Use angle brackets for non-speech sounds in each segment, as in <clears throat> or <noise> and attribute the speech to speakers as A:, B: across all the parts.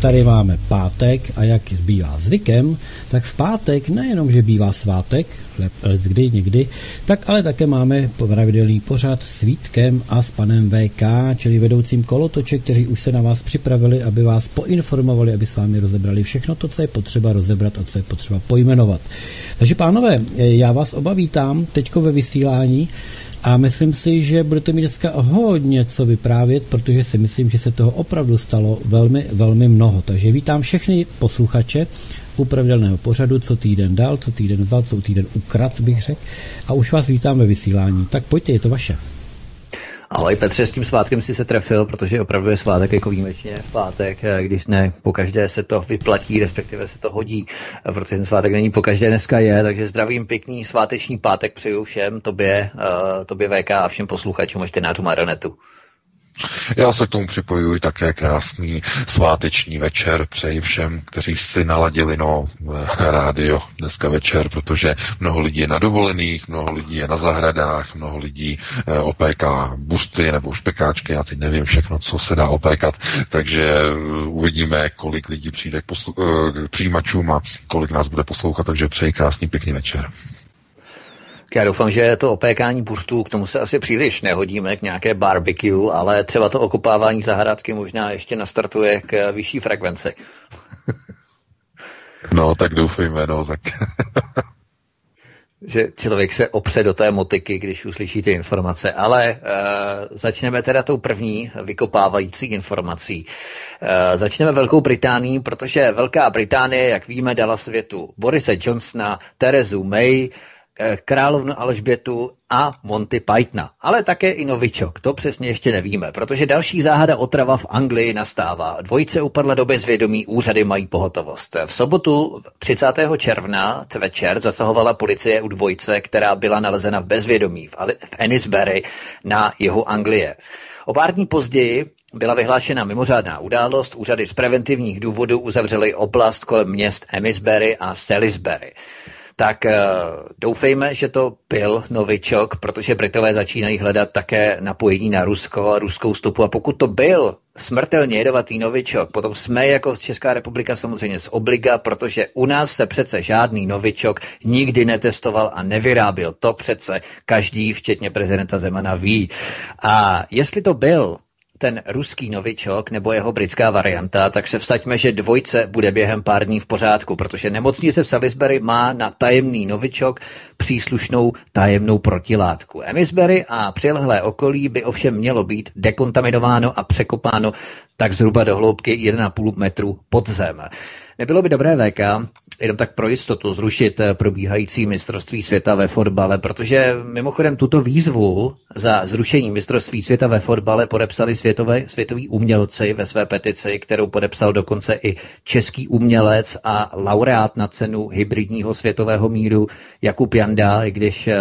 A: Tady máme pátek a jak bývá zvykem, tak v pátek nejenom, že bývá svátek, kdy někdy, tak ale také máme pravidelný pořad s Vítkem a s panem VK, čili vedoucím kolotoče, kteří už se na vás připravili, aby vás poinformovali, aby s vámi rozebrali všechno to, co je potřeba rozebrat a co je potřeba pojmenovat. Takže pánové, já vás oba vítám teďko ve vysílání a myslím si, že budete mít dneska hodně co vyprávět, protože si myslím, že se toho opravdu stalo velmi, velmi mnoho. Takže vítám všechny posluchače u pravidelného pořadu, co týden dal, co týden vzal, co týden ukrat, bych řekl. A už vás vítám ve vysílání. Tak pojďte, je to vaše.
B: Ahoj Petře, s tím svátkem si se trefil, protože opravdu je svátek jako výjimečně v pátek, když ne po každé se to vyplatí, respektive se to hodí, protože ten svátek není po každé dneska je, takže zdravím pěkný sváteční pátek přeju všem, tobě, uh, tobě VK a všem posluchačům a čtenářům Aeronetu.
C: Já se k tomu připojuji také krásný sváteční večer přeji všem, kteří si naladili no, <laughs> rádio dneska večer, protože mnoho lidí je na dovolených, mnoho lidí je na zahradách, mnoho lidí eh, opéká busty nebo špekáčky, já teď nevím všechno, co se dá opékat, takže eh, uvidíme, kolik lidí přijde k, poslu- eh, k přijímačům a kolik nás bude poslouchat, takže přeji krásný pěkný večer.
B: Já doufám, že to opékání buřtů, k tomu se asi příliš nehodíme, k nějaké barbecue, ale třeba to okopávání zahradky možná ještě nastartuje k vyšší frekvenci. <laughs>
C: no, tak doufejme, no, tak... <laughs>
B: že člověk se opře do té motiky, když uslyší ty informace. Ale uh, začneme teda tou první vykopávající informací. Uh, začneme Velkou Británií, protože Velká Británie, jak víme, dala světu Borise Johnsona, Terezu May, Eh, královnu Alžbětu a Monty Pythona, ale také i novičok. To přesně ještě nevíme, protože další záhada otrava v Anglii nastává. Dvojice upadla do bezvědomí, úřady mají pohotovost. V sobotu 30. června večer zasahovala policie u dvojice, která byla nalezena v bezvědomí v Ennisbury na jihu Anglie. O pár dní později byla vyhlášena mimořádná událost, úřady z preventivních důvodů uzavřely oblast kolem měst Emisbury a Salisbury. Tak uh, doufejme, že to byl novičok, protože Britové začínají hledat také napojení na Rusko a ruskou stopu. A pokud to byl smrtelně jedovatý novičok, potom jsme jako Česká republika samozřejmě z obliga, protože u nás se přece žádný novičok nikdy netestoval a nevyrábil. To přece každý, včetně prezidenta Zemana, ví. A jestli to byl ten ruský novičok nebo jeho britská varianta, tak se vstaďme, že dvojce bude během pár dní v pořádku, protože nemocnice v Salisbury má na tajemný novičok příslušnou tajemnou protilátku. Emisbury a přilehlé okolí by ovšem mělo být dekontaminováno a překopáno tak zhruba do hloubky 1,5 metru pod zem. Nebylo by dobré VK, jenom tak pro jistotu, zrušit eh, probíhající mistrovství světa ve fotbale, protože mimochodem tuto výzvu za zrušení mistrovství světa ve fotbale podepsali světové, světoví umělci ve své petici, kterou podepsal dokonce i český umělec a laureát na cenu hybridního světového míru Jakub Janda, i když eh,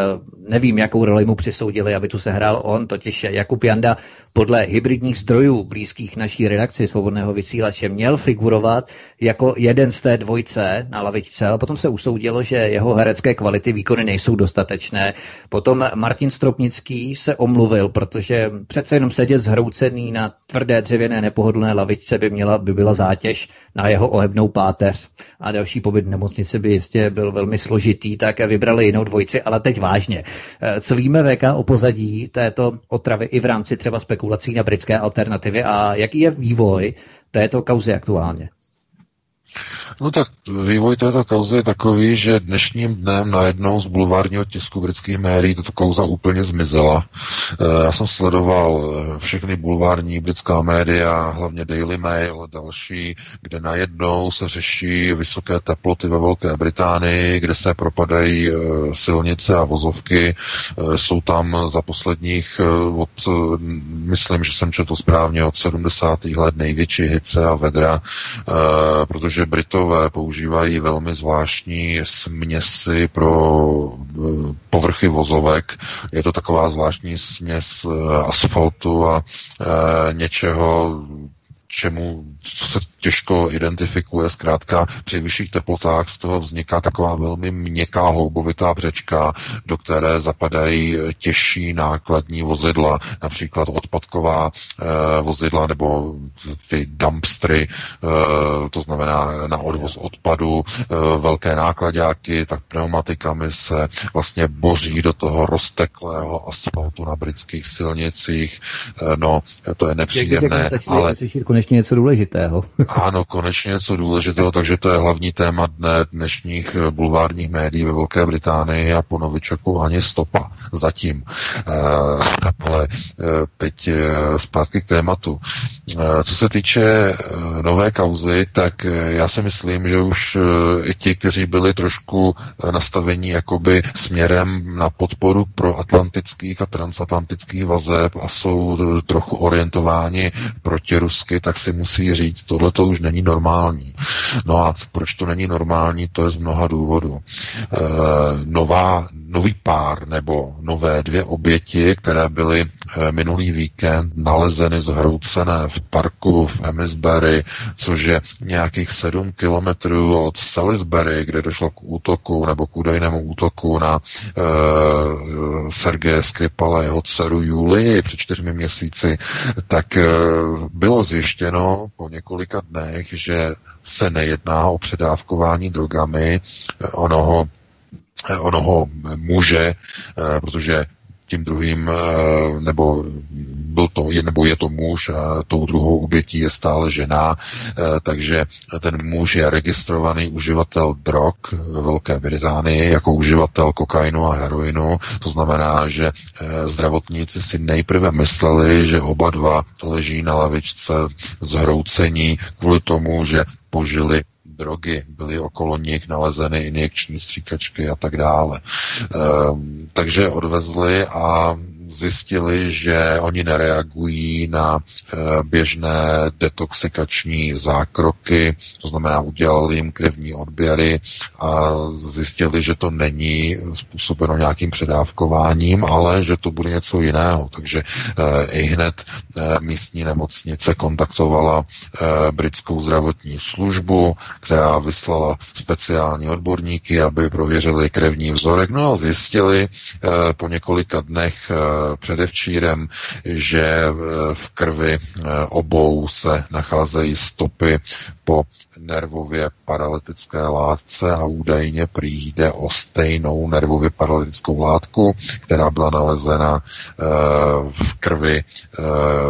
B: nevím, jakou roli mu přisoudili, aby tu se hrál on, totiž Jakub Janda podle hybridních zdrojů blízkých naší redakci svobodného vysílače měl figurovat jako jeden z té dvojce na lavičce, ale potom se usoudilo, že jeho herecké kvality výkony nejsou dostatečné. Potom Martin Stropnický se omluvil, protože přece jenom sedět zhroucený na tvrdé dřevěné nepohodlné lavičce by, měla, by byla zátěž na jeho ohebnou páteř a další pobyt v nemocnici by jistě byl velmi složitý, tak vybrali jinou dvojici, ale teď vážně. Eh, co víme VK o pozadí této otravy i v rámci třeba spekulací na britské alternativy a jaký je vývoj této kauzy aktuálně?
C: No tak vývoj této kauzy je takový, že dnešním dnem najednou z bulvárního tisku britských médií tato kauza úplně zmizela. Eh, já jsem sledoval eh, všechny bulvární britská média, hlavně Daily Mail a další, kde najednou se řeší vysoké teploty ve Velké Británii, kde se propadají eh, silnice a vozovky. Jsou tam za posledních od, myslím, že jsem četl správně, od 70. let největší hice a vedra, protože Britové používají velmi zvláštní směsi pro eh, povrchy vozovek. Je to taková zvláštní směs eh, asfaltu a eh, něčeho, čemu co se těžko identifikuje. Zkrátka při vyšších teplotách z toho vzniká taková velmi měkká houbovitá břečka, do které zapadají těžší nákladní vozidla, například odpadková e, vozidla nebo ty dumpstry, e, to znamená na odvoz odpadu, e, velké nákladáky, tak pneumatikami se vlastně boří do toho rozteklého asfaltu na britských silnicích. E, no, to je nepříjemné, ale...
B: konečně něco důležitého. <laughs>
C: ano, konečně něco důležitého, takže to je hlavní téma dne dnešních eh, bulvárních médií ve Velké Británii a po Novičoku ani stopa zatím. E, ale e, teď zpátky k tématu. Co se týče nové kauzy, tak já si myslím, že už i ti, kteří byli trošku nastavení jakoby směrem na podporu pro atlantických a transatlantických vazeb a jsou trochu orientováni proti rusky, tak si musí říct, tohle to už není normální. No a proč to není normální, to je z mnoha důvodů. E, nová, nový pár nebo nové dvě oběti, které byly e, minulý víkend nalezeny zhroucené v parku v Emisbury, což je nějakých sedm kilometrů od Salisbury, kde došlo k útoku nebo k údajnému útoku na e, Sergeje Skripala, jeho dceru Julii. Před čtyřmi měsíci, tak e, bylo zjištěno po několika dnech, že se nejedná o předávkování drogami onoho, onoho muže, protože tím druhým, eh, nebo byl to, nebo je to muž a tou druhou obětí je stále žena, eh, takže ten muž je registrovaný uživatel drog ve Velké Británii jako uživatel kokainu a heroinu. To znamená, že eh, zdravotníci si nejprve mysleli, že oba dva leží na lavičce zhroucení kvůli tomu, že požili drogy, byly okolo nich nalezeny injekční stříkačky a tak dále. E, takže odvezli a zjistili, že oni nereagují na eh, běžné detoxikační zákroky, to znamená udělali jim krevní odběry a zjistili, že to není způsobeno nějakým předávkováním, ale že to bude něco jiného. Takže eh, i hned místní nemocnice kontaktovala britskou zdravotní službu, která vyslala speciální odborníky, aby prověřili krevní vzorek, no a zjistili po několika dnech předevčírem, že eh, v krvi eh, obou se nacházejí stopy po nervově paralytické látce a údajně přijde o stejnou nervově paralytickou látku, která byla nalezena eh, v krvi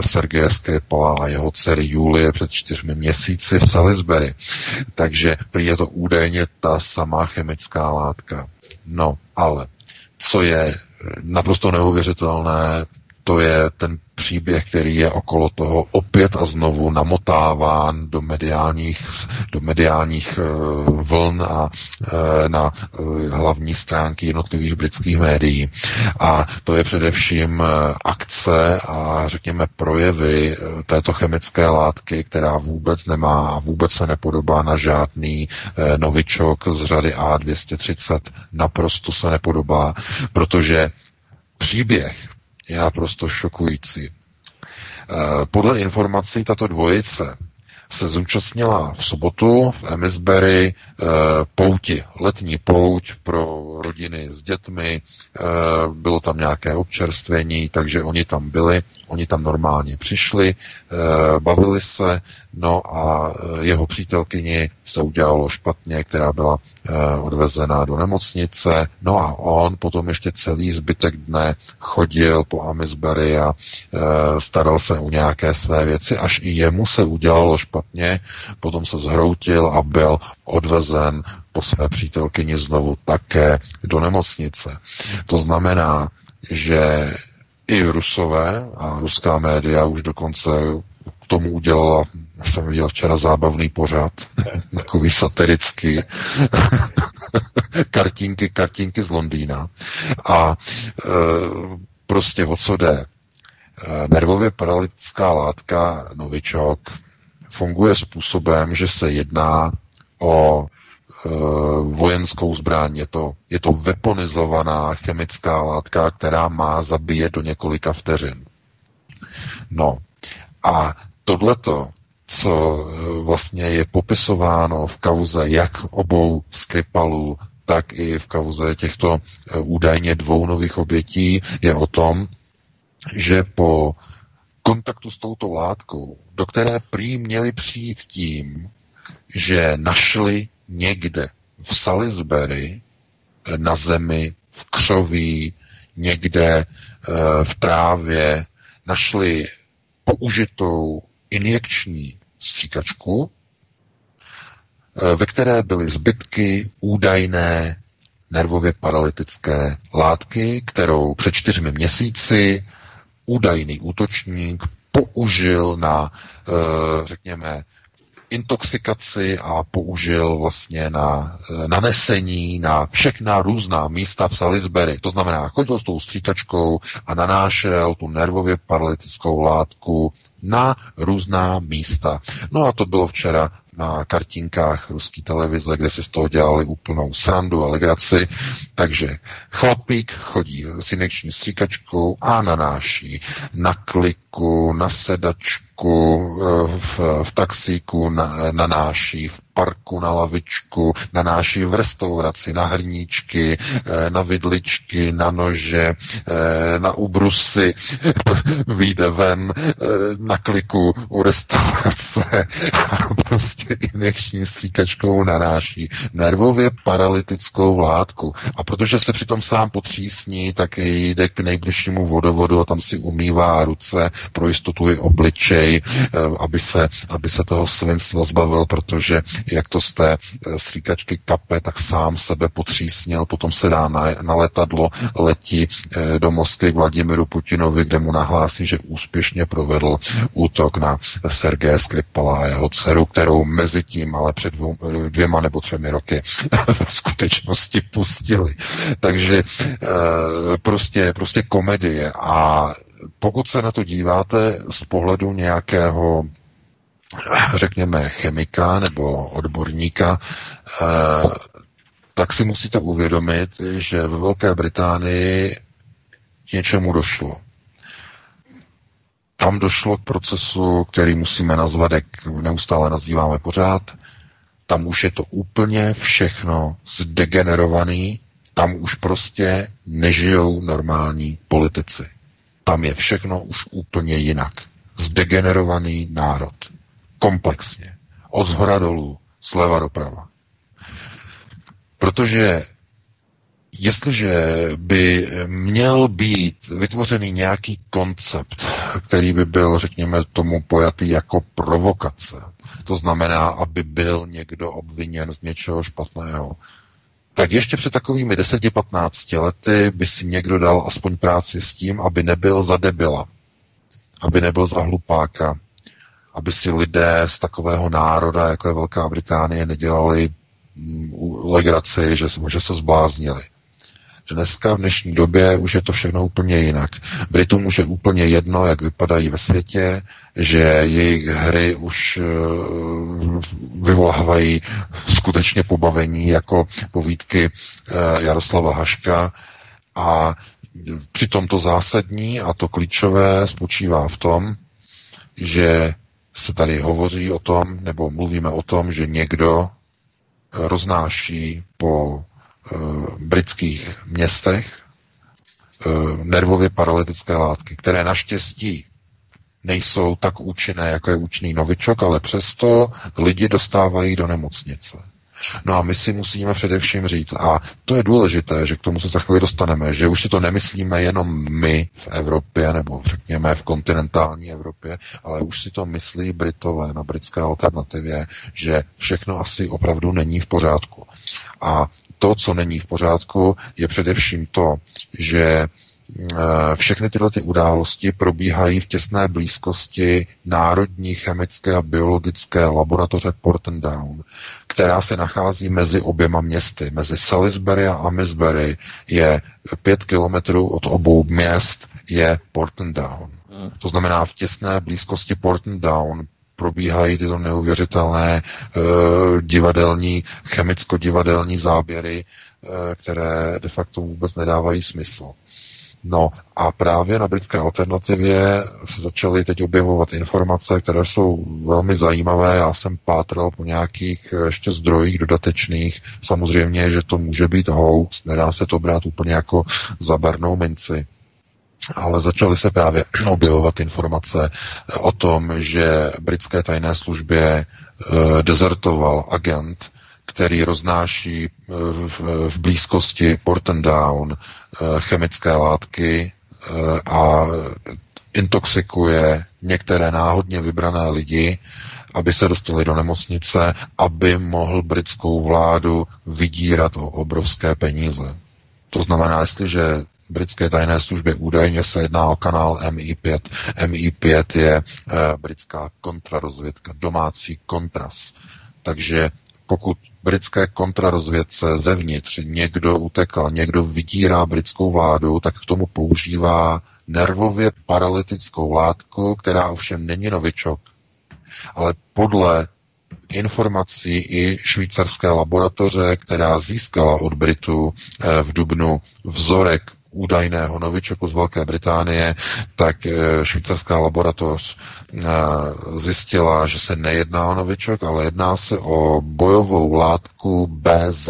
C: Sergeje Skripala a jeho dcery Julie před čtyřmi měsíci v Salisbury. Takže prý je to údajně ta samá chemická látka. No, ale co je naprosto neuvěřitelné, to je ten příběh, který je okolo toho opět a znovu namotáván do mediálních, do mediálních uh, vln a uh, na uh, hlavní stránky jednotlivých britských médií. A to je především akce a řekněme projevy této chemické látky, která vůbec nemá a vůbec se nepodobá na žádný novičok z řady A230. Naprosto se nepodobá, protože příběh je naprosto šokující. Eh, podle informací tato dvojice se zúčastnila v sobotu v Emisbury e, pouti, letní pouť pro rodiny s dětmi, e, bylo tam nějaké občerstvení, takže oni tam byli, oni tam normálně přišli, bavili se, no a jeho přítelkyni se udělalo špatně, která byla e, odvezena do nemocnice, no a on potom ještě celý zbytek dne chodil po Amisbury a e, staral se o nějaké své věci, až i jemu se udělalo špatně potom se zhroutil a byl odvezen po své přítelkyni znovu také do nemocnice. To znamená, že i Rusové a ruská média už dokonce tomu udělala, jsem viděl včera zábavný pořad, <laughs> takový satirický, <laughs> kartinky, kartinky z Londýna. A e, prostě o co jde? E, nervově paralytická látka novičok funguje způsobem, že se jedná o e, vojenskou zbraň. Je to, je to weaponizovaná chemická látka, která má zabíjet do několika vteřin. No a tohleto, co e, vlastně je popisováno v kauze jak obou Skripalů, tak i v kauze těchto e, údajně dvou nových obětí, je o tom, že po kontaktu s touto látkou, do které prý měli přijít tím, že našli někde v Salisbury eh, na zemi, v křoví, někde eh, v trávě, našli použitou injekční stříkačku, eh, ve které byly zbytky údajné nervově paralytické látky, kterou před čtyřmi měsíci údajný útočník použil na, eh, řekněme, intoxikaci a použil vlastně na eh, nanesení na všechna různá místa v Salisbury. To znamená, chodil s tou stříkačkou a nanášel tu nervově paralytickou látku na různá místa. No a to bylo včera na kartinkách ruské televize, kde si z toho dělali úplnou srandu a legraci. Takže chlapík chodí s injekční stříkačkou a nanáší na kliku, na sedačku, eh, v, v taxíku na, nanáší, v parku na lavičku, nanáší v restauraci, na hrníčky, eh, na vidličky, na nože, eh, na ubrusy, <laughs> vyjde ven na kliku u restaurace a <laughs> prostě injekční stříkačkou naráší nervově paralytickou látku. A protože se přitom sám potřísní, tak jde k nejbližšímu vodovodu a tam si umývá ruce, pro jistotu i obličej něj, aby se, aby se toho svinstva zbavil, protože jak to z té stříkačky kape, tak sám sebe potřísněl, potom se dá na, na letadlo, letí do Moskvy k Vladimiru Putinovi, kde mu nahlásí, že úspěšně provedl útok na Sergeje Skripala a jeho dceru, kterou mezi tím ale před dvou, dvěma nebo třemi roky <laughs> v skutečnosti pustili. Takže prostě, prostě komedie a pokud se na to díváte z pohledu nějakého řekněme, chemika nebo odborníka, eh, tak si musíte uvědomit, že ve Velké Británii něčemu došlo. Tam došlo k procesu, který musíme nazvat, jak neustále nazýváme pořád. Tam už je to úplně všechno zdegenerovaný, tam už prostě nežijou normální politici. Tam je všechno už úplně jinak. Zdegenerovaný národ. Komplexně. Od zhora dolů, zleva doprava. Protože jestliže by měl být vytvořený nějaký koncept, který by byl, řekněme, tomu pojatý jako provokace, to znamená, aby byl někdo obviněn z něčeho špatného, tak ještě před takovými 10-15 lety by si někdo dal aspoň práci s tím, aby nebyl za debila, aby nebyl za hlupáka, aby si lidé z takového národa, jako je Velká Británie, nedělali mm, legraci, že, se zbláznili dneska v dnešní době už je to všechno úplně jinak. Britům už je úplně jedno, jak vypadají ve světě, že jejich hry už eh, vyvolávají skutečně pobavení jako povídky eh, Jaroslava Haška a přitom to zásadní a to klíčové spočívá v tom, že se tady hovoří o tom, nebo mluvíme o tom, že někdo roznáší po Eh, britských městech eh, nervově paralytické látky, které naštěstí nejsou tak účinné, jako je účinný novičok, ale přesto lidi dostávají do nemocnice. No a my si musíme především říct, a to je důležité, že k tomu se za chvíli dostaneme, že už si to nemyslíme jenom my v Evropě, nebo řekněme v kontinentální Evropě, ale už si to myslí Britové na britské alternativě, že všechno asi opravdu není v pořádku. A to, co není v pořádku, je především to, že eh, všechny tyhle ty události probíhají v těsné blízkosti Národní chemické a biologické laboratoře Portendown, která se nachází mezi oběma městy. Mezi Salisbury a Amisbury je pět kilometrů od obou měst je Portendown. To znamená v těsné blízkosti Portendown probíhají tyto neuvěřitelné uh, divadelní, chemicko-divadelní záběry, uh, které de facto vůbec nedávají smysl. No a právě na britské alternativě se začaly teď objevovat informace, které jsou velmi zajímavé. Já jsem pátral po nějakých eh, ještě zdrojích dodatečných. Samozřejmě, že to může být hoax, nedá se to brát úplně jako za bernou minci ale začaly se právě <clears throat> objevovat informace o tom, že britské tajné službě uh, dezertoval agent, který roznáší uh, v, blízkosti Portendown chemické látky a intoxikuje některé náhodně vybrané lidi, aby se dostali do nemocnice, aby mohl britskou vládu vydírat o obrovské peníze. To znamená, jestliže britské tajné službě. Údajně se jedná o kanál MI5. MI5 je e, britská kontrarozvědka, domácí kontras. Takže pokud britské kontrarozvědce zevnitř někdo utekal, někdo vydírá britskou vládu, tak k tomu používá nervově paralytickou látku, která ovšem není novičok, ale podle informací i švýcarské laboratoře, která získala od Britů eh, v Dubnu vzorek údajného novičoku z Velké Británie, tak eh, švýcarská laboratoř eh, zjistila, že se nejedná o novičok, ale jedná se o bojovou látku BZ.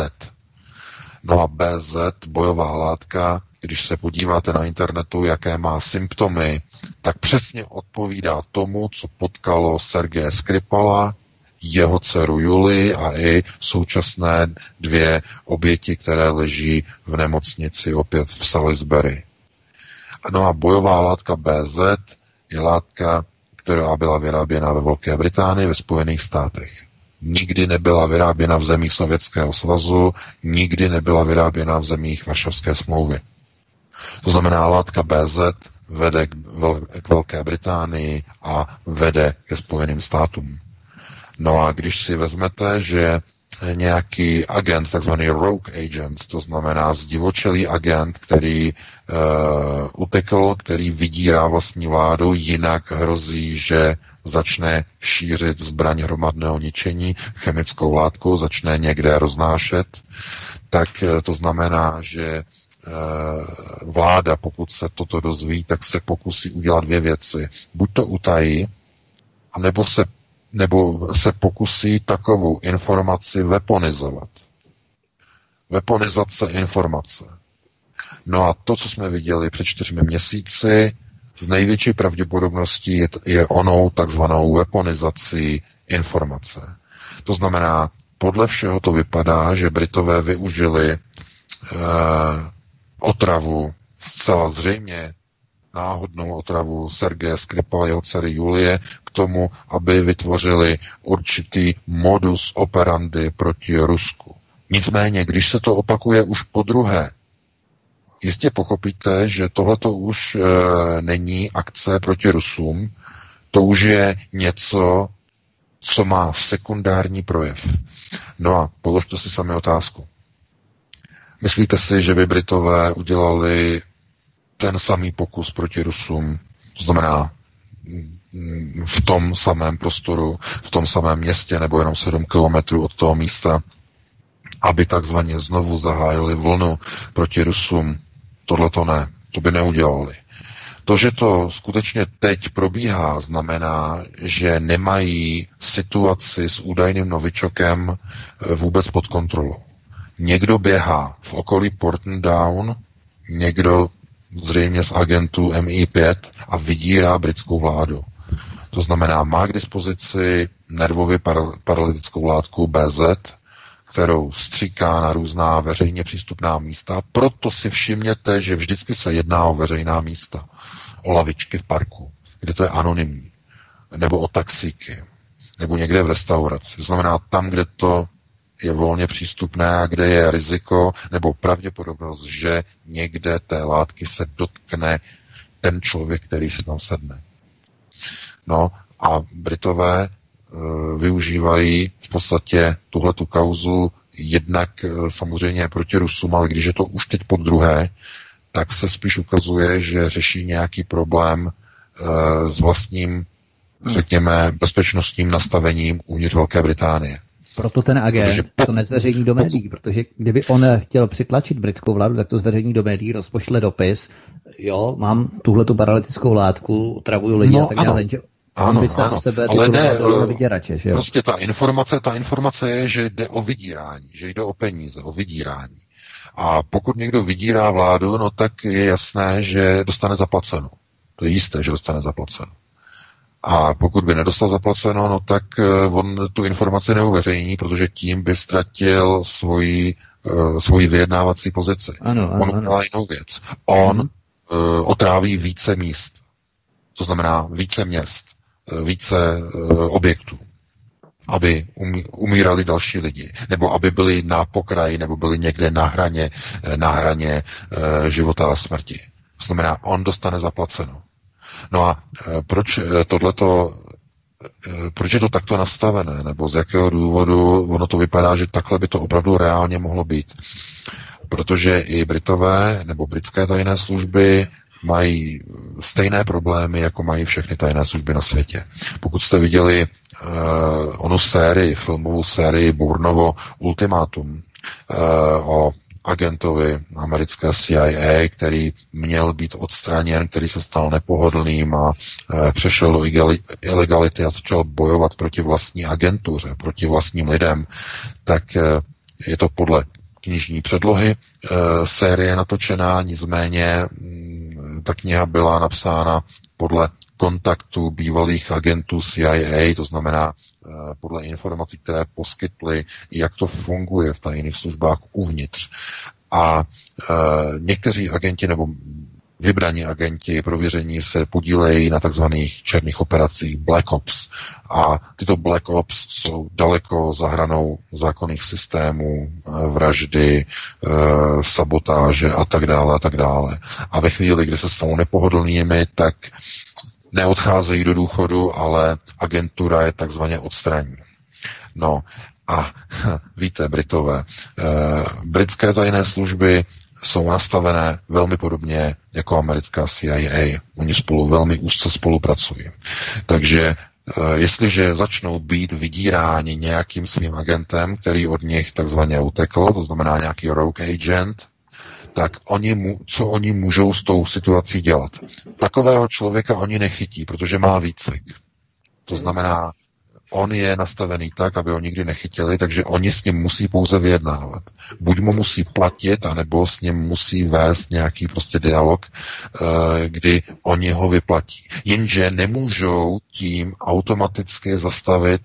C: No a BZ, bojová látka, když se podíváte na internetu, jaké má symptomy, tak přesně odpovídá tomu, co potkalo Sergeje Skripala, jeho dceru Juli a i současné dvě oběti, které leží v nemocnici opět v Salisbury. No a bojová látka BZ je látka, která byla vyráběna ve Velké Británii, ve Spojených státech. Nikdy nebyla vyráběna v zemích Sovětského svazu, nikdy nebyla vyráběna v zemích Vašovské smlouvy. To znamená, látka BZ vede k, vel, k Velké Británii a vede ke Spojeným státům. No a když si vezmete, že nějaký agent, takzvaný rogue agent, to znamená zdivočelý agent, který uh, utekl, který vydírá vlastní vládu, jinak hrozí, že začne šířit zbraň hromadného ničení, chemickou látku, začne někde roznášet, tak uh, to znamená, že uh, vláda, pokud se toto dozví, tak se pokusí udělat dvě věci. Buď to utají, anebo se nebo se pokusí takovou informaci weaponizovat. Weaponizace informace. No a to, co jsme viděli před čtyřmi měsíci, z největší pravděpodobností je, onou takzvanou weaponizací informace. To znamená, podle všeho to vypadá, že Britové využili eh, otravu zcela zřejmě náhodnou otravu Sergeje Skripala, jeho dcery Julie, k tomu, aby vytvořili určitý modus operandi proti Rusku. Nicméně, když se to opakuje už po druhé, jistě pochopíte, že tohleto už e, není akce proti Rusům, to už je něco, co má sekundární projev. No a položte si sami otázku. Myslíte si, že by Britové udělali ten samý pokus proti Rusům, to znamená v tom samém prostoru, v tom samém městě nebo jenom 7 kilometrů od toho místa, aby takzvaně znovu zahájili vlnu proti Rusům. Tohle to ne, to by neudělali. To, že to skutečně teď probíhá, znamená, že nemají situaci s údajným novičokem eh, vůbec pod kontrolou. Někdo běhá v okolí Porton Down, někdo zřejmě z agentů MI5 a vydírá britskou vládu. To znamená, má k dispozici nervově paralytickou látku BZ, kterou stříká na různá veřejně přístupná místa. Proto si všimněte, že vždycky se jedná o veřejná místa. O lavičky v parku, kde to je anonymní. Nebo o taxíky. Nebo někde v restauraci. To znamená tam, kde to je volně přístupné a kde je riziko nebo pravděpodobnost, že někde té látky se dotkne ten člověk, který si tam sedne. No a Britové e, využívají v podstatě tuhletu kauzu jednak e, samozřejmě proti Rusům, ale když je to už teď pod druhé, tak se spíš ukazuje, že řeší nějaký problém e, s vlastním, řekněme, bezpečnostním nastavením uvnitř Velké Británie.
B: Proto ten agent protože to nezveřejní do médií, protože kdyby on chtěl přitlačit britskou vládu, tak to zveřejní do médií, rozpošle dopis, jo, mám tuhle tu paralytickou látku, travuju lidi no, a tak dále.
C: Ano, by ano, sebe ale ne, eh, vyděrače, že jo? prostě ta informace, ta informace je, že jde o vydírání, že jde o peníze, o vydírání. A pokud někdo vydírá vládu, no tak je jasné, že dostane zaplaceno. To je jisté, že dostane zaplaceno. A pokud by nedostal zaplaceno, no tak eh, on tu informaci neuveřejní, protože tím by ztratil svoji, uh, svoji vyjednávací pozici.
B: Ano, ano,
C: on udělá jinou věc. On uh, otráví více míst. To znamená více měst, více objektů aby umírali další lidi, nebo aby byli na pokraji, nebo byli někde na hraně, na hraně života a smrti. To znamená, on dostane zaplaceno. No a e, proč e, tohleto e, proč je to takto nastavené, nebo z jakého důvodu ono to vypadá, že takhle by to opravdu reálně mohlo být. Protože i Britové nebo britské tajné služby mají stejné problémy, jako mají všechny tajné služby na světě. Pokud jste viděli uh, onu sérii, filmovou sérii Burnovo Ultimátum uh, o agentovi americké CIA, který měl být odstraněn, který se stal nepohodlným a e, přešel do ilegality a začal bojovat proti vlastní agentuře, proti vlastním lidem, tak e, je to podle knižní předlohy e, série natočená, nicméně mm, ta kniha byla napsána podle kontaktu bývalých agentů CIA, to znamená eh, podle informací, které poskytly, jak to funguje v tajných službách uvnitř. A e, někteří agenti nebo vybraní agenti prověření se podílejí na takzvaných černých operacích Black Ops. A tyto Black Ops jsou daleko za hranou zákonných systémů, eh, vraždy, eh, sabotáže a tak dále a tak dále. A ve chvíli, kdy se stanou nepohodlnými, tak neodcházejí do důchodu, ale agentura je takzvaně odstraní. No a <laughs> víte, Britové, eh, britské tajné služby jsou nastavené velmi podobně jako americká CIA. Oni spolu velmi úzce spolupracují. Takže eh, jestliže začnou být vydíráni nějakým svým agentem, který od nich takzvaně utekl, to znamená nějaký rogue agent, tak oni mu, co oni můžou s tou situací dělat? Takového člověka oni nechytí, protože má výcvik. To znamená, on je nastavený tak, aby ho nikdy nechytili, takže oni s ním musí pouze vyjednávat. Buď mu musí platit, anebo s ním musí vést nějaký prostě dialog, eh, kdy oni ho vyplatí. Jenže nemůžou tím automaticky zastavit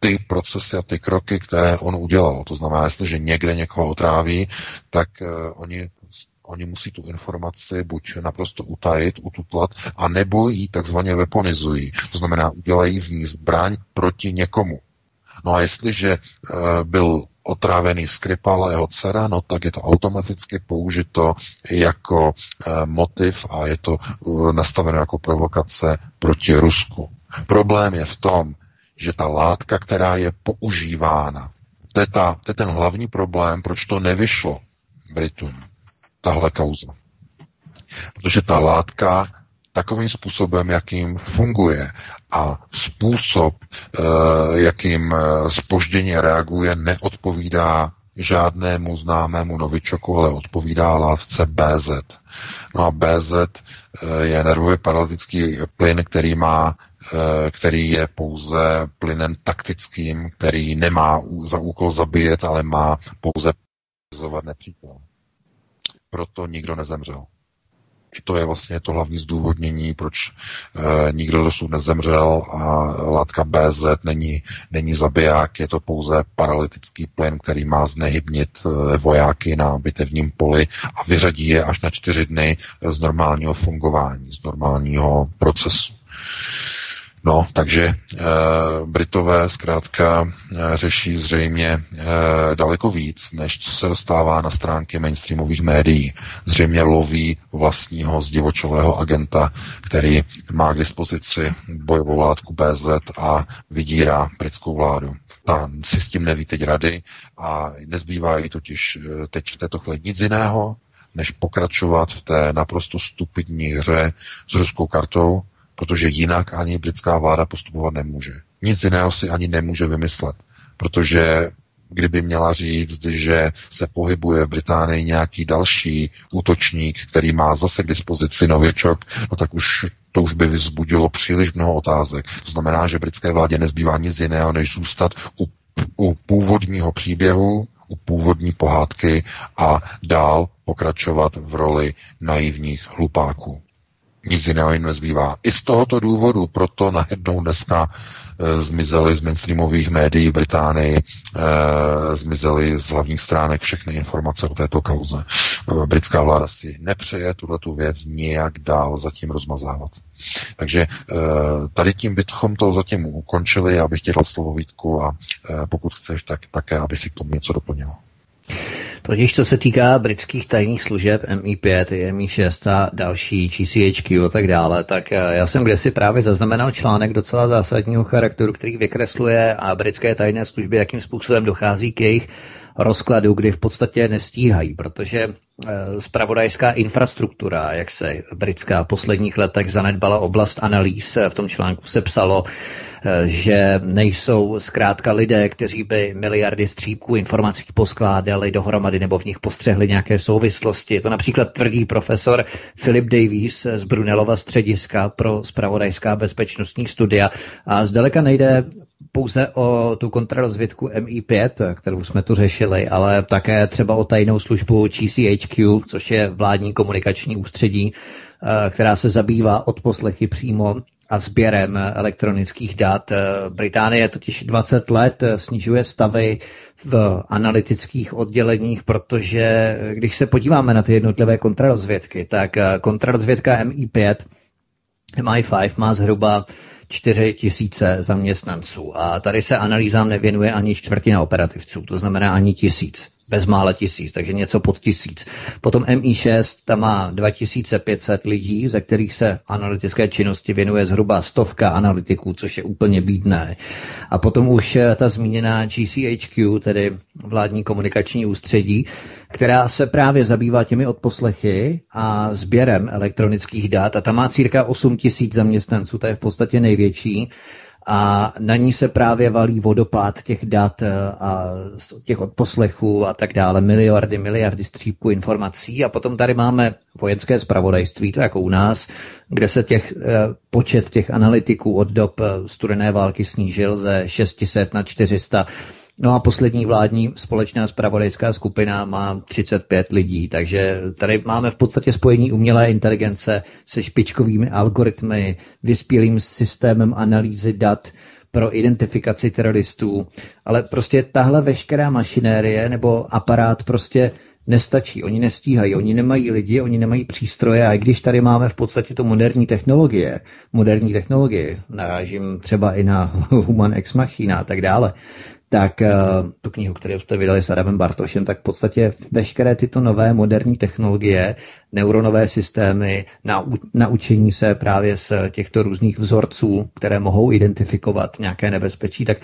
C: ty procesy a ty kroky, které on udělal. To znamená, jestliže někde někoho otráví, tak uh, oni Oni musí tu informaci buď naprosto utajit, ututlat, a nebo ji takzvaně weaponizují. To znamená, udělají z ní zbraň proti někomu. No a jestliže uh, byl otrávený Skripal a jeho dcera, no tak je to automaticky použito jako uh, motiv a je to uh, nastaveno jako provokace proti Rusku. Problém je v tom, že ta látka, která je používána, to je, ta, to je ten hlavní problém, proč to nevyšlo Britům tahle kauza. Protože ta látka takovým způsobem, jakým funguje a způsob, eh, jakým spožděně eh, reaguje, neodpovídá žádnému známému novičoku, ale odpovídá látce BZ. No a BZ eh, je nervově paralytický plyn, který má který je pouze plynem taktickým, který nemá za úkol zabíjet, ale má pouze nepřítel proto nikdo nezemřel. I to je vlastně to hlavní zdůvodnění, proč e, nikdo dosud nezemřel a látka BZ není, není zabiják, je to pouze paralytický plyn, který má znehybnit e, vojáky na bitevním poli a vyřadí je až na čtyři dny z normálního fungování, z normálního procesu. No, takže e, Britové zkrátka e, řeší zřejmě e, daleko víc, než co se dostává na stránky mainstreamových médií. Zřejmě loví vlastního zdivočelého agenta, který má k dispozici bojovou látku BZ a vydírá britskou vládu. Ta si s tím neví teď rady a nezbývá jí totiž teď v této chvíli nic jiného, než pokračovat v té naprosto stupidní hře s ruskou kartou, protože jinak ani britská vláda postupovat nemůže. Nic jiného si ani nemůže vymyslet, protože kdyby měla říct, že se pohybuje v Británii nějaký další útočník, který má zase k dispozici nověčok, no tak už to už by vzbudilo příliš mnoho otázek. To znamená, že britské vládě nezbývá nic jiného, než zůstat u, u původního příběhu, u původní pohádky a dál pokračovat v roli naivních hlupáků. Nic jiného jim nezbývá. I z tohoto důvodu proto najednou dneska e, zmizely z mainstreamových médií v Británii, e, zmizely z hlavních stránek všechny informace o této kauze. E, britská vláda si nepřeje tuhle tu věc nijak dál zatím rozmazávat. Takže e, tady tím bychom to zatím ukončili, já bych tě dal slovo Vítku a e, pokud chceš, tak také, aby si k tomu něco doplnil.
B: Totiž co se týká britských tajných služeb MI5, MI6 a další GCHQ a tak dále, tak eh, já jsem si právě zaznamenal článek docela zásadního charakteru, který vykresluje a britské tajné služby, jakým způsobem dochází k jejich rozkladu, kdy v podstatě nestíhají, protože spravodajská eh, infrastruktura, jak se britská v posledních letech zanedbala oblast analýz, v tom článku se psalo, Eh, že nejsou zkrátka lidé, kteří by miliardy střípků informací poskládali dohromady nebo v nich postřehli nějaké souvislosti. To například tvrdí profesor Philip Davies z Brunelova střediska pro spravodajská bezpečnostní studia. A zdaleka nejde pouze o tu kontrarozvědku MI5, kterou jsme tu řešili, ale také třeba o tajnou službu GCHQ, což je vládní komunikační ústředí, eh, která se zabývá odposlechy přímo a sběrem elektronických dat. Británie totiž 20 let snižuje stavy v analytických odděleních, protože když se podíváme na ty jednotlivé kontrarozvědky, tak kontrarozvědka MI5, MI5 má zhruba 4 tisíce zaměstnanců a tady se analýzám nevěnuje ani čtvrtina operativců, to znamená ani tisíc bezmála tisíc, takže něco pod tisíc. Potom MI6, tam má 2500 lidí, ze kterých se analytické činnosti věnuje zhruba stovka analytiků, což je úplně bídné. A potom už eh, ta zmíněná GCHQ, tedy vládní komunikační ústředí, která se právě zabývá těmi odposlechy a sběrem elektronických dat a tam má círka 8 tisíc zaměstnanců, to je v podstatě největší a na ní se právě valí vodopád těch dat eh, a těch odposlechů a tak dále, miliardy, miliardy střípků informací. A potom tady máme vojenské spravodajství, to jako u nás, kde se těch, eh, počet těch analytiků od dob eh, studené války snížil ze 600 na 400 No a poslední vládní společná spravodajská skupina má 35 lidí, takže tady máme v podstatě spojení umělé inteligence se špičkovými algoritmy, vyspělým systémem analýzy dat pro identifikaci teroristů, ale prostě tahle veškerá mašinérie nebo aparát prostě nestačí, oni nestíhají, oni nemají lidi, oni nemají přístroje. A i když tady máme v podstatě to moderní technologie, moderní technologie, narážím třeba i na <laughs> Human Ex Machina a tak dále, tak uh, tu knihu, kterou jste vydali s Adamem Bartošem, tak v podstatě veškeré tyto nové moderní technologie, neuronové systémy, nau, naučení se právě z těchto různých vzorců, které mohou identifikovat nějaké nebezpečí, tak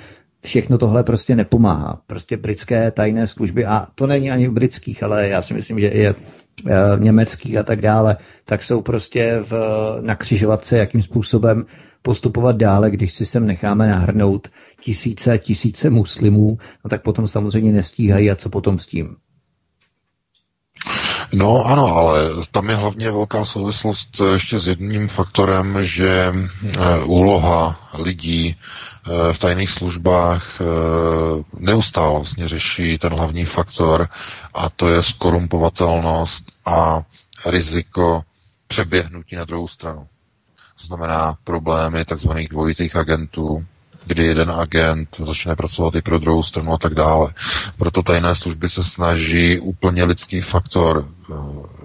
B: všechno tohle prostě nepomáhá. Prostě britské tajné služby, a to není ani v britských, ale já si myslím, že v německých a tak dále, tak jsou prostě v, na křižovatce, jakým způsobem postupovat dále, když si sem necháme nahrnout tisíce, tisíce muslimů, no tak potom samozřejmě nestíhají a co potom s tím?
C: No ano, ale tam je hlavně velká souvislost ještě s jedním faktorem, že eh, úloha lidí eh, v tajných službách eh, neustále vlastně řeší ten hlavní faktor a to je skorumpovatelnost a riziko přeběhnutí na druhou stranu. To znamená problémy tzv. dvojitých agentů, kdy jeden agent začne pracovat i pro druhou stranu a tak dále. Proto tajné služby se snaží úplně lidský faktor eh,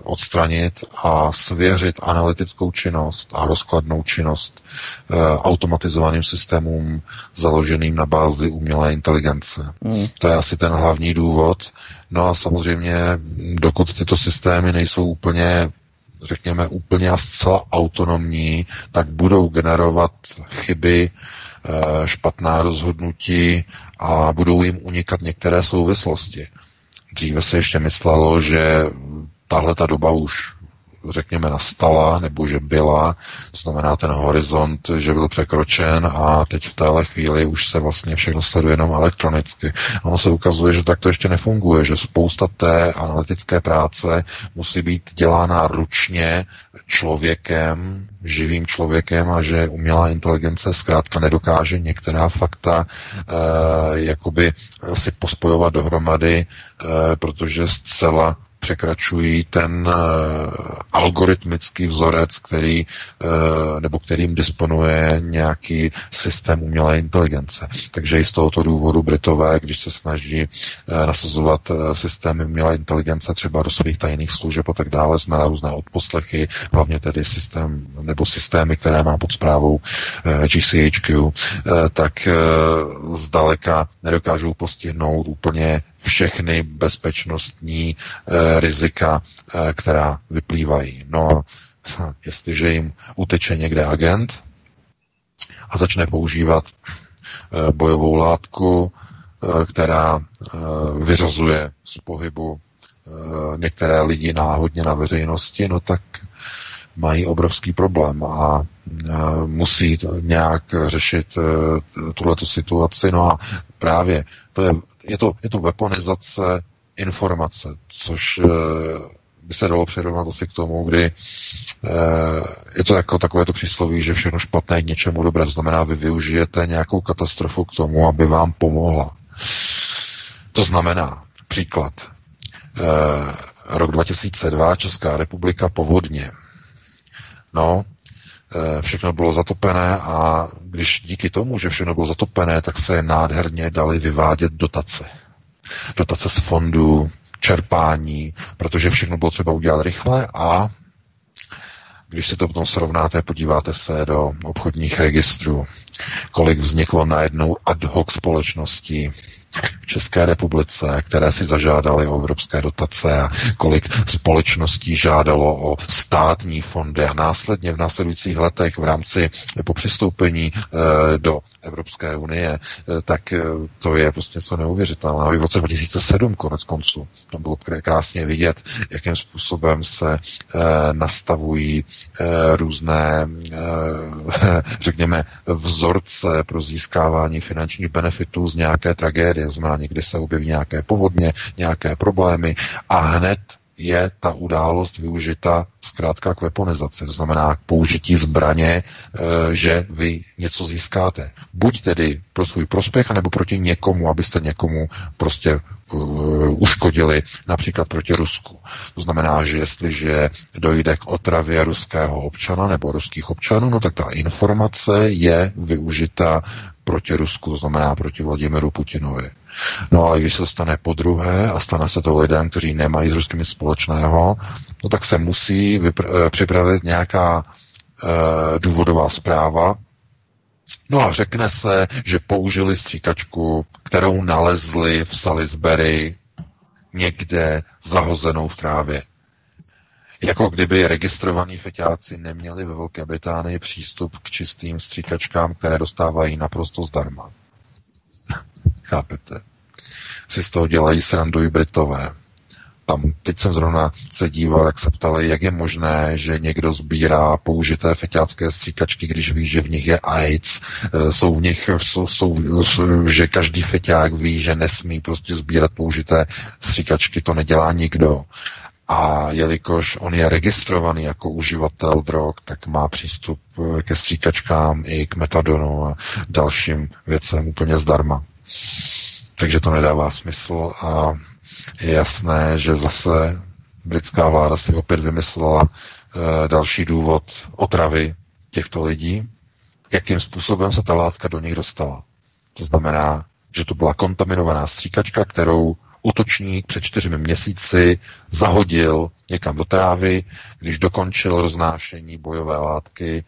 C: odstranit a svěřit analytickou činnost a rozkladnou činnost eh, automatizovaným systémům založeným na bázi umělé inteligence. Mm. To je asi ten hlavní důvod. No a samozřejmě, dokud tyto systémy nejsou úplně řekněme, úplně a zcela autonomní, tak budou generovat chyby, špatná rozhodnutí a budou jim unikat některé souvislosti. Dříve se ještě myslelo, že tahle ta doba už řekněme, nastala, nebo že byla, to znamená ten horizont, že byl překročen a teď v téhle chvíli už se vlastně všechno sleduje jenom elektronicky. Ono se ukazuje, že tak to ještě nefunguje, že spousta té analytické práce musí být dělána ručně člověkem, živým člověkem a že umělá inteligence zkrátka nedokáže některá fakta e, jakoby si pospojovat dohromady, e, protože zcela překračují ten uh, algoritmický vzorec, který, uh, nebo kterým disponuje nějaký systém umělé inteligence. Takže i z tohoto důvodu Britové, když se snaží uh, nasazovat systémy umělé inteligence třeba do svých tajných služeb a tak dále, jsme na různé odposlechy, hlavně tedy systém nebo systémy, které má pod zprávou GCHQ, tak zdaleka nedokážou postihnout úplně všechny bezpečnostní eh, rizika, eh, která vyplývají. No a <laughs> jestliže jim uteče někde agent a začne používat eh, bojovou látku, která vyřazuje z pohybu některé lidi náhodně na veřejnosti, no tak mají obrovský problém a musí nějak řešit tuhleto situaci. No a právě to je je to, je to weaponizace informace, což eh, by se dalo přirovnat asi k tomu, kdy eh, je to jako takové to přísloví, že všechno špatné k něčemu dobré. Znamená, vy využijete nějakou katastrofu k tomu, aby vám pomohla. To znamená, příklad, eh, rok 2002, Česká republika povodně. No, všechno bylo zatopené a když díky tomu, že všechno bylo zatopené, tak se nádherně dali vyvádět dotace. Dotace z fondů, čerpání, protože všechno bylo třeba udělat rychle a když si to potom srovnáte, podíváte se do obchodních registrů, kolik vzniklo najednou ad hoc společností, v České republice, které si zažádali o evropské dotace a kolik společností žádalo o státní fondy a následně v následujících letech v rámci po přistoupení e, do Evropské unie, e, tak e, to je prostě něco neuvěřitelného. I v roce 2007 konec konců tam bylo krásně vidět, jakým způsobem se nastavují různé, <laughs> řekněme, vzorce pro získávání finančních benefitů z nějaké tragédie tragédie, znamená někdy se objeví nějaké povodně, nějaké problémy a hned je ta událost využita zkrátka k weaponizaci, to znamená k použití zbraně, e, že vy něco získáte. Buď tedy pro svůj prospěch, anebo proti někomu, abyste někomu prostě uh, uškodili, například proti Rusku. To znamená, že jestliže dojde k otravě ruského občana nebo ruských občanů, no tak ta informace je využita proti Rusku, to znamená proti Vladimiru Putinovi. No ale když se stane po druhé a stane se to lidem, kteří nemají s ruskými společného, no tak se musí vypr- eh, připravit nějaká e, důvodová zpráva, No a řekne se, že použili stříkačku, kterou nalezli v Salisbury někde zahozenou v trávě. Jako kdyby registrovaní feťáci neměli ve Velké Británii přístup k čistým stříkačkám, které dostávají naprosto zdarma. <laughs> Chápete? Si z toho dělají srandu i Britové. Tam, teď jsem zrovna se díval, jak se ptali, jak je možné, že někdo sbírá použité feťácké stříkačky, když ví, že v nich je AIDS, e, jsou v nich, jsou, jsou, že každý feťák ví, že nesmí prostě sbírat použité stříkačky, to nedělá nikdo. A jelikož on je registrovaný jako uživatel drog, tak má přístup eh, ke stříkačkám i k metadonu a dalším věcem úplně zdarma. Takže to nedává smysl a je jasné, že zase britská vláda si opět vymyslela e, další důvod otravy těchto lidí, jakým způsobem se ta látka do nich dostala. To znamená, že to byla kontaminovaná stříkačka, kterou útočník před čtyřmi měsíci zahodil někam do trávy, když dokončil roznášení bojové látky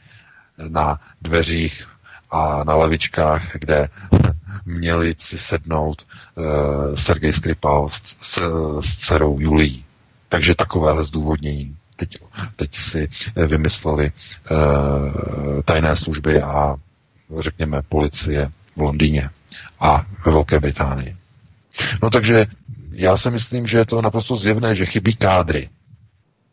C: na dveřích a na levičkách, kde měli si sednout uh, Sergej Skripal s, s, s dcerou Julí. Takže takovéhle zdůvodnění. Teď, teď si vymysleli uh, tajné služby a řekněme policie v Londýně a ve Velké Británii. No takže já si myslím, že je to naprosto zjevné, že chybí kádry.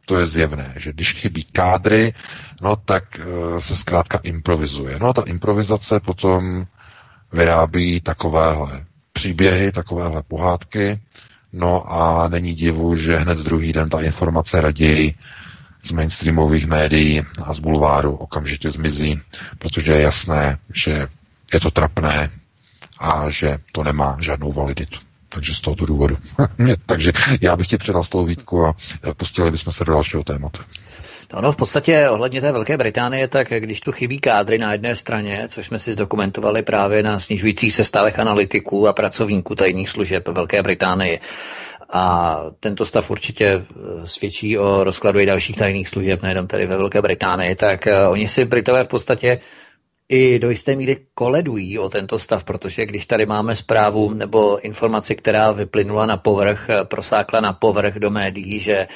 C: To je zjevné, že když chybí kádry, no tak uh, se zkrátka improvizuje. No a ta improvizace potom vyrábí takovéhle příběhy, takovéhle pohádky, no a není divu, že hned druhý den ta informace raději z mainstreamových médií a z bulváru okamžitě zmizí, protože je jasné, že je to trapné a že to nemá žádnou validitu. Takže z tohoto důvodu. <laughs> Takže já bych ti předal slovo Vítku a pustili bychom se do dalšího tématu.
B: No, no, v podstatě ohledně té Velké Británie, tak když tu chybí kádry na jedné straně, což jsme si zdokumentovali právě na snižujících sestavech analytiků a pracovníků tajných služeb Velké Británie, a tento stav určitě eh, svědčí o rozkladu i dalších tajných služeb, nejenom tady ve Velké Británii, tak uh, oni si Britové v podstatě i do jisté míry koledují o tento stav, protože když tady máme zprávu nebo informaci, která vyplynula na povrch, prosákla na povrch do médií, že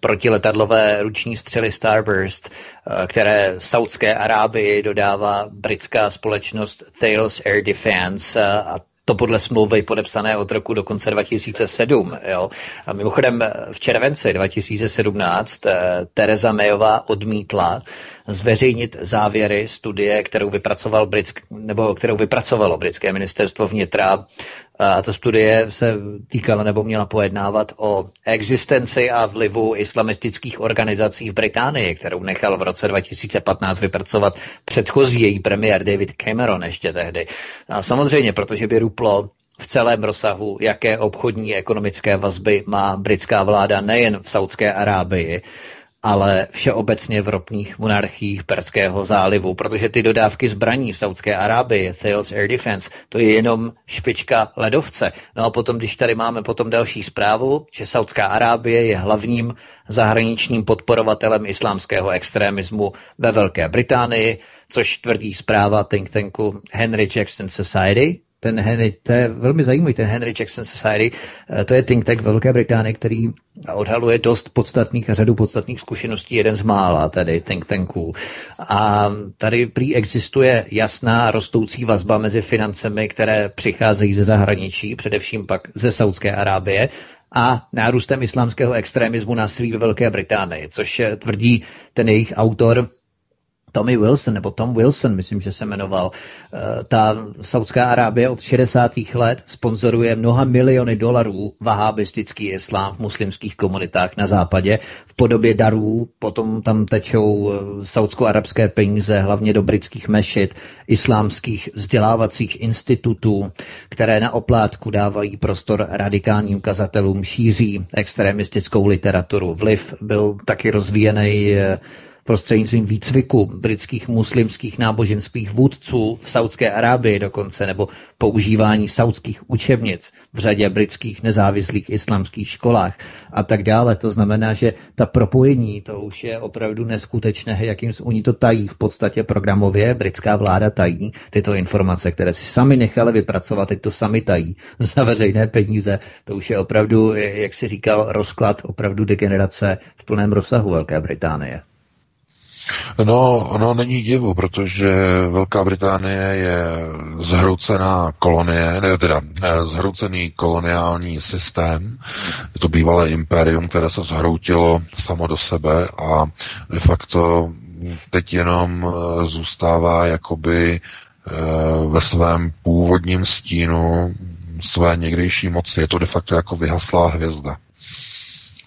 B: protiletadlové ruční střely Starburst, eh, které Saudské Arábii dodává britská společnost Thales Air Defense eh, a to podle smlouvy podepsané od roku do konce 2007. Jo. A mimochodem v červenci 2017 eh, Tereza Mayová odmítla zveřejnit závěry studie, kterou, vypracoval britsk, nebo kterou vypracovalo britské ministerstvo vnitra. A ta studie se týkala nebo měla pojednávat o existenci a vlivu islamistických organizací v Británii, kterou nechal v roce 2015 vypracovat předchozí její premiér David Cameron ještě tehdy. A samozřejmě, protože by ruplo v celém rozsahu, jaké obchodní ekonomické vazby má britská vláda nejen v Saudské Arábii, ale všeobecně v ropných monarchiích Perského zálivu, protože ty dodávky zbraní v Saudské Arábii, Thales Air Defense, to je jenom špička ledovce. No a potom, když tady máme potom další zprávu, že Saudská Arábie je hlavním zahraničním podporovatelem islámského extremismu ve Velké Británii, což tvrdí zpráva think tanku Henry Jackson Society, ten Henry, to je velmi zajímavý, ten Henry Jackson Society, eh, to je think tank Velké Británie, který odhaluje dost podstatných a řadu podstatných zkušeností, jeden z mála tady think tanků. A tady prý existuje jasná rostoucí vazba mezi financemi, které přicházejí ze zahraničí, především pak ze Saudské Arábie, a nárůstem islámského extremismu násilí ve Velké Británii, což tvrdí ten jejich autor Tommy Wilson, nebo Tom Wilson, myslím, že se jmenoval. Eh, ta Saudská Arábie od 60. let sponzoruje mnoha miliony dolarů vahábistický islám v muslimských komunitách na západě v podobě darů, potom tam tečou eh, saudsko-arabské peníze, hlavně do britských mešit, islámských vzdělávacích institutů, které na oplátku dávají prostor radikálním kazatelům, šíří extremistickou literaturu. Vliv byl taky rozvíjený eh, prostřednictvím výcviku britských muslimských náboženských vůdců v Saudské Arábii dokonce, nebo používání saudských učebnic v řadě britských nezávislých islamských školách a tak dále. To znamená, že ta propojení, to už je opravdu neskutečné, jakým oni to tají v podstatě programově, britská vláda tají tyto informace, které si sami nechali vypracovat, teď to sami tají <laughs> za veřejné peníze. To už je opravdu, jak si říkal, rozklad opravdu degenerace v plném rozsahu Velké Británie.
C: No, ono není divu, protože Velká Británie je zhroucená kolonie, ne, teda eh, zhroucený koloniální systém. Je to bývalé impérium, které se zhroutilo samo do sebe a de facto teď jenom eh, zůstává jakoby eh, ve svém původním stínu své někdejší moci. Je to de facto jako vyhaslá hvězda.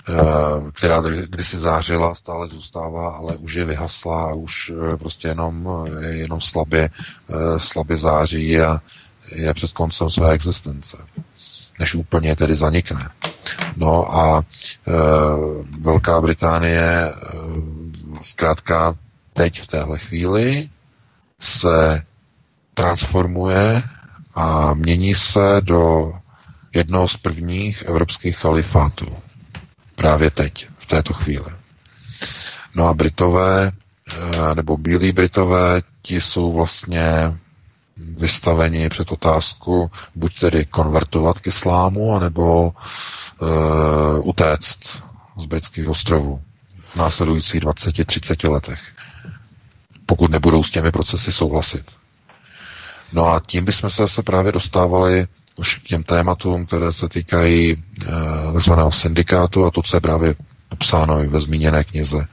C: Eh, která kdysi zářila, stále zůstává, ale už je vyhaslá už eh, prostě jenom, eh, jenom slabě, slabě září a je před koncem své existence, než úplně tedy zanikne. No a Velká Británie zkrátka teď v téhle chvíli se transformuje a mění se do jednoho z prvních evropských kalifátů právě teď, v této chvíli. No a Britové, eh, nebo bílí Britové, ti jsou vlastně vystaveni před otázku buď tedy konvertovat k islámu, anebo uh, utéct z britských ostrovů v následujících 20-30 letech, pokud nebudou s těmi procesy souhlasit. No a tím bychom se zase právě dostávali už k těm tématům, které se týkají e, tzv. syndikátu a to, co je právě popsáno i ve zmíněné knize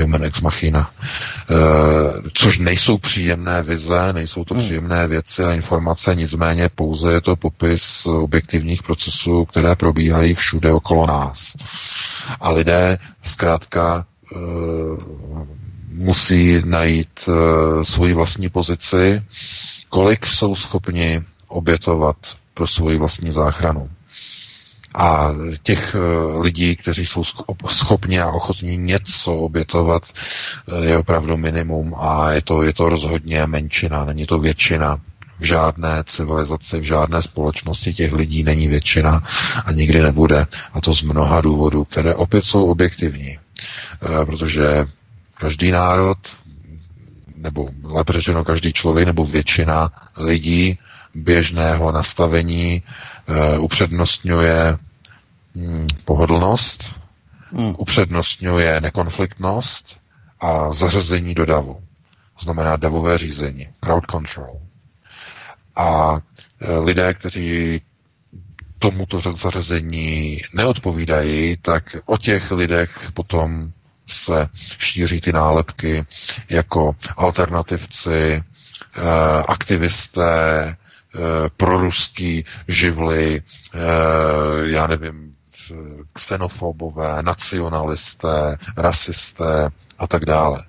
C: Human Ex Machina. E, což nejsou příjemné vize, nejsou to hmm. příjemné věci a informace, nicméně pouze je to popis objektivních procesů, které probíhají všude okolo nás. A lidé zkrátka e, musí najít e, svoji vlastní pozici, kolik jsou schopni obětovat pro svoji vlastní záchranu. A těch eh, lidí, kteří jsou schopni a ochotní něco obětovat, eh, je opravdu minimum a je to, je to rozhodně menšina, není to většina. V žádné civilizaci, v žádné společnosti těch lidí není většina a nikdy nebude. A to z mnoha důvodů, které opět jsou objektivní. Eh, protože každý národ, nebo lépe řečeno každý člověk, nebo většina lidí běžného nastavení e, upřednostňuje hm, pohodlnost, hmm. upřednostňuje nekonfliktnost a zařazení do davu. To znamená davové řízení, crowd control. A e, lidé, kteří tomuto zařazení neodpovídají, tak o těch lidech potom se šíří ty nálepky jako alternativci, e, aktivisté, Eh, proruský živly, eh, já nevím, xenofobové, nacionalisté, rasisté a tak dále.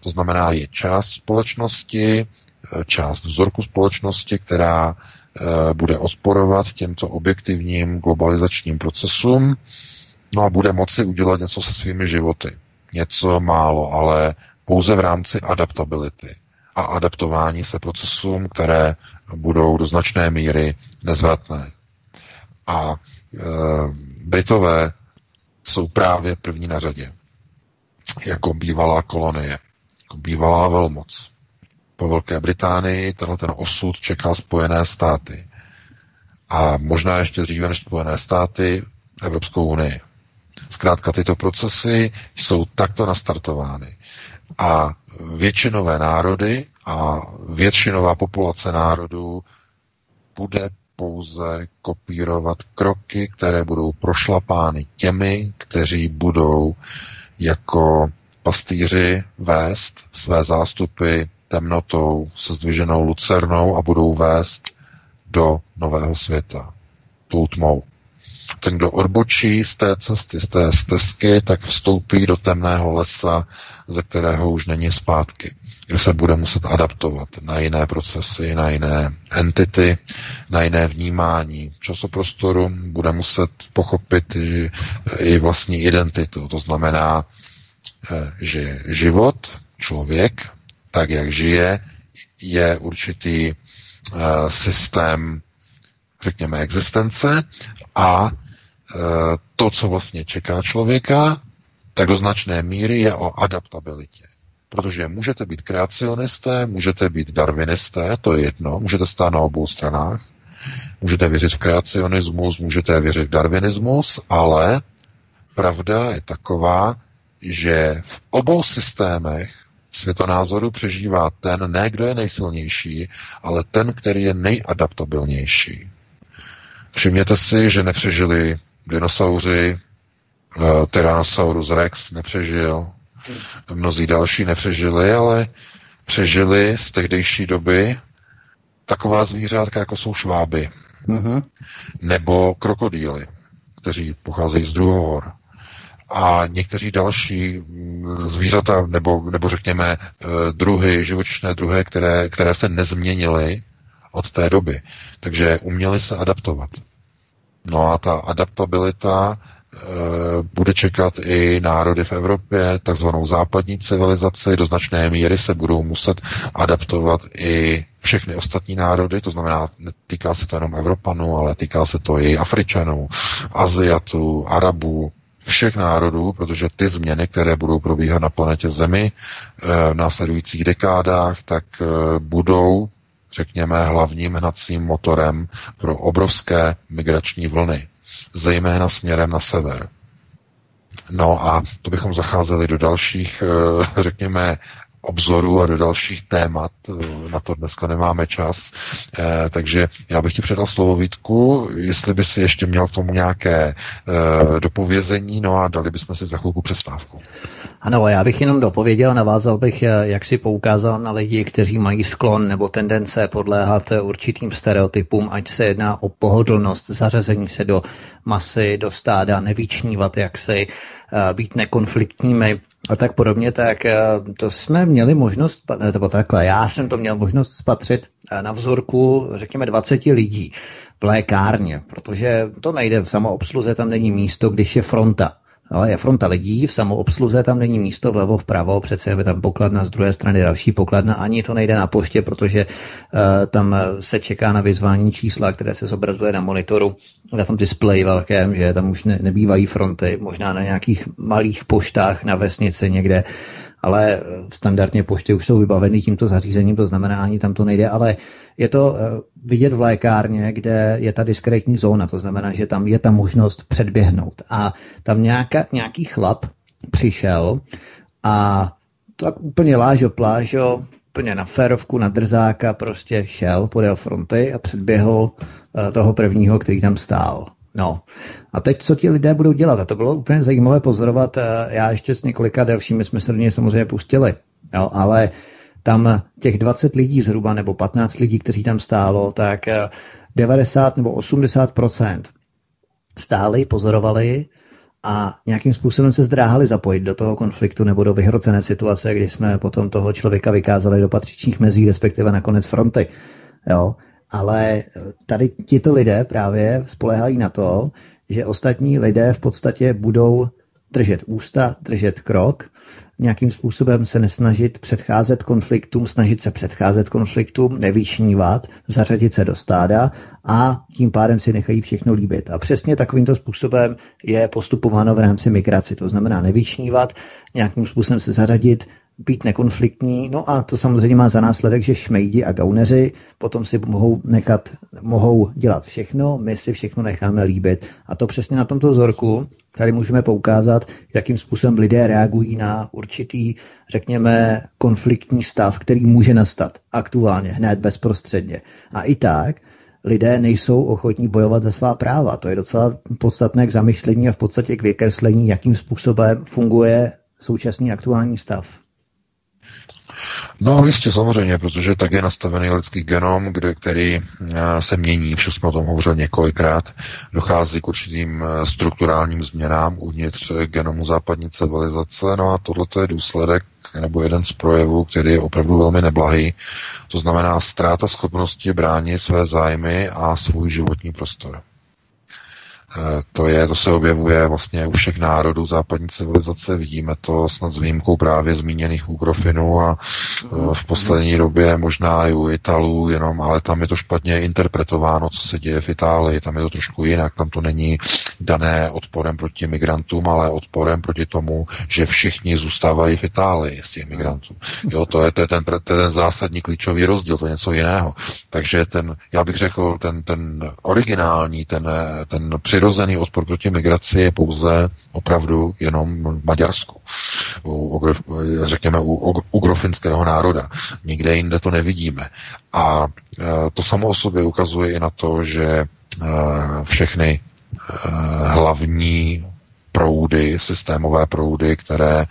C: To znamená, je část společnosti, eh, část vzorku společnosti, která bude odporovat těmto objektivním globalizačním procesům, no a bude moci udělat něco se svými životy. něco málo, ale pouze v rámci adaptability a adaptování se procesům, které budou do značné míry nezvratné. A e, Britové jsou právě první na řadě. Jako bývalá kolonie, jako bývalá velmoc. Po Velké Británii tenhle ten osud čeká Spojené státy. A možná ještě dříve než Spojené státy Evropskou unii. Zkrátka tyto procesy jsou takto nastartovány. A většinové národy a většinová populace národů bude pouze kopírovat kroky, které budou prošlapány těmi, kteří budou jako pastýři vést své zástupy temnotou se zdviženou lucernou a budou vést do nového světa, tou tmou. Ten, kdo odbočí z té cesty, z té stezky, tak vstoupí do temného lesa, ze kterého už není zpátky, kde se bude muset adaptovat na jiné procesy, na jiné entity, na jiné vnímání časoprostoru, bude muset pochopit i vlastní identitu. To znamená, eh, že život, člověk, tak jak žije, je určitý uh, systém, řekněme, existence a Eh, to, co vlastně čeká člověka, tak do značné míry je o adaptabilitě. Protože můžete být kreacionisté, můžete být darwinisté, to je jedno, můžete stát na obou stranách, můžete věřit v kreacionismus, můžete věřit v darwinismus, ale pravda je taková, že v obou systémech světonázoru přežívá ten, ne kdo je nejsilnější, ale ten, který je nejadaptabilnější. Všimněte si, že nepřežili dinosauři, uh, Tyrannosaurus rex nepřežil, mnozí další nepřežili, ale přežili z tehdejší doby taková zvířátka, jako jsou šváby. Uh-huh. Nebo krokodýly, kteří pocházejí z druhohor. A někteří další mm, zvířata, nebo, nebo řekněme eh, druhy, živočišné druhy, které, které se nezměnily od té doby. Takže uměli se adaptovat. No a ta adaptabilita e, bude čekat i národy v Evropě, takzvanou západní civilizaci. Do značné míry se budou muset adaptovat i všechny ostatní národy, to znamená, netýká se to jenom Evropanů, ale týká se to i Afričanů, Aziatů, Arabů, všech národů, protože ty změny, které budou probíhat na planetě Zemi e, v následujících dekádách, tak e, budou řekněme, hlavním hnacím motorem pro obrovské migrační vlny, zejména směrem na sever. No a to bychom zacházeli do dalších, eh, řekněme, obzoru a do dalších témat. Na to dneska nemáme čas. Eh, takže já bych ti předal slovo Vítku, jestli by si ještě měl k tomu nějaké eh, dopovězení, no a dali bychom si za chvilku přestávku.
B: Ano, já bych jenom dopověděl, navázal bych, eh, jak si poukázal na lidi, kteří mají sklon nebo tendence podléhat určitým stereotypům, ať se jedná o pohodlnost, zařazení se do masy, do stáda, nevyčnívat jaksi, být nekonfliktními a tak podobně, tak eh, to jsme měli možnost, nebo takhle, já jsem to měl možnost spatřit eh, na vzorku, řekněme, 20 lidí v lékárně, protože to nejde v samoobsluze, tam není místo, když je fronta. No, je fronta lidí, v samoobsluze tam není místo vlevo, vpravo, přece je tam pokladna, z druhé strany další pokladna, ani to nejde na poště, protože uh, tam se čeká na vyzvání čísla, které se zobrazuje na monitoru, na tom displeji velkém, že tam už ne, nebývají fronty, možná na nějakých malých poštách na vesnici někde, ale standardně pošty už jsou vybaveny tímto zařízením, to znamená, ani tam to nejde, ale je to eh, vidět v lékárně, kde je ta diskrétní zóna, to znamená, že tam je ta možnost předběhnout. A tam nějaká, nějaký chlap přišel a tak úplně lážo plážo, úplně na férovku, na drzáka, prostě šel podél fronty a předběhl eh, toho prvního, který tam stál. No. A teď, co ti lidé budou dělat? A to bylo úplně zajímavé pozorovat. Eh, já ještě s několika dalšími jsme se do něj samozřejmě pustili. Jo, ale tam těch 20 lidí zhruba, nebo 15 lidí, kteří tam stálo, tak 90 eh, nebo 80% stáli, pozorovali a nějakým způsobem se zdráhali zapojit do toho konfliktu nebo do vyhrocené situace, kdy jsme potom toho člověka vykázali do patřičních mezí, respektive na konec fronty. Jo? Ale tady tito lidé právě spolehají na to, že ostatní lidé v podstatě budou držet ústa, držet krok, nějakým způsobem se nesnažit předcházet konfliktům, snažit se předcházet konfliktům, nevyšnívat, zařadit se do stáda a tím pádem si nechají všechno líbit. A přesně takovýmto způsobem je postupováno v rámci migraci. To znamená nevyšnívat, nějakým způsobem se zařadit, být nekonfliktní, no a to samozřejmě má za následek, že šmejdi a gauneři potom si mohou nechat, mohou dělat všechno, my si všechno necháme líbit. A to přesně na tomto vzorku tady můžeme poukázat, jakým způsobem lidé reagují na určitý, řekněme, konfliktní stav, který může nastat aktuálně, hned bezprostředně. A i tak lidé nejsou ochotní bojovat za svá práva. To je docela podstatné k zamyšlení a v podstatě k vykreslení, jakým způsobem funguje současný aktuální stav.
C: No jistě samozřejmě, protože tak je nastavený lidský genom, kde, který eh, se mění, už jsme o tom hovořili několikrát, dochází k určitým eh, strukturálním změnám uvnitř genomu západní civilizace, no a tohle je důsledek nebo jeden z projevů, který je opravdu velmi neblahý, to znamená ztráta schopnosti bránit své zájmy a svůj životní prostor. Eh, to, je, to se objevuje vlastně u všech národů západní civilizace. Vidíme to snad s výjimkou právě zmíněných Ugrofinů a eh, v poslední době možná i u Italů, jenom, ale tam je to špatně interpretováno, co se děje v Itálii. Tam je to trošku jinak. Tam to není dané odporem proti migrantům, ale odporem proti tomu, že všichni zůstávají v Itálii z těch migrantů. Jo, to je, to je ten, to je ten zásadní klíčový rozdíl, to je něco jiného. Takže ten, já bych řekl, ten, ten originální, ten, ten přirozený odpor proti migraci je pouze opravdu jenom v Maďarsku. U, řekněme u ugrofinského národa. Nikde jinde to nevidíme. A e, to samo o sobě ukazuje i na to, že e, všechny e, hlavní proudy, systémové proudy, které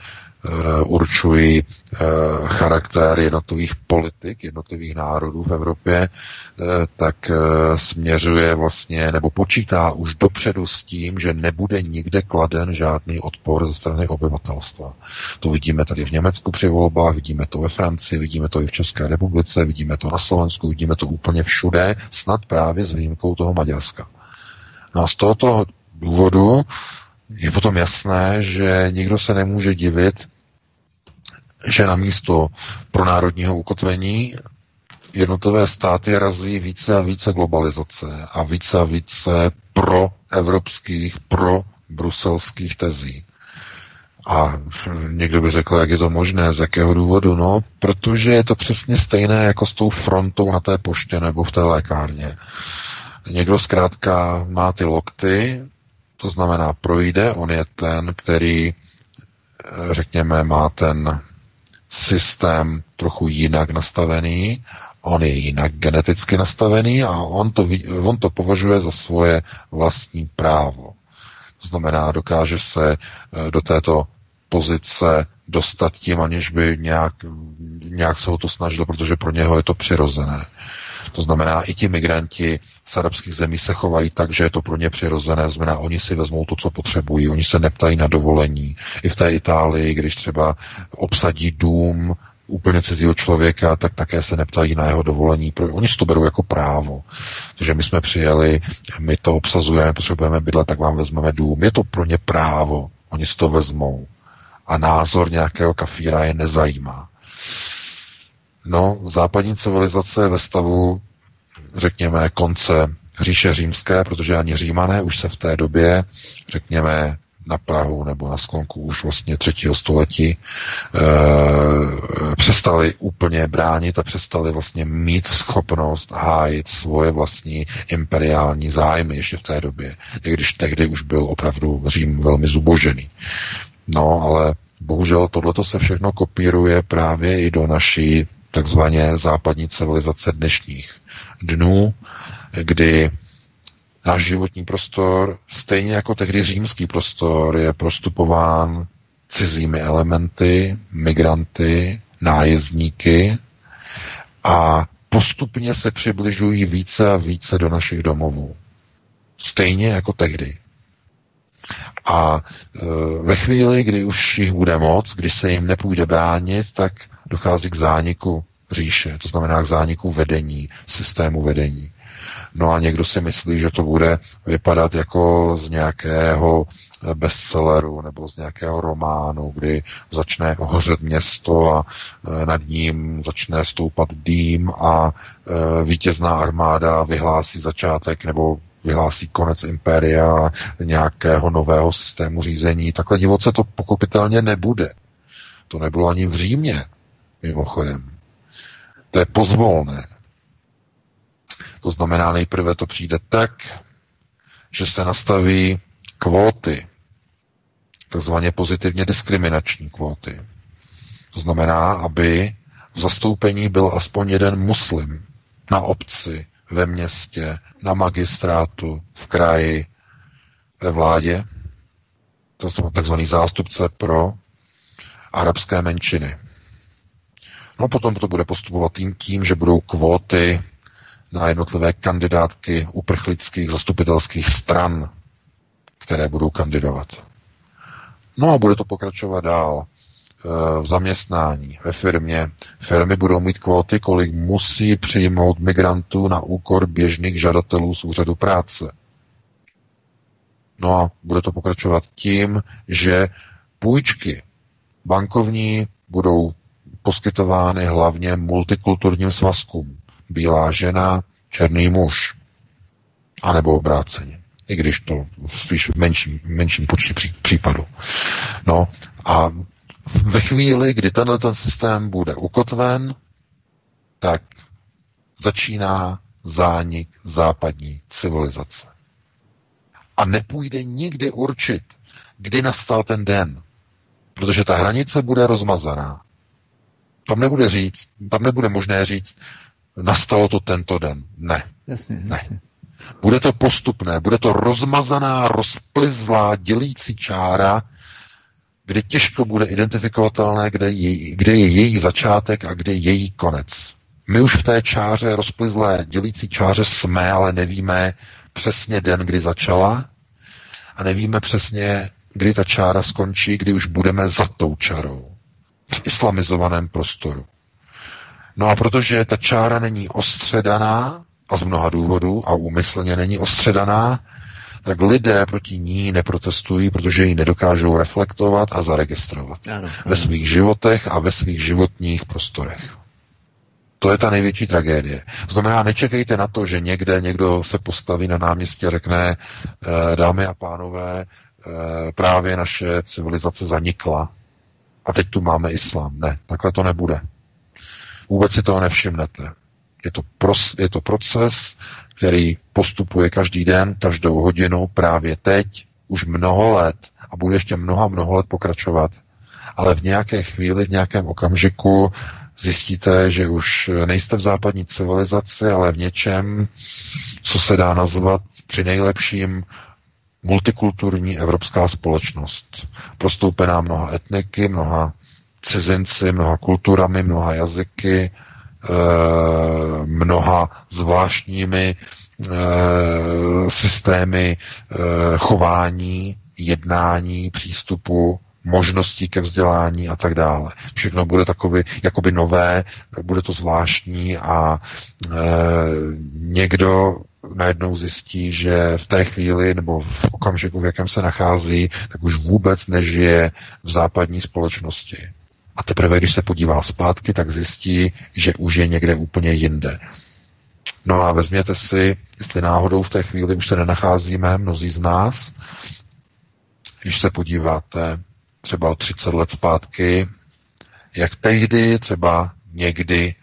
C: určují eh, charakter jednotlivých politik, jednotlivých národů v Evropě, eh, tak směřuje vlastně, nebo počítá už dopředu s tím, že nebude nikde kladen žádný odpor ze strany obyvatelstva. To vidíme tady v Německu při volbách, vidíme to ve Francii, vidíme to i v České republice, vidíme to na Slovensku, vidíme to úplně všude, snad právě s výjimkou toho Maďarska. No a z tohoto důvodu je potom jasné, že nikdo se nemůže divit, že na místo pro národního ukotvení jednotlivé státy razí více a více globalizace a více a více pro evropských, pro bruselských tezí. A někdo by řekl, jak je to možné, z jakého důvodu? No, protože je to přesně stejné jako s tou frontou na té poště nebo v té lékárně. Někdo zkrátka má ty lokty, to znamená projde, on je ten, který, řekněme, má ten systém trochu jinak nastavený, on je jinak geneticky nastavený a on to, on to považuje za svoje vlastní právo. To znamená, dokáže se eh, do této pozice dostat tím, aniž by nějak, nějak se ho to snažil, protože pro něho je to přirozené. To znamená, i ti migranti z arabských zemí se chovají tak, že je to pro ně přirozené. Znamená, oni si vezmou to, co potřebují, oni se neptají na dovolení. I v té Itálii, když třeba obsadí dům úplně cizího člověka, tak také se neptají na jeho dovolení. Oni si to berou jako právo. Takže my jsme přijeli, my to obsazujeme, potřebujeme bydlet, tak vám vezmeme dům. Je to pro ně právo. Oni si to vezmou. A názor nějakého kafíra je nezajímá. No, západní civilizace je ve stavu, řekněme, konce říše římské, protože ani římané už se v té době, řekněme, na Prahu nebo na sklonku už vlastně třetího století e, přestali úplně bránit a přestali vlastně mít schopnost hájit svoje vlastní imperiální zájmy ještě v té době, i když tehdy už byl opravdu Řím velmi zubožený. No, ale bohužel tohleto se všechno kopíruje právě i do naší takzvaně západní civilizace dnešních dnů, kdy náš životní prostor, stejně jako tehdy římský prostor, je prostupován cizími elementy, migranty, nájezdníky a postupně se přibližují více a více do našich domovů. Stejně jako tehdy. A e, ve chvíli, kdy už jich bude moc, když se jim nepůjde bránit, tak dochází k zániku říše, to znamená k zániku vedení, systému vedení. No a někdo si myslí, že to bude vypadat jako z nějakého bestselleru nebo z nějakého románu, kdy začne hořet město a e, nad ním začne stoupat dým a e, vítězná armáda vyhlásí začátek nebo vyhlásí konec impéria, nějakého nového systému řízení. Takhle divoce to pokopitelně nebude. To nebylo ani v Římě, mimochodem. To je pozvolné. To znamená, nejprve to přijde tak, že se nastaví kvóty, takzvaně pozitivně diskriminační kvóty. To znamená, aby v zastoupení byl aspoň jeden muslim na obci, ve městě, na magistrátu, v kraji, ve vládě. To jsou takzvaný zástupce pro arabské menšiny. No potom to bude postupovat tím, tím, že budou kvóty na jednotlivé kandidátky uprchlických zastupitelských stran, které budou kandidovat. No a bude to pokračovat dál v zaměstnání, ve firmě. Firmy budou mít kvóty, kolik musí přijmout migrantů na úkor běžných žadatelů z úřadu práce. No a bude to pokračovat tím, že půjčky bankovní budou poskytovány hlavně multikulturním svazkům. Bílá žena, černý muž. A nebo obráceně. I když to spíš v menším, menším počtu případů. No a ve chvíli, kdy tenhle ten systém bude ukotven, tak začíná zánik západní civilizace. A nepůjde nikdy určit, kdy nastal ten den, protože ta hranice bude rozmazaná. Tam nebude říct, tam nebude možné říct, nastalo to tento den. Ne. Jasně, ne. Jasně. Bude to postupné, bude to rozmazaná, rozplizlá, dělící čára, kde těžko bude identifikovatelné, kde je, kde je její začátek a kde je její konec. My už v té čáře rozplizlé dělící čáře jsme, ale nevíme přesně den, kdy začala a nevíme přesně, kdy ta čára skončí, kdy už budeme za tou čarou v islamizovaném prostoru. No a protože ta čára není ostředaná, a z mnoha důvodů, a úmyslně není ostředaná, tak lidé proti ní neprotestují, protože ji nedokážou reflektovat a zaregistrovat ano, ano. ve svých životech a ve svých životních prostorech. To je ta největší tragédie. Znamená, nečekejte na to, že někde někdo se postaví na náměstí a řekne, eh, dámy a pánové, eh, právě naše civilizace zanikla a teď tu máme islám. Ne, takhle to nebude. Vůbec si toho nevšimnete. Je to, pros, je to proces, který postupuje každý den, každou hodinu, právě teď, už mnoho let a bude ještě mnoha, mnoho let pokračovat. Ale v nějaké chvíli, v nějakém okamžiku zjistíte, že už nejste v západní civilizaci, ale v něčem, co se dá nazvat při nejlepším multikulturní evropská společnost. Prostoupená mnoha etniky, mnoha cizinci, mnoha kulturami, mnoha jazyky, Eh, mnoha zvláštními eh, systémy eh, chování, jednání, přístupu, možností ke vzdělání a tak dále. Všechno bude takové jakoby nové, bude to zvláštní a e, někdo najednou zjistí, že v té chvíli nebo v okamžiku, v jakém se nachází, tak už vůbec nežije v západní společnosti. A teprve, když se podívá zpátky, tak zjistí, že už je někde úplně jinde. No a vezměte si, jestli náhodou v té chvíli už se nenacházíme, mnozí z nás, když se podíváte třeba o 30 let zpátky, jak tehdy, třeba někdy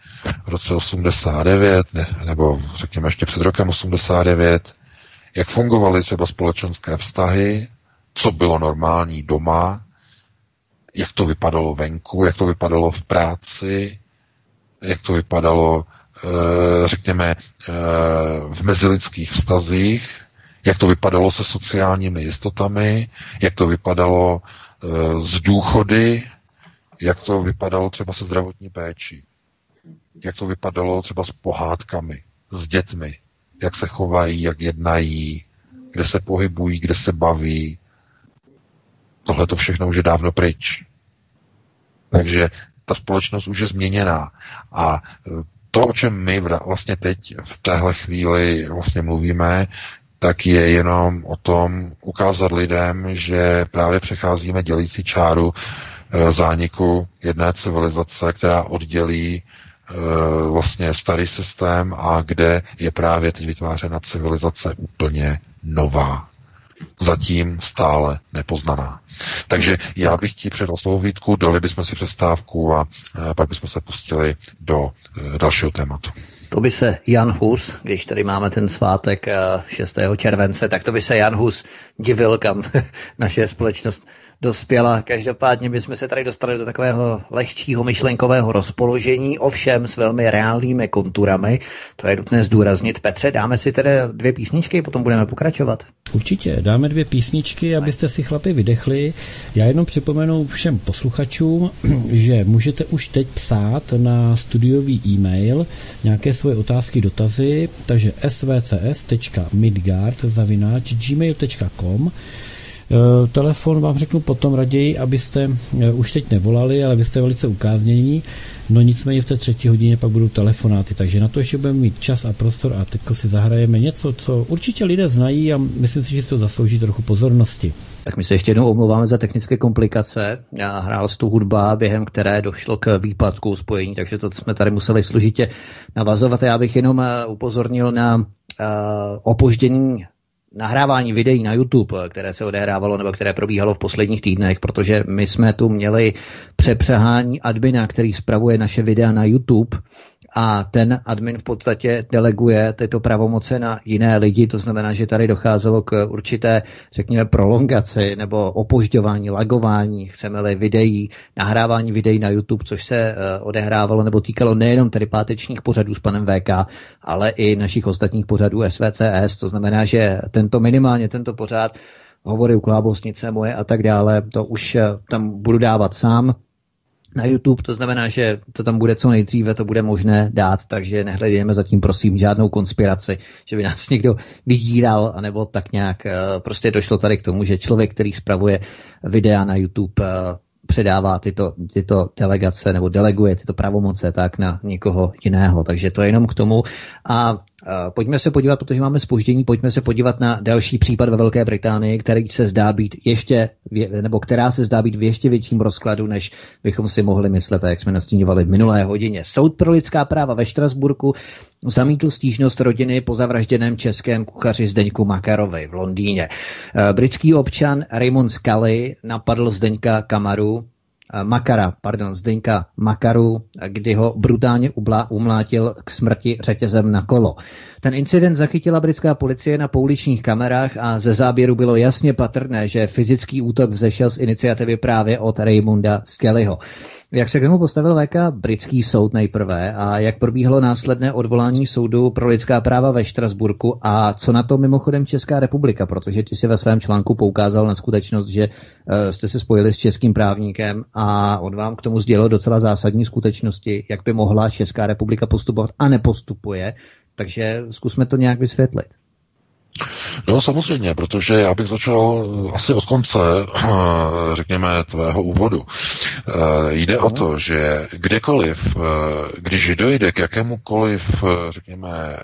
C: v roce 89, ne, nebo řekněme ještě před rokem 89, jak fungovaly třeba společenské vztahy, co bylo normální doma, jak to vypadalo venku, jak to vypadalo v práci, jak to vypadalo, eh, řekněme, eh, v mezilidských vztazích, jak to vypadalo se sociálními jistotami, jak to vypadalo eh, z důchody, jak to vypadalo třeba se zdravotní péčí, jak to vypadalo třeba s pohádkami, s dětmi, jak se chovají, jak jednají, kde se pohybují, kde se baví, Tohle to všechno už je dávno pryč. Takže ta společnost už je změněná. A to, o čem my vlastně teď v téhle chvíli vlastně mluvíme, tak je jenom o tom ukázat lidem, že právě přecházíme dělící čáru e, zániku jedné civilizace, která oddělí vlastně starý systém a kde je právě teď vytvářena civilizace úplně nová. Zatím stále nepoznaná. Takže já bych ti předal slovo Vítku, dali bychom si přestávku a pak bychom se pustili do e, dalšího tématu.
B: To by se Jan Hus, když tady máme ten svátek 6. července, tak to by se Jan Hus divil, kam <laughs> naše společnost dospěla. Každopádně bychom se tady dostali do takového lehčího myšlenkového rozpoložení, ovšem s velmi reálnými konturami. To je nutné zdůraznit. Petře, dáme si tedy dvě písničky, potom budeme pokračovat.
A: Určitě, dáme dvě písničky, abyste si chlapi vydechli. Já jenom připomenu všem posluchačům, <clears throat> že můžete už teď psát na studiový e-mail nějaké svoje otázky, dotazy, takže svcs.midgard zavináč gmail.com Eh, telefon vám řeknu potom raději, abyste eh, už teď nevolali, ale vy jste velice ukáznění. No nicméně v té třetí hodině pak budou telefonáty, takže na to ještě budeme mít čas a prostor a teď si zahrajeme něco, co určitě lidé znají a myslím si, že si to zaslouží trochu pozornosti.
B: Tak my se ještě jednou omlouváme za technické komplikace. Já hrál s tu hudba, během které došlo k výpadku spojení, takže to jsme tady museli složitě navazovat. Já bych jenom eh, upozornil na opoždění nahrávání videí na YouTube, které se odehrávalo nebo které probíhalo v posledních týdnech, protože my jsme tu měli přepřehání admina, který spravuje naše videa na YouTube a ten admin v podstatě deleguje tyto pravomoce na jiné lidi, to znamená, že tady docházelo k určité, řekněme, prolongaci nebo opožďování, lagování, chceme-li videí, nahrávání videí na YouTube, což se eh, odehrávalo nebo týkalo nejenom tedy pátečních pořadů s panem VK, ale i našich ostatních pořadů SVCS, to znamená, že tento minimálně tento pořád hovory u klábosnice moje a tak dále, to už eh, tam budu dávat sám, na YouTube, to znamená, že to tam bude co nejdříve, to bude možné dát, takže nehledejme zatím prosím žádnou konspiraci, že by nás někdo vydíral, anebo tak nějak eh, prostě došlo tady k tomu, že člověk, který spravuje videa na YouTube, eh, předává tyto, tyto delegace nebo deleguje tyto pravomoce tak na někoho jiného. Takže to je jenom k tomu. A Pojďme se podívat, protože máme spoždění, pojďme se podívat na další případ ve Velké Británii, který se zdá být ještě, nebo která se zdá být v ještě větším rozkladu, než bychom si mohli myslet, jak jsme nastíňovali v minulé hodině. Soud pro lidská práva ve Štrasburku zamítl stížnost rodiny po zavražděném českém kuchaři Zdeňku Makarovi v Londýně. Britský občan Raymond Scully napadl Zdeňka Kamaru, Eh, Makara, pardon, Zdeňka Makaru, kdy ho brutálně umlátil k smrti řetězem na kolo. Ten incident zachytila britská policie na pouličních kamerách a ze záběru bylo jasně patrné, že fyzický útok vzešel z iniciativy právě od Raymunda Skellyho. Jak se k tomu postavil VK britský soud nejprve a jak probíhalo následné odvolání soudu pro lidská práva ve Štrasburku a co na to mimochodem Česká republika, protože ty si ve svém článku poukázal na skutečnost, že uh, jste se spojili s českým právníkem a on vám k tomu sdělil docela zásadní skutečnosti, jak by mohla Česká republika postupovat a nepostupuje. Takže zkusme to nějak vysvětlit.
C: No samozřejmě, protože já bych začal eh, asi od konce, eh, řekněme, tvého úvodu. Eh, jde o to, že kdekoliv, když dojde k jakémukoliv, řekněme,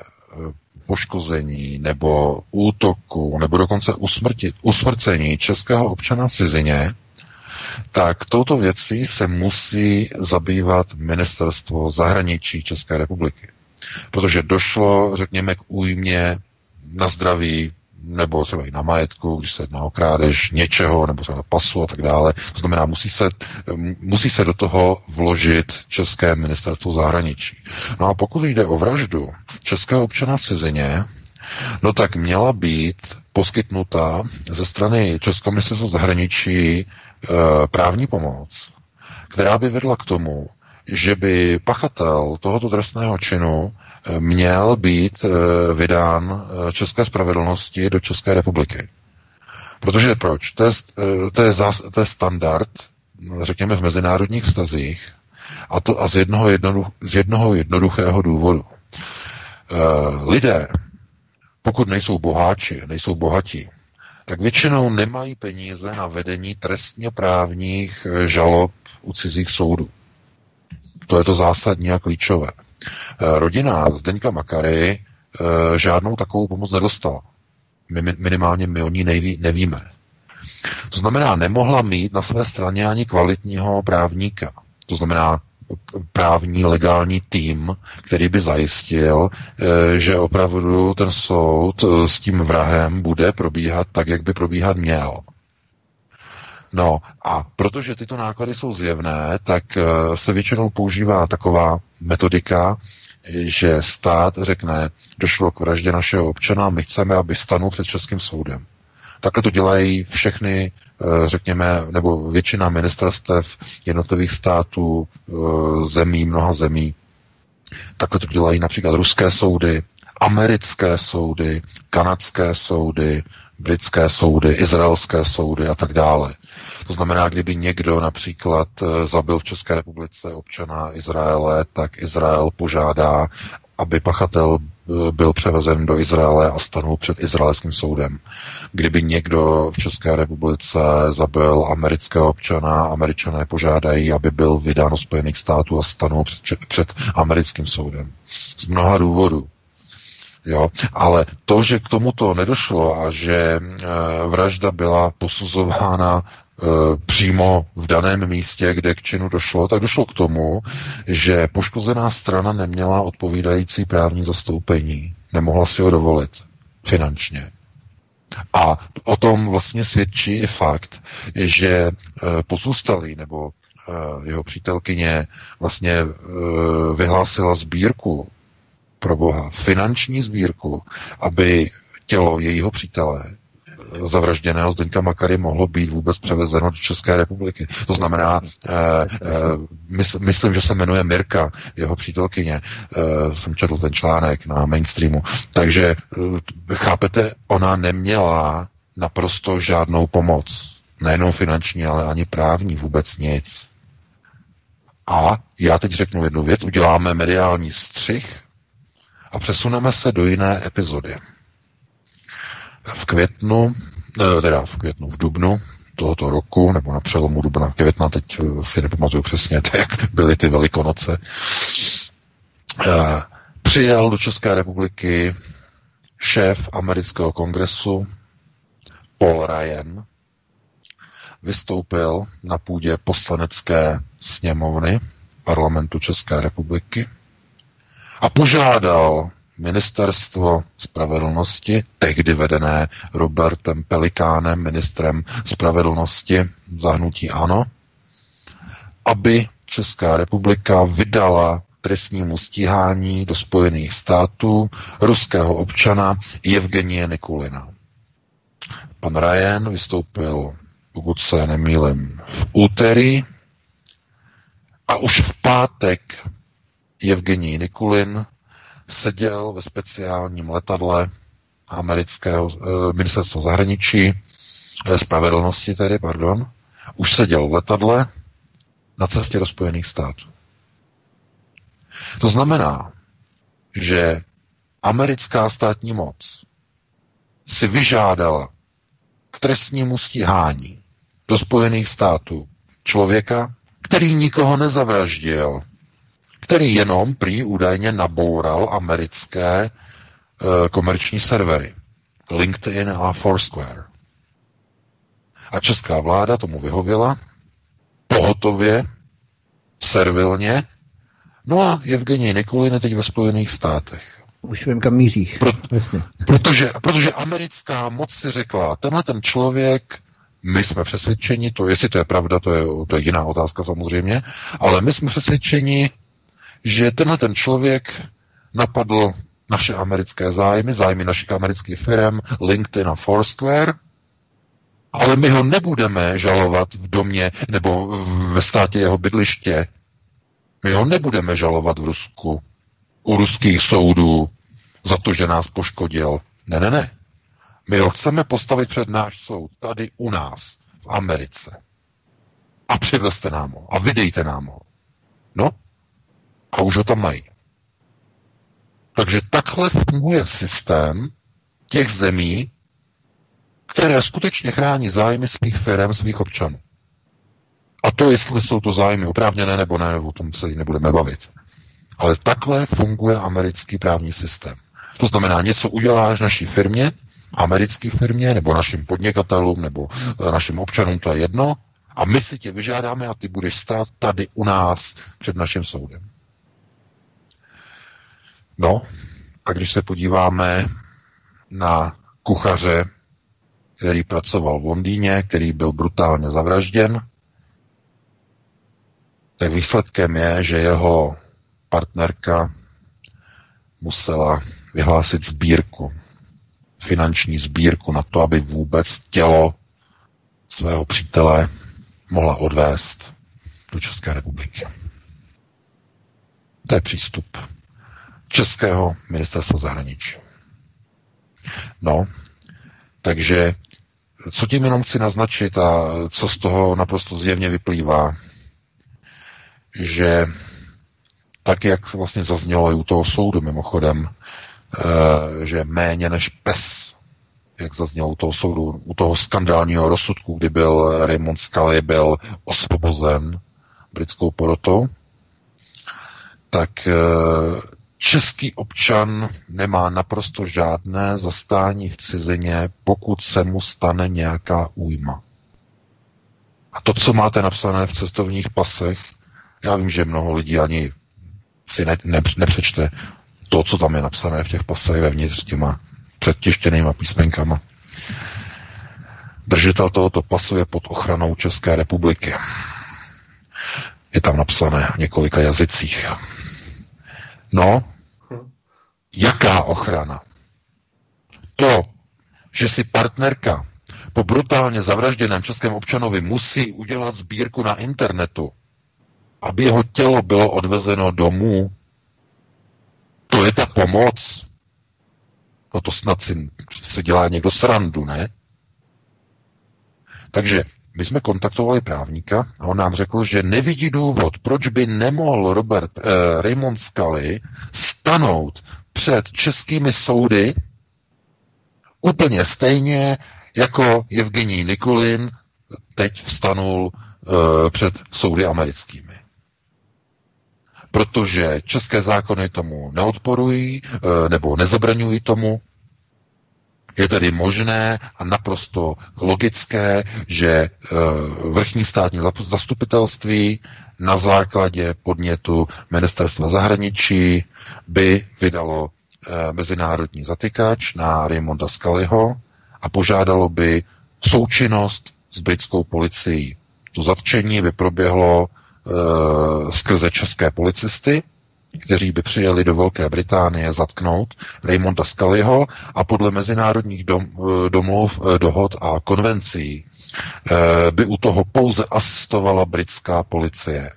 C: poškození nebo útoku, nebo dokonce usmrtit, usmrcení českého občana v cizině, tak touto věcí se musí zabývat ministerstvo zahraničí České republiky. Protože došlo, řekněme, k újmě na zdraví, nebo třeba i na majetku, když se jedná o krádež něčeho, nebo třeba pasu a tak dále. To znamená, musí se, musí se do toho vložit České ministerstvo zahraničí. No a pokud jde o vraždu českého občana v cizině, no tak měla být poskytnuta ze strany Českého ministerstva zahraničí e, právní pomoc, která by vedla k tomu, že by pachatel tohoto trestného činu měl být eh, vydán eh, České spravedlnosti do České republiky. Protože proč? To je, eh, to je, zás, to je standard, řekněme, v mezinárodních vztazích, a to a z jednoho, jednoduch, z jednoho jednoduchého důvodu. Lidé, pokud nejsou boháči, nejsou bohatí, tak většinou nemají peníze na vedení trestně právních žalob u cizích soudů. To je to zásadní a klíčové. Rodina Zdeňka Makary žádnou takovou pomoc nedostala. My, minimálně my o ní neví, nevíme. To znamená, nemohla mít na své straně ani kvalitního právníka. To znamená, právní legální tým, který by zajistil, eh, že opravdu ten soud eh, s tím vrahem bude probíhat tak, jak by probíhat měl. No a protože tyto náklady jsou zjevné, tak eh, se většinou používá taková metodika, že stát řekne, došlo k vraždě našeho občana, my chceme, aby stanul před českým soudem. Takhle to dělají všechny, eh, řekněme, nebo většina ministerstev jednotlivých států, eh, zemí, mnoha zemí. Takhle to dělají například ruské soudy, americké soudy, kanadské soudy, britské soudy, izraelské soudy a tak dále. To znamená, kdyby někdo například eh, zabil v České republice občana Izraele, tak Izrael požádá, aby pachatel eh, byl převezen do Izraele a stanul před izraelským soudem. Kdyby někdo v České republice zabil amerického občana, američané požádají, aby byl vydán do Spojených států a stanul před, před americkým soudem. Z mnoha důvodů. Jo? Ale to, že k tomuto nedošlo a že e, vražda byla posuzována přímo v daném místě, kde k činu došlo, tak došlo k tomu, že poškozená strana neměla odpovídající právní zastoupení. Nemohla si ho dovolit finančně. A o tom vlastně svědčí i fakt, že e, pozůstalý nebo e, jeho přítelkyně vlastně vyhlásila sbírku pro Boha, finanční sbírku, aby tělo jejího přítele zavražděného Zdeňka Makary mohlo být vůbec převezeno do České republiky. To znamená, eh, eh, myslím, že se jmenuje Mirka, jeho přítelkyně. Eh, jsem četl ten článek na mainstreamu. Takže chápete, ona neměla naprosto žádnou pomoc. Nejenom finanční, ale ani právní, vůbec nic. A já teď řeknu jednu věc, uděláme mediální střih a přesuneme se do jiné epizody v květnu, eh, teda v květnu, v dubnu tohoto roku, nebo na přelomu dubna května, teď eh, si nepamatuju přesně, <laughs> jak byly ty velikonoce, eh, přijel do České republiky šéf amerického kongresu Paul Ryan, vystoupil na půdě poslanecké sněmovny parlamentu České republiky a požádal Ministerstvo spravedlnosti, tehdy vedené Robertem Pelikánem, ministrem spravedlnosti zahnutí ANO, aby Česká republika vydala trestnímu stíhání do Spojených států ruského občana Evgenie Nikulina. Pan Ryan vystoupil, pokud se nemýlím, v úterý a už v pátek Evgenij Nikulin seděl ve speciálním letadle amerického e, ministerstva zahraničí, e, spravedlnosti tedy, pardon, už seděl v letadle na cestě do Spojených států. To znamená, že americká státní moc si vyžádala k trestnímu stíhání do Spojených států člověka, který nikoho nezavraždil, který jenom prý údajně naboural americké e, komerční servery. LinkedIn a Foursquare. A česká vláda tomu vyhověla, pohotově, servilně, no a Evgenij Nikulin je teď ve Spojených státech.
B: Už vím, kam míříš. Pro,
C: protože, protože americká moc si řekla, tenhle ten člověk, my jsme přesvědčeni, to jestli to je pravda, to je, to je jiná otázka samozřejmě, ale my jsme přesvědčeni, že tenhle ten člověk napadl naše americké zájmy, zájmy našich amerických firm, LinkedIn a Foursquare, ale my ho nebudeme žalovat v domě nebo ve státě jeho bydliště. My ho nebudeme žalovat v Rusku, u ruských soudů, za to, že nás poškodil. Ne, ne, ne. My ho chceme postavit před náš soud, tady u nás, v Americe. A přivezte nám ho. A vydejte nám ho. No, a už ho tam mají. Takže takhle funguje systém těch zemí, které skutečně chrání zájmy svých firm, svých občanů. A to, jestli jsou to zájmy oprávněné nebo ne, o tom se nebudeme bavit. Ale takhle funguje americký právní systém. To znamená, něco uděláš naší firmě, americké firmě, nebo našim podnikatelům, nebo eh, našim občanům, to je jedno, a my si tě vyžádáme a ty budeš stát tady u nás před naším soudem. No, a když se podíváme na kuchaře, který pracoval v Londýně, který byl brutálně zavražděn, tak výsledkem je, že jeho partnerka musela vyhlásit sbírku, finanční sbírku na to, aby vůbec tělo svého přítele mohla odvést do České republiky. To je přístup Českého ministerstva zahraničí. No, takže co tím jenom chci naznačit a co z toho naprosto zjevně vyplývá, že tak, jak vlastně zaznělo i u toho soudu mimochodem, eh, že méně než pes, jak zaznělo u toho soudu, u toho skandálního rozsudku, kdy byl Raymond Scully byl osvobozen britskou porotou, tak eh, český občan nemá naprosto žádné zastání v cizině, pokud se mu stane nějaká újma. A to, co máte napsané v cestovních pasech, já vím, že mnoho lidí ani si ne, ne, nepřečte to, co tam je napsané v těch pasech vevnitř těma předtěštěnýma písmenkama. Držitel tohoto pasu je pod ochranou České republiky. Je tam napsané v několika jazycích. No, jaká ochrana? To, že si partnerka po brutálně zavražděném českém občanovi musí udělat sbírku na internetu, aby jeho tělo bylo odvezeno domů. To je ta pomoc. No to snad si, si dělá někdo srandu, ne? Takže my jsme kontaktovali právníka a on nám řekl, že nevidí důvod, proč by nemohl Robert eh, Raymond Scully stanout před českými soudy úplně stejně, jako Evgenij Nikulin teď vstanul eh, před soudy americkými protože české zákony tomu neodporují eh, nebo nezabraňují tomu. Je tedy možné a naprosto logické, že eh, vrchní státní zastupitelství na základě podnětu ministerstva zahraničí by vydalo eh, mezinárodní zatykač na Raymonda Scullyho a požádalo by součinnost s britskou policií. To zatčení by proběhlo e, skrze české policisty, kteří by přijeli do Velké Británie zatknout Raymonda Scullyho a podle mezinárodních dom, eh, domluv, eh, dohod a konvencí e, by u toho pouze asistovala britská policie.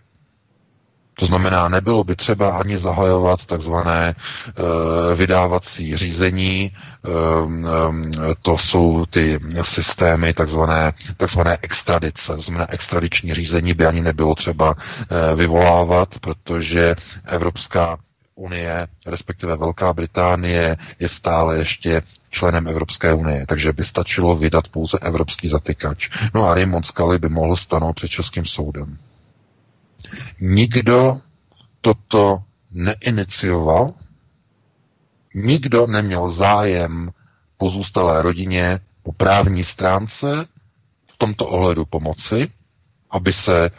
C: To znamená, nebylo by třeba ani zahajovat takzvané e, vydávací řízení, e, e, to jsou ty systémy takzvané, takzvané extradice, to znamená extradiční řízení by ani nebylo třeba e, vyvolávat, protože Evropská unie, respektive Velká Británie, je stále ještě členem Evropské unie, takže by stačilo vydat pouze evropský zatykač. No a Raymond Scully by mohl stanout před Českým soudem. Nikdo toto neinicioval, nikdo neměl zájem pozůstalé rodině po právní stránce v tomto ohledu pomoci, aby se e,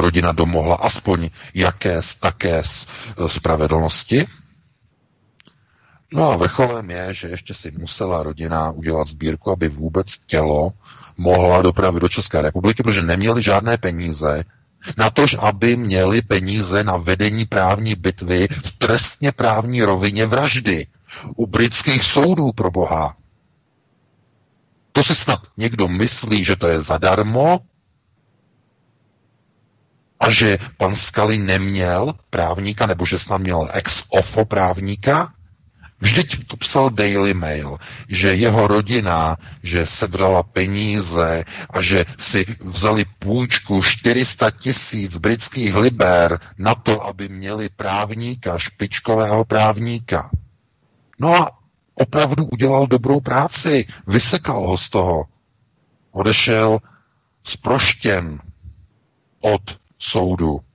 C: rodina domohla aspoň jaké také spravedlnosti. No a vrcholem je, že ještě si musela rodina udělat sbírku, aby vůbec tělo mohla dopravit do České republiky, protože neměli žádné peníze na tož, aby měli peníze na vedení právní bitvy v trestně právní rovině vraždy u britských soudů pro boha. To si snad někdo myslí, že to je zadarmo a že pan Skali neměl právníka, nebo že snad měl ex ofo právníka? Vždyť to psal Daily Mail, že jeho rodina, že sebrala peníze a že si vzali půjčku 400 tisíc britských liber na to, aby měli právníka, špičkového právníka. No a opravdu udělal dobrou práci, vysekal ho z toho. Odešel zproštěn od soudu.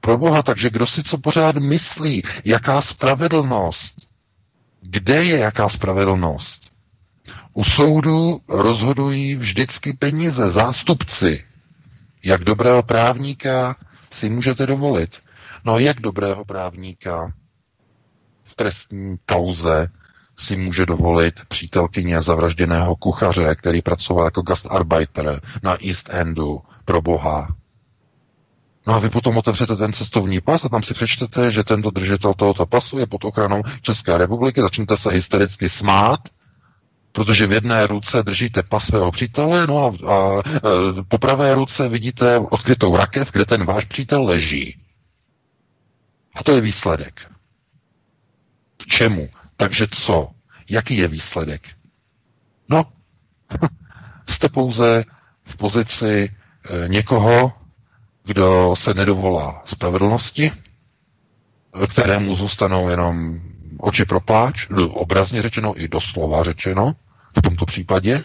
C: Pro boha, takže kdo si co pořád myslí? Jaká spravedlnost? Kde je jaká spravedlnost? U soudu rozhodují vždycky peníze, zástupci. Jak dobrého právníka si můžete dovolit? No jak dobrého právníka v trestní kauze si může dovolit přítelkyně zavražděného kuchaře, který pracoval jako gastarbeiter na East Endu, pro boha. No a vy potom otevřete ten cestovní pas a tam si přečtete, že tento držitel tohoto pasu je pod ochranou České republiky, začnete se hystericky smát, protože v jedné ruce držíte pas svého přítele, no a, a, a po pravé ruce vidíte odkrytou rakev, kde ten váš přítel leží. A to je výsledek. K čemu? Takže co? Jaký je výsledek? No, <laughs> jste pouze v pozici e, někoho, kdo se nedovolá spravedlnosti, kterému zůstanou jenom oči pro pláč, obrazně řečeno i doslova řečeno, v tomto případě.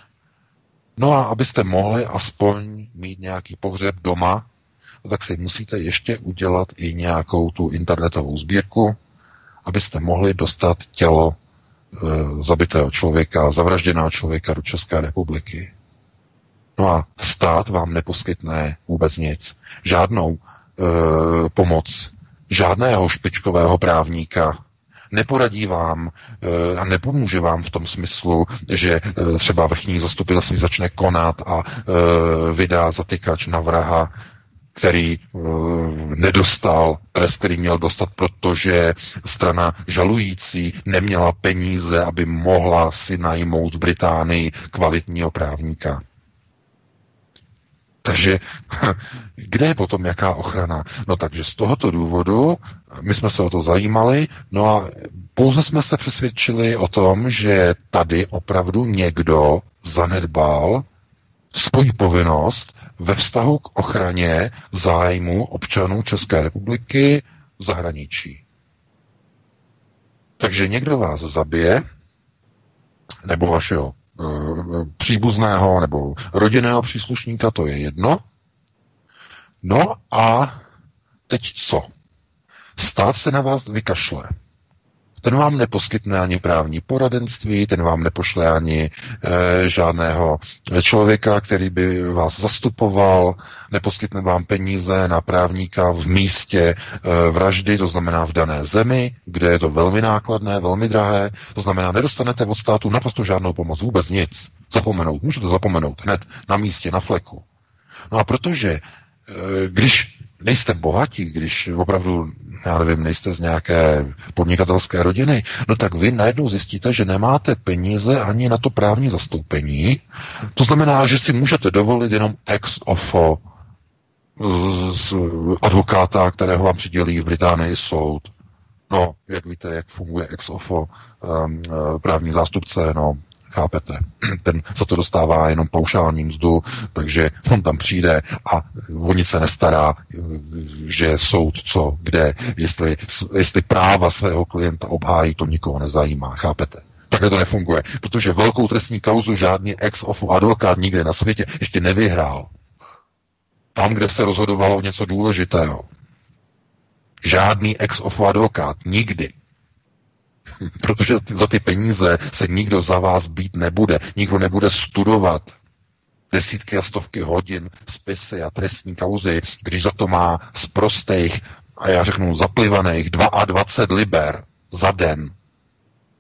C: No a abyste mohli aspoň mít nějaký pohřeb doma, no tak si musíte ještě udělat i nějakou tu internetovou sbírku, abyste mohli dostat tělo e, zabitého člověka, zavražděného člověka do České republiky. No a stát vám neposkytne vůbec nic. Žádnou e, pomoc, žádného špičkového právníka, neporadí vám e, a nepomůže vám v tom smyslu, že e, třeba vrchní zastupitelství začne konat a e, vydá zatykač na vraha, který nedostal trest, který měl dostat, protože strana žalující neměla peníze, aby mohla si najmout v Británii kvalitního právníka. Takže <laughs> kde je potom jaká ochrana? No takže z tohoto důvodu my jsme se o to zajímali, no a pouze jsme se přesvědčili o tom, že tady opravdu někdo zanedbal svoji povinnost ve vztahu k ochraně zájmu občanů České republiky v zahraničí. Takže někdo vás zabije, nebo vašeho Eh, příbuzného nebo rodinného příslušníka, to je jedno. No a teď co? Stát se na vás vykašle. Ten vám neposkytne ani právní poradenství, ten vám nepošle ani e, žádného člověka, který by vás zastupoval, neposkytne vám peníze na právníka v místě e, vraždy, to znamená v dané zemi, kde je to velmi nákladné, velmi drahé, to znamená, nedostanete od státu naprosto žádnou pomoc, vůbec nic. Zapomenout, můžete zapomenout hned na místě, na fleku. No a protože, e, když nejste bohatí, když opravdu, já nevím, nejste z nějaké podnikatelské rodiny, no tak vy najednou zjistíte, že nemáte peníze ani na to právní zastoupení. To znamená, že si můžete dovolit jenom ex ofo z, advokáta, kterého vám přidělí v Británii soud. No, jak víte, jak funguje ex ofo um, právní zástupce, no, Chápete? <clears throat> Ten za to dostává jenom paušální mzdu, takže on tam přijde a o nic se nestará, že soud co, kde, jestli, jestli práva svého klienta obhájí, to nikoho nezajímá. Chápete? Takhle to nefunguje, protože velkou trestní kauzu žádný ex-ofo advokát nikde na světě ještě nevyhrál. Tam, kde se rozhodovalo něco důležitého. Žádný ex-ofo advokát nikdy <laughs> protože za ty peníze se nikdo za vás být nebude. Nikdo nebude studovat desítky a stovky hodin spisy a trestní kauzy, když za to má z prostých, a já řeknu zaplivaných, 22 liber za den,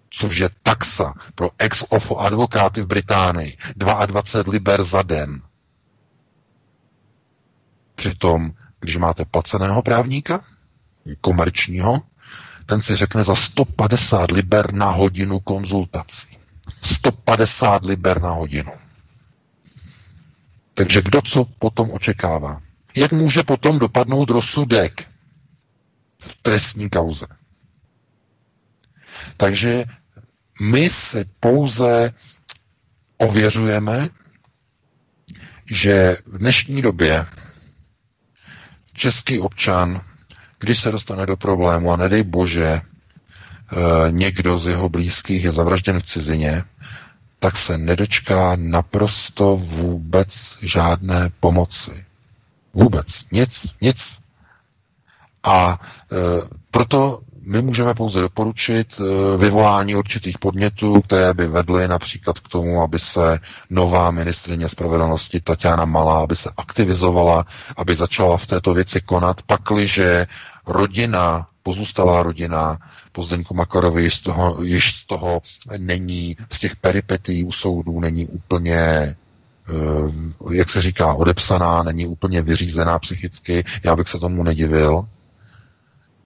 C: což je taxa pro ex-ofo advokáty v Británii. 22 liber za den. Přitom, když máte placeného právníka, komerčního, ten si řekne za 150 liber na hodinu konzultací. 150 liber na hodinu. Takže kdo co potom očekává? Jak může potom dopadnout rozsudek v trestní kauze? Takže my se pouze ověřujeme, že v dnešní době český občan když se dostane do problému a nedej bože, e, někdo z jeho blízkých je zavražděn v cizině, tak se nedočká naprosto vůbec žádné pomoci. Vůbec. Nic, nic. A e, proto my můžeme pouze doporučit e, vyvolání určitých podnětů, které by vedly například k tomu, aby se nová ministrině spravedlnosti Tatiana Malá, aby se aktivizovala, aby začala v této věci konat, pakliže rodina, pozůstalá rodina po Zdeňku Makarovi z toho, již z toho není, z těch peripetí u soudů není úplně e, jak se říká, odepsaná, není úplně vyřízená psychicky, já bych se tomu nedivil,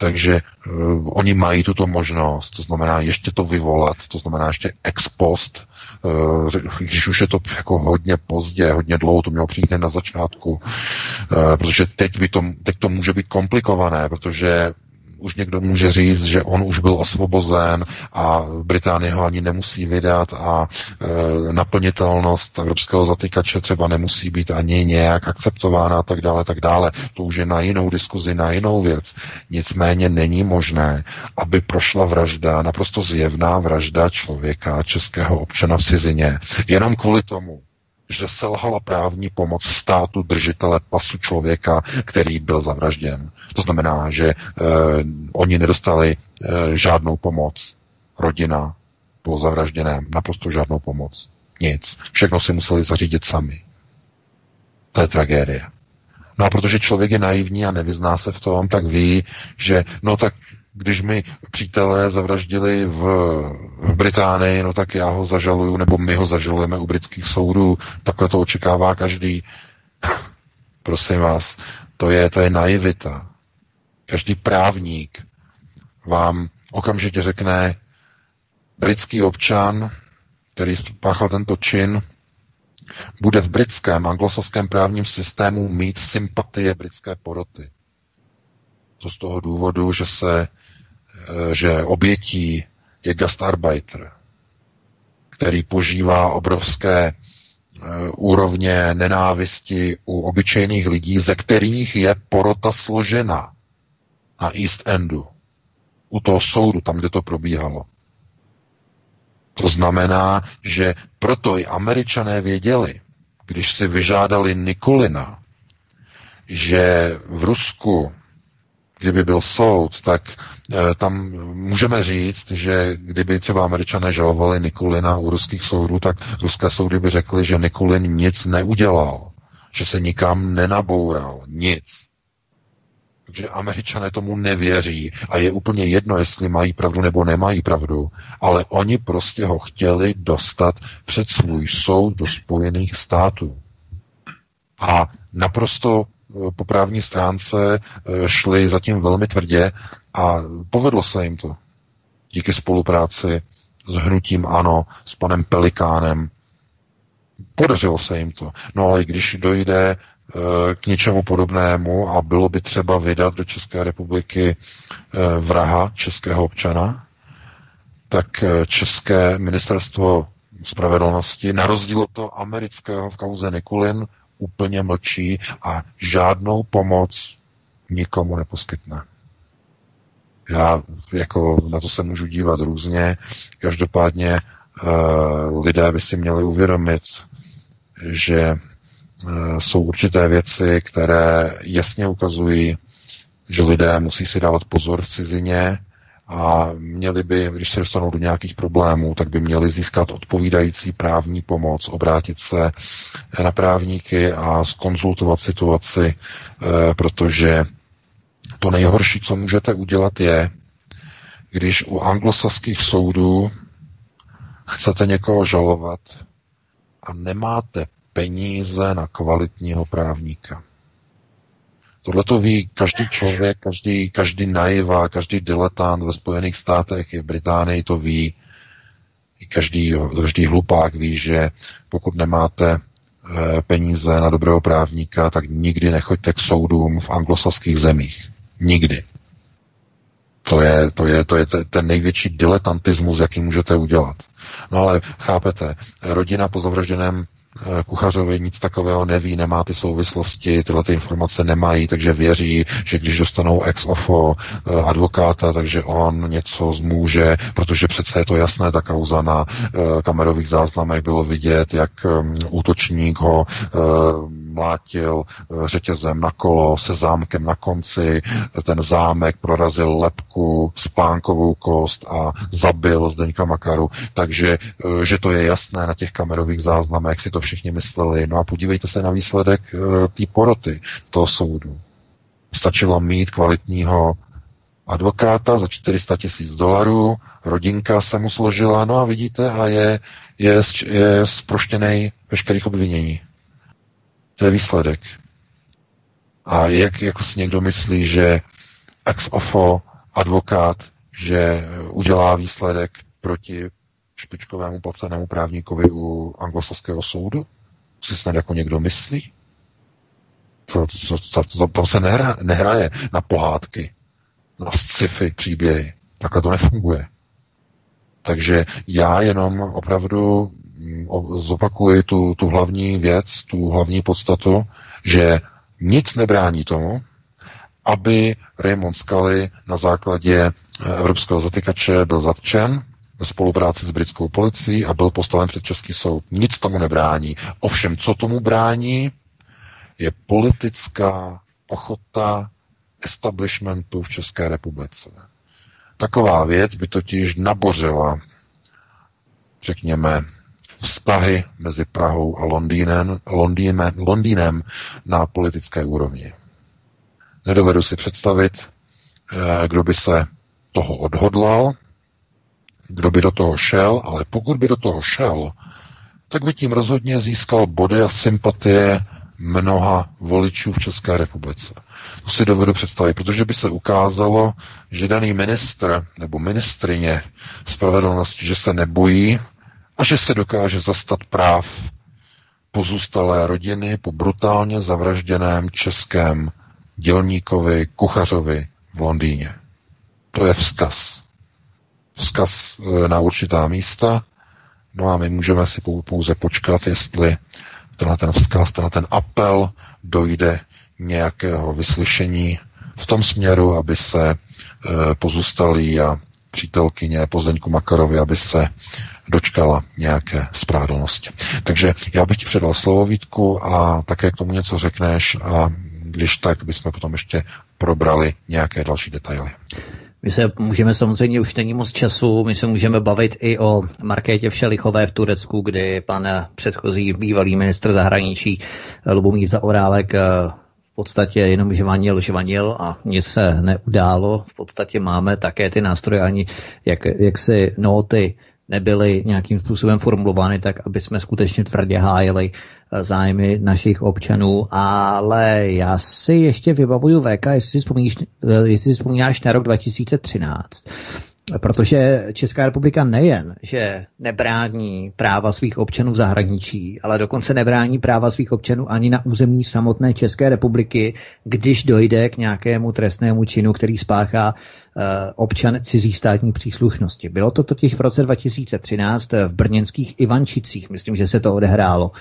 C: takže uh, oni mají tuto možnost, to znamená ještě to vyvolat, to znamená ještě ex post, uh, když už je to jako hodně pozdě, hodně dlouho, to mělo přijít na začátku, uh, protože teď, by to, teď to může být komplikované, protože už někdo může říct, že on už byl osvobozen a Británie ho ani nemusí vydat a e, naplnitelnost evropského zatykače třeba nemusí být ani nějak akceptována a tak dále, tak dále. To už je na jinou diskuzi, na jinou věc. Nicméně není možné, aby prošla vražda, naprosto zjevná vražda člověka, českého občana v cizině, jenom kvůli tomu, že selhala právní pomoc státu držitele pasu člověka, který byl zavražděn. To znamená, že eh, oni nedostali eh, žádnou pomoc. Rodina po zavražděném, naprosto žádnou pomoc. Nic. Všechno si museli zařídit sami. To je tragédie. No a protože člověk je naivní a nevyzná se v tom, tak ví, že no tak když mi přítelé zavraždili v, v Británii, no tak já ho zažaluju, nebo my ho zažalujeme u britských soudů, takhle to očekává každý. <laughs> Prosím vás, to je, to je naivita. Každý právník vám okamžitě řekne, britský občan, který spáchal tento čin, bude v britském anglosaském právním systému mít sympatie britské poroty. To z toho důvodu, že se že obětí je gastarbeiter, který požívá obrovské eh, úrovně nenávisti u obyčejných lidí, ze kterých je porota složena na East Endu, u toho soudu, tam, kde to probíhalo. To znamená, že proto i američané věděli, když si vyžádali Nikolina, že v Rusku kdyby byl soud, tak tam můžeme říct, že kdyby třeba američané žalovali Nikulina u ruských soudů, tak ruské soudy by řekly, že Nikulin nic neudělal, že se nikam nenaboural, nic. Takže američané tomu nevěří a je úplně jedno, jestli mají pravdu nebo nemají pravdu, ale oni prostě ho chtěli dostat před svůj soud do Spojených států. A naprosto po právní stránce eh, šli zatím velmi tvrdě a povedlo se jim to. Díky spolupráci s hnutím ANO, s panem Pelikánem. Podařilo se jim to. No ale když dojde eh, k něčemu podobnému a bylo by třeba vydat do České republiky eh, vraha českého občana, tak České ministerstvo spravedlnosti, na rozdíl od toho amerického v kauze Nikulin, úplně mlčí a žádnou pomoc nikomu neposkytne. Já jako na to se můžu dívat různě. Každopádně uh, lidé by si měli uvědomit, že uh, jsou určité věci, které jasně ukazují, že lidé musí si dávat pozor v cizině, a měli by, když se dostanou do nějakých problémů, tak by měli získat odpovídající právní pomoc, obrátit se na právníky a skonzultovat situaci, eh, protože to nejhorší, co můžete udělat, je, když u anglosaských soudů chcete někoho žalovat a nemáte peníze na kvalitního právníka. Tohle to ví každý člověk, každý, každý naiva, každý diletant ve Spojených státech i v Británii to ví. I každý, každý hlupák ví, že pokud nemáte e, peníze na dobrého právníka, tak nikdy nechoďte k soudům v anglosaských zemích. Nikdy. To je, to je, to je ten největší diletantismus, jaký můžete udělat. No ale chápete, rodina po zavražděném kuchařovi nic takového neví, nemá ty souvislosti, tyhle ty informace nemají, takže věří, že když dostanou ex ofo eh, advokáta, takže on něco zmůže, protože přece je to jasné, ta kauza na eh, kamerových záznamech bylo vidět, jak útočník ho mlátil řetězem na kolo se zámkem na konci, ten zámek prorazil lepku, spánkovou kost a zabil Zdeňka Makaru, takže že to je jasné na těch kamerových záznamech, si to všichni mysleli. No a podívejte se na výsledek té poroty toho soudu. Stačilo mít kvalitního advokáta za 400 tisíc dolarů, rodinka se mu složila, no a vidíte, a je, je, je zproštěný veškerých obvinění. To je výsledek. A jak jako si někdo myslí, že ex ofo advokát, že udělá výsledek proti špičkovému placenému právníkovi u anglosaského soudu? Si snad jako někdo myslí? To, to, to, to, to se nehra, nehraje na pohádky, na sci-fi příběhy. Takhle to nefunguje. Takže já jenom opravdu mm, zopakuji tu, tu hlavní věc, tu hlavní podstatu, že nic nebrání tomu, aby Raymond Scully na základě eh, evropského zatykače byl zatčen ve spolupráci s britskou policií a byl postaven před Český soud. Nic tomu nebrání. Ovšem, co tomu brání, je politická ochota establishmentu v České republice. Taková věc by totiž nabořila, řekněme, vztahy mezi Prahou a Londýnem, Londýnem, Londýnem na politické úrovni. Nedovedu si představit, eh, kdo by se toho odhodlal, kdo by do toho šel, ale pokud by do toho šel, tak by tím rozhodně získal body a sympatie mnoha voličů v České republice. To si dovedu představit, protože by se ukázalo, že daný ministr nebo ministrině spravedlnosti, že se nebojí a že se dokáže zastat práv pozůstalé rodiny po brutálně zavražděném českém dělníkovi, kuchařovi v Londýně. To je vzkaz. Vzkaz e, na určitá místa, no a my můžeme si pouze počkat, jestli tenhle ten vzkaz, tenhle ten apel dojde nějakého vyslyšení v tom směru, aby se e, pozůstalí a přítelkyně po Zdeňku Makarovi, aby se dočkala nějaké správnosti. Takže já bych ti předal slovo Vítku a také k tomu něco řekneš a když tak bychom potom ještě probrali nějaké další detaily.
B: My se můžeme samozřejmě, už není moc času, my se můžeme bavit i o Markétě Všelichové v Turecku, kdy pan předchozí bývalý ministr zahraničí Lubomír Zaorálek eh, v podstatě jenom žvanil, žvanil a nic se neudálo. V podstatě máme také ty nástroje, ani jak, jak si noty nebyly nějakým způsobem formulovány tak, aby jsme skutečně tvrdě hájili eh, zájmy našich občanů, ale já si ještě vybavuju VK, jestli si, vzpomínáš, eh, jestli si vzpomínáš na rok 2013, Protože Česká republika nejen, že nebrání práva svých občanů v zahraničí, ale dokonce nebrání práva svých občanů ani na území samotné České republiky, když dojde k nějakému trestnému činu, který spáchá uh, občan cizí státní příslušnosti. Bylo to totiž v roce 2013 v brněnských Ivančicích, myslím, že se to odehrálo.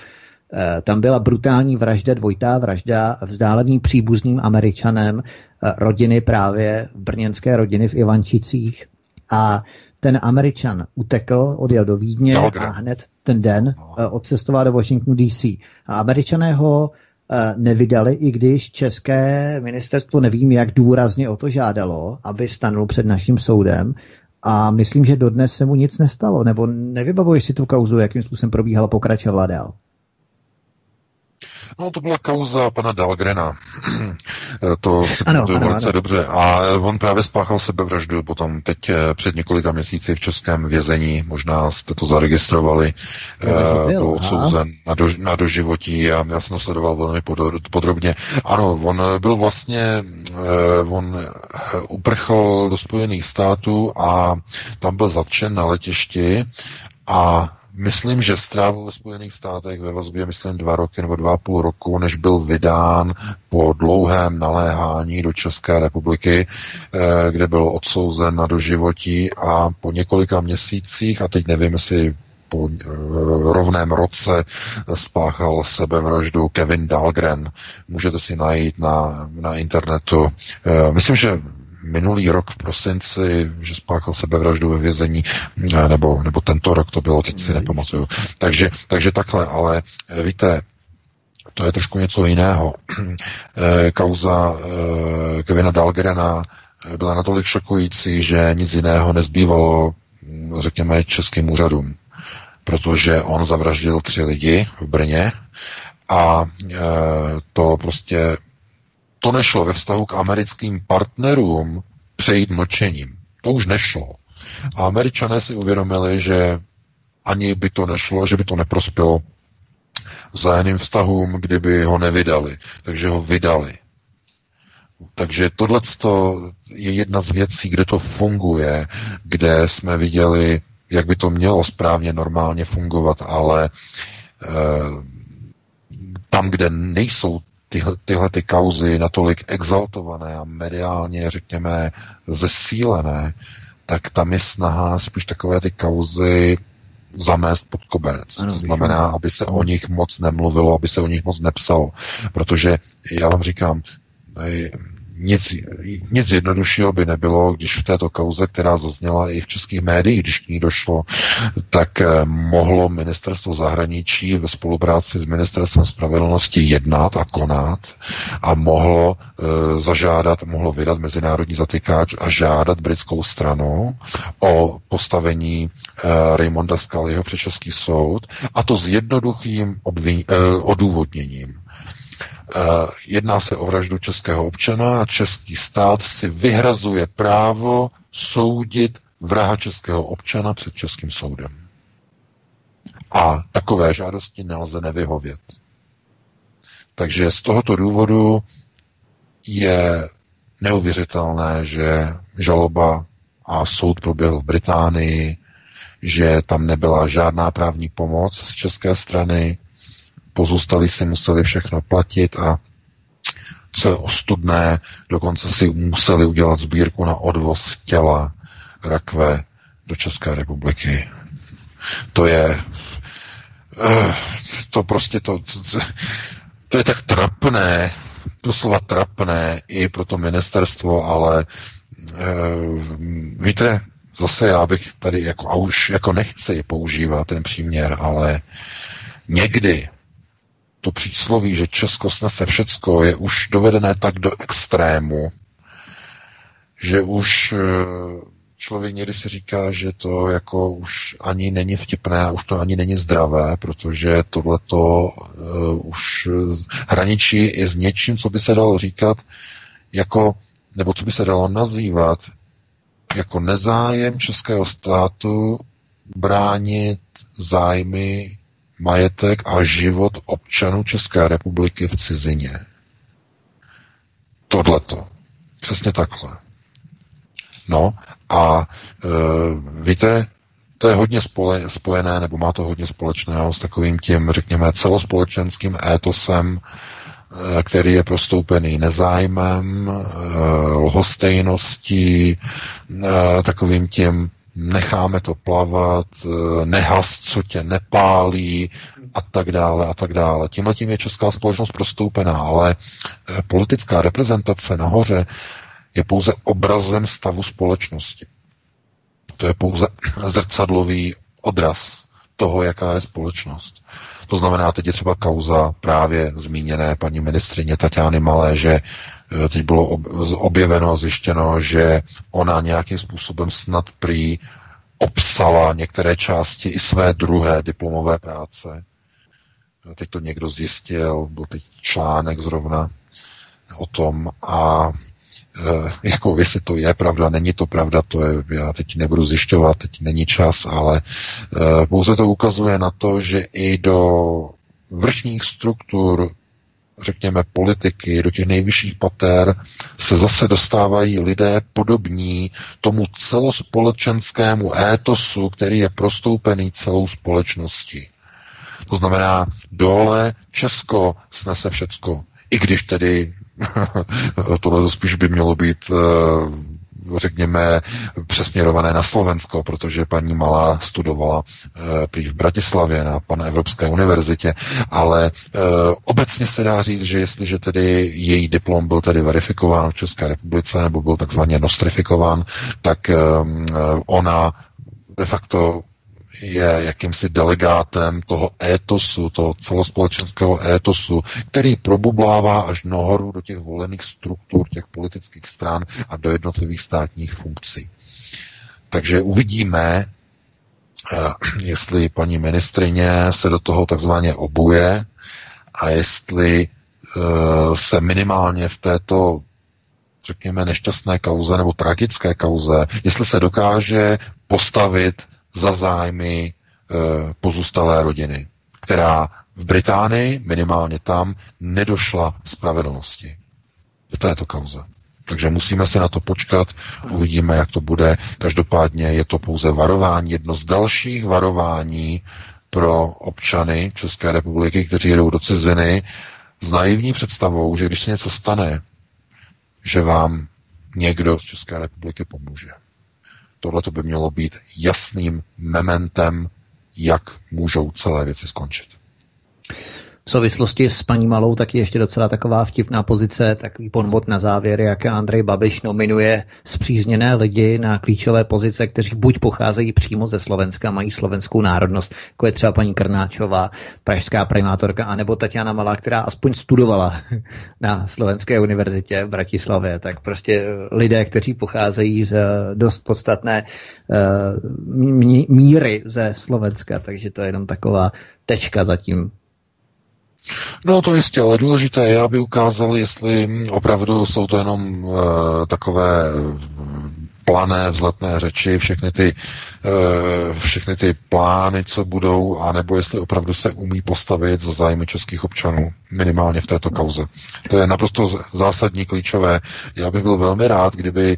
B: Eh, tam byla brutální vražda, dvojitá vražda vzdáleným příbuzným američanem eh, rodiny právě brněnské rodiny v Ivančicích a ten Američan utekl, odjel do Vídně a hned ten den no. uh, odcestoval do Washingtonu DC. A američané ho nevydali, i když české ministerstvo nevím, jak důrazně o to žádalo, aby stanul před naším soudem. A myslím, že dodnes se mu nic nestalo, nebo nevybavuješ si tu kauzu, jakým způsobem probíhala pokračovala dál.
C: No, to byla kauza pana Dalgrena. <clears throat> to si ano, ano, velice ano. dobře. A on právě spáchal sebevraždu potom teď eh, před několika měsíci v českém vězení. Možná jste to zaregistrovali. Uh, byl odsouzen na, do, na doživotí a já jsem to sledoval velmi podrobně. Ano, on byl vlastně, uh, on uprchl do Spojených států a tam byl zatčen na letišti a Myslím, že strávil ve Spojených státech ve vazbě, myslím, dva roky nebo dva a půl roku, než byl vydán po dlouhém naléhání do České republiky, eh, kde byl odsouzen na doživotí a po několika měsících, a teď nevím, jestli po eh, rovném roce spáchal sebevraždu Kevin Dahlgren. Můžete si najít na, na internetu. Eh, myslím, že minulý rok v prosinci, že spáchal sebevraždu ve vězení, eh, nebo, nebo tento rok to bylo, teď si nepamatuju. Takže, takže takhle, ale eh, víte, to je trošku něco jiného. <clears throat> Kauza Kevina Dalgrena byla natolik šokující, že nic jiného nezbývalo, řekněme, českým úřadům. Protože on zavraždil tři lidi v Brně a to prostě to nešlo ve vztahu k americkým partnerům přejít mlčením. To už nešlo. A američané si uvědomili, že ani by to nešlo, že by to neprospělo vzájemným vztahům, kdyby ho nevydali. Takže ho vydali. Takže tohle je jedna z věcí, kde to funguje, kde jsme viděli, jak by to mělo správně, normálně fungovat, ale e, tam, kde nejsou tyhle, tyhle ty kauzy natolik exaltované a mediálně, řekněme, zesílené, tak tam je snaha spíš takové ty kauzy zamést pod koberec. To znamená, aby se o nich moc nemluvilo, aby se o nich moc nepsalo. Protože já vám říkám, nic, nic jednoduššího by nebylo, když v této kauze, která zazněla i v českých médiích, když k ní došlo, tak eh, mohlo ministerstvo zahraničí ve spolupráci s ministerstvem spravedlnosti jednat a konat a mohlo e, zažádat, mohlo vydat mezinárodní zatykáč a žádat britskou stranu o postavení e, Raymonda Scullyho před Český soud a to s jednoduchým obvin, e, odůvodněním. Eh, jedná se o vraždu českého občana a český stát si vyhrazuje právo soudit vraha českého občana před českým soudem. A takové žádosti nelze nevyhovět. Takže z tohoto důvodu je neuvěřitelné, že žaloba a soud proběhl v Británii, že tam nebyla žádná právní pomoc z české strany, pozůstali si museli všechno platit a co je ostudné, dokonce si museli udělat sbírku na odvoz těla rakve do České republiky. To je eh, to prostě to, to, to je tak trapné, doslova trapné i pro to ministerstvo, ale eh, víte, zase já bych tady jako, a už jako nechci používat ten příměr, ale někdy to přísloví, že Česko snese všecko, je už dovedené tak do extrému, že už eh, člověk někdy si říká, že to jako už ani není vtipné, už to ani není zdravé, protože tohleto uh, už hraničí i s něčím, co by se dalo říkat jako, nebo co by se dalo nazývat jako nezájem českého státu bránit zájmy majetek a život občanů České republiky v cizině. Tohleto. Přesně takhle. No a e, víte, to je hodně spole, spojené, nebo má to hodně společného s takovým tím, řekněme, celospolečenským étosem, e, který je prostoupený nezájmem, e, lhostejností, e, takovým tím necháme to plavat, eh, nehas, co tě nepálí a tak dále a tak dále. Tímhle tím je česká společnost prostoupená, ale eh, politická reprezentace nahoře je pouze obrazem stavu společnosti. To je pouze zrcadlový odraz toho, jaká je společnost. To znamená, teď je třeba kauza právě zmíněné paní ministrině Tatiany Malé, že Eh, teď bylo objeveno a zjištěno, že ona nějakým způsobem snad prý obsala některé části i své druhé diplomové práce. Eh, teď to někdo zjistil, byl teď článek zrovna o tom a jako jestli to je pravda, není to pravda, to je, já teď nebudu zjišťovat, teď není čas, ale e, pouze to ukazuje na to, že i do vrchních struktur řekněme, politiky, do těch nejvyšších pater se zase dostávají lidé podobní tomu celospolečenskému étosu, který je prostoupený celou společností. To znamená, dole Česko snese všecko. I když tedy <laughs> tohle spíš by mělo být eh, řekněme, přesměrované na Slovensko, protože paní Malá studovala e, prý v Bratislavě na pan Evropské univerzitě, ale e, obecně se dá říct, že jestliže tedy její diplom byl tedy verifikován v České republice, nebo byl takzvaně nostrifikován, tak ona de facto je jakýmsi delegátem toho étosu, toho celospolečenského étosu, který probublává až nahoru do těch volených struktur těch politických stran a do jednotlivých státních funkcí. Takže uvidíme, eh, jestli paní ministrině se do toho takzvaně obuje a jestli eh, se minimálně v této řekněme, nešťastné kauze nebo tragické kauze, jestli se dokáže postavit za zájmy e, pozůstalé rodiny, která v Británii, minimálně tam, nedošla spravedlnosti v této kauze. Takže musíme se na to počkat, uvidíme, jak to bude. Každopádně je to pouze varování, jedno z dalších varování pro občany České republiky, kteří jedou do ciziny s naivní představou, že když se něco stane, že vám někdo z České republiky pomůže. Tohle to by mělo být jasným mementem, jak můžou celé věci skončit.
B: V souvislosti s paní Malou taky ještě docela taková vtipná pozice, takový ponvod na závěr, jak Andrej Babiš nominuje zpřízněné lidi na klíčové pozice, kteří buď pocházejí přímo ze Slovenska, mají slovenskou národnost, jako je třeba paní Krnáčová, pražská primátorka, anebo Tatiana Malá, která aspoň studovala <laughs> na Slovenské univerzitě v Bratislavě, tak prostě lidé, kteří pocházejí z dost podstatné uh, míry ze Slovenska, takže to je jenom taková tečka zatím
C: No to jistě, ale důležité je, aby ukázali, jestli opravdu jsou to jenom uh, takové plané, vzletné řeči, všechny ty, uh, všechny ty plány, co budou, anebo jestli opravdu se umí postavit za zájmy českých občanů, minimálně v této kauze. To je naprosto zásadní, klíčové. Já bych byl velmi rád, kdyby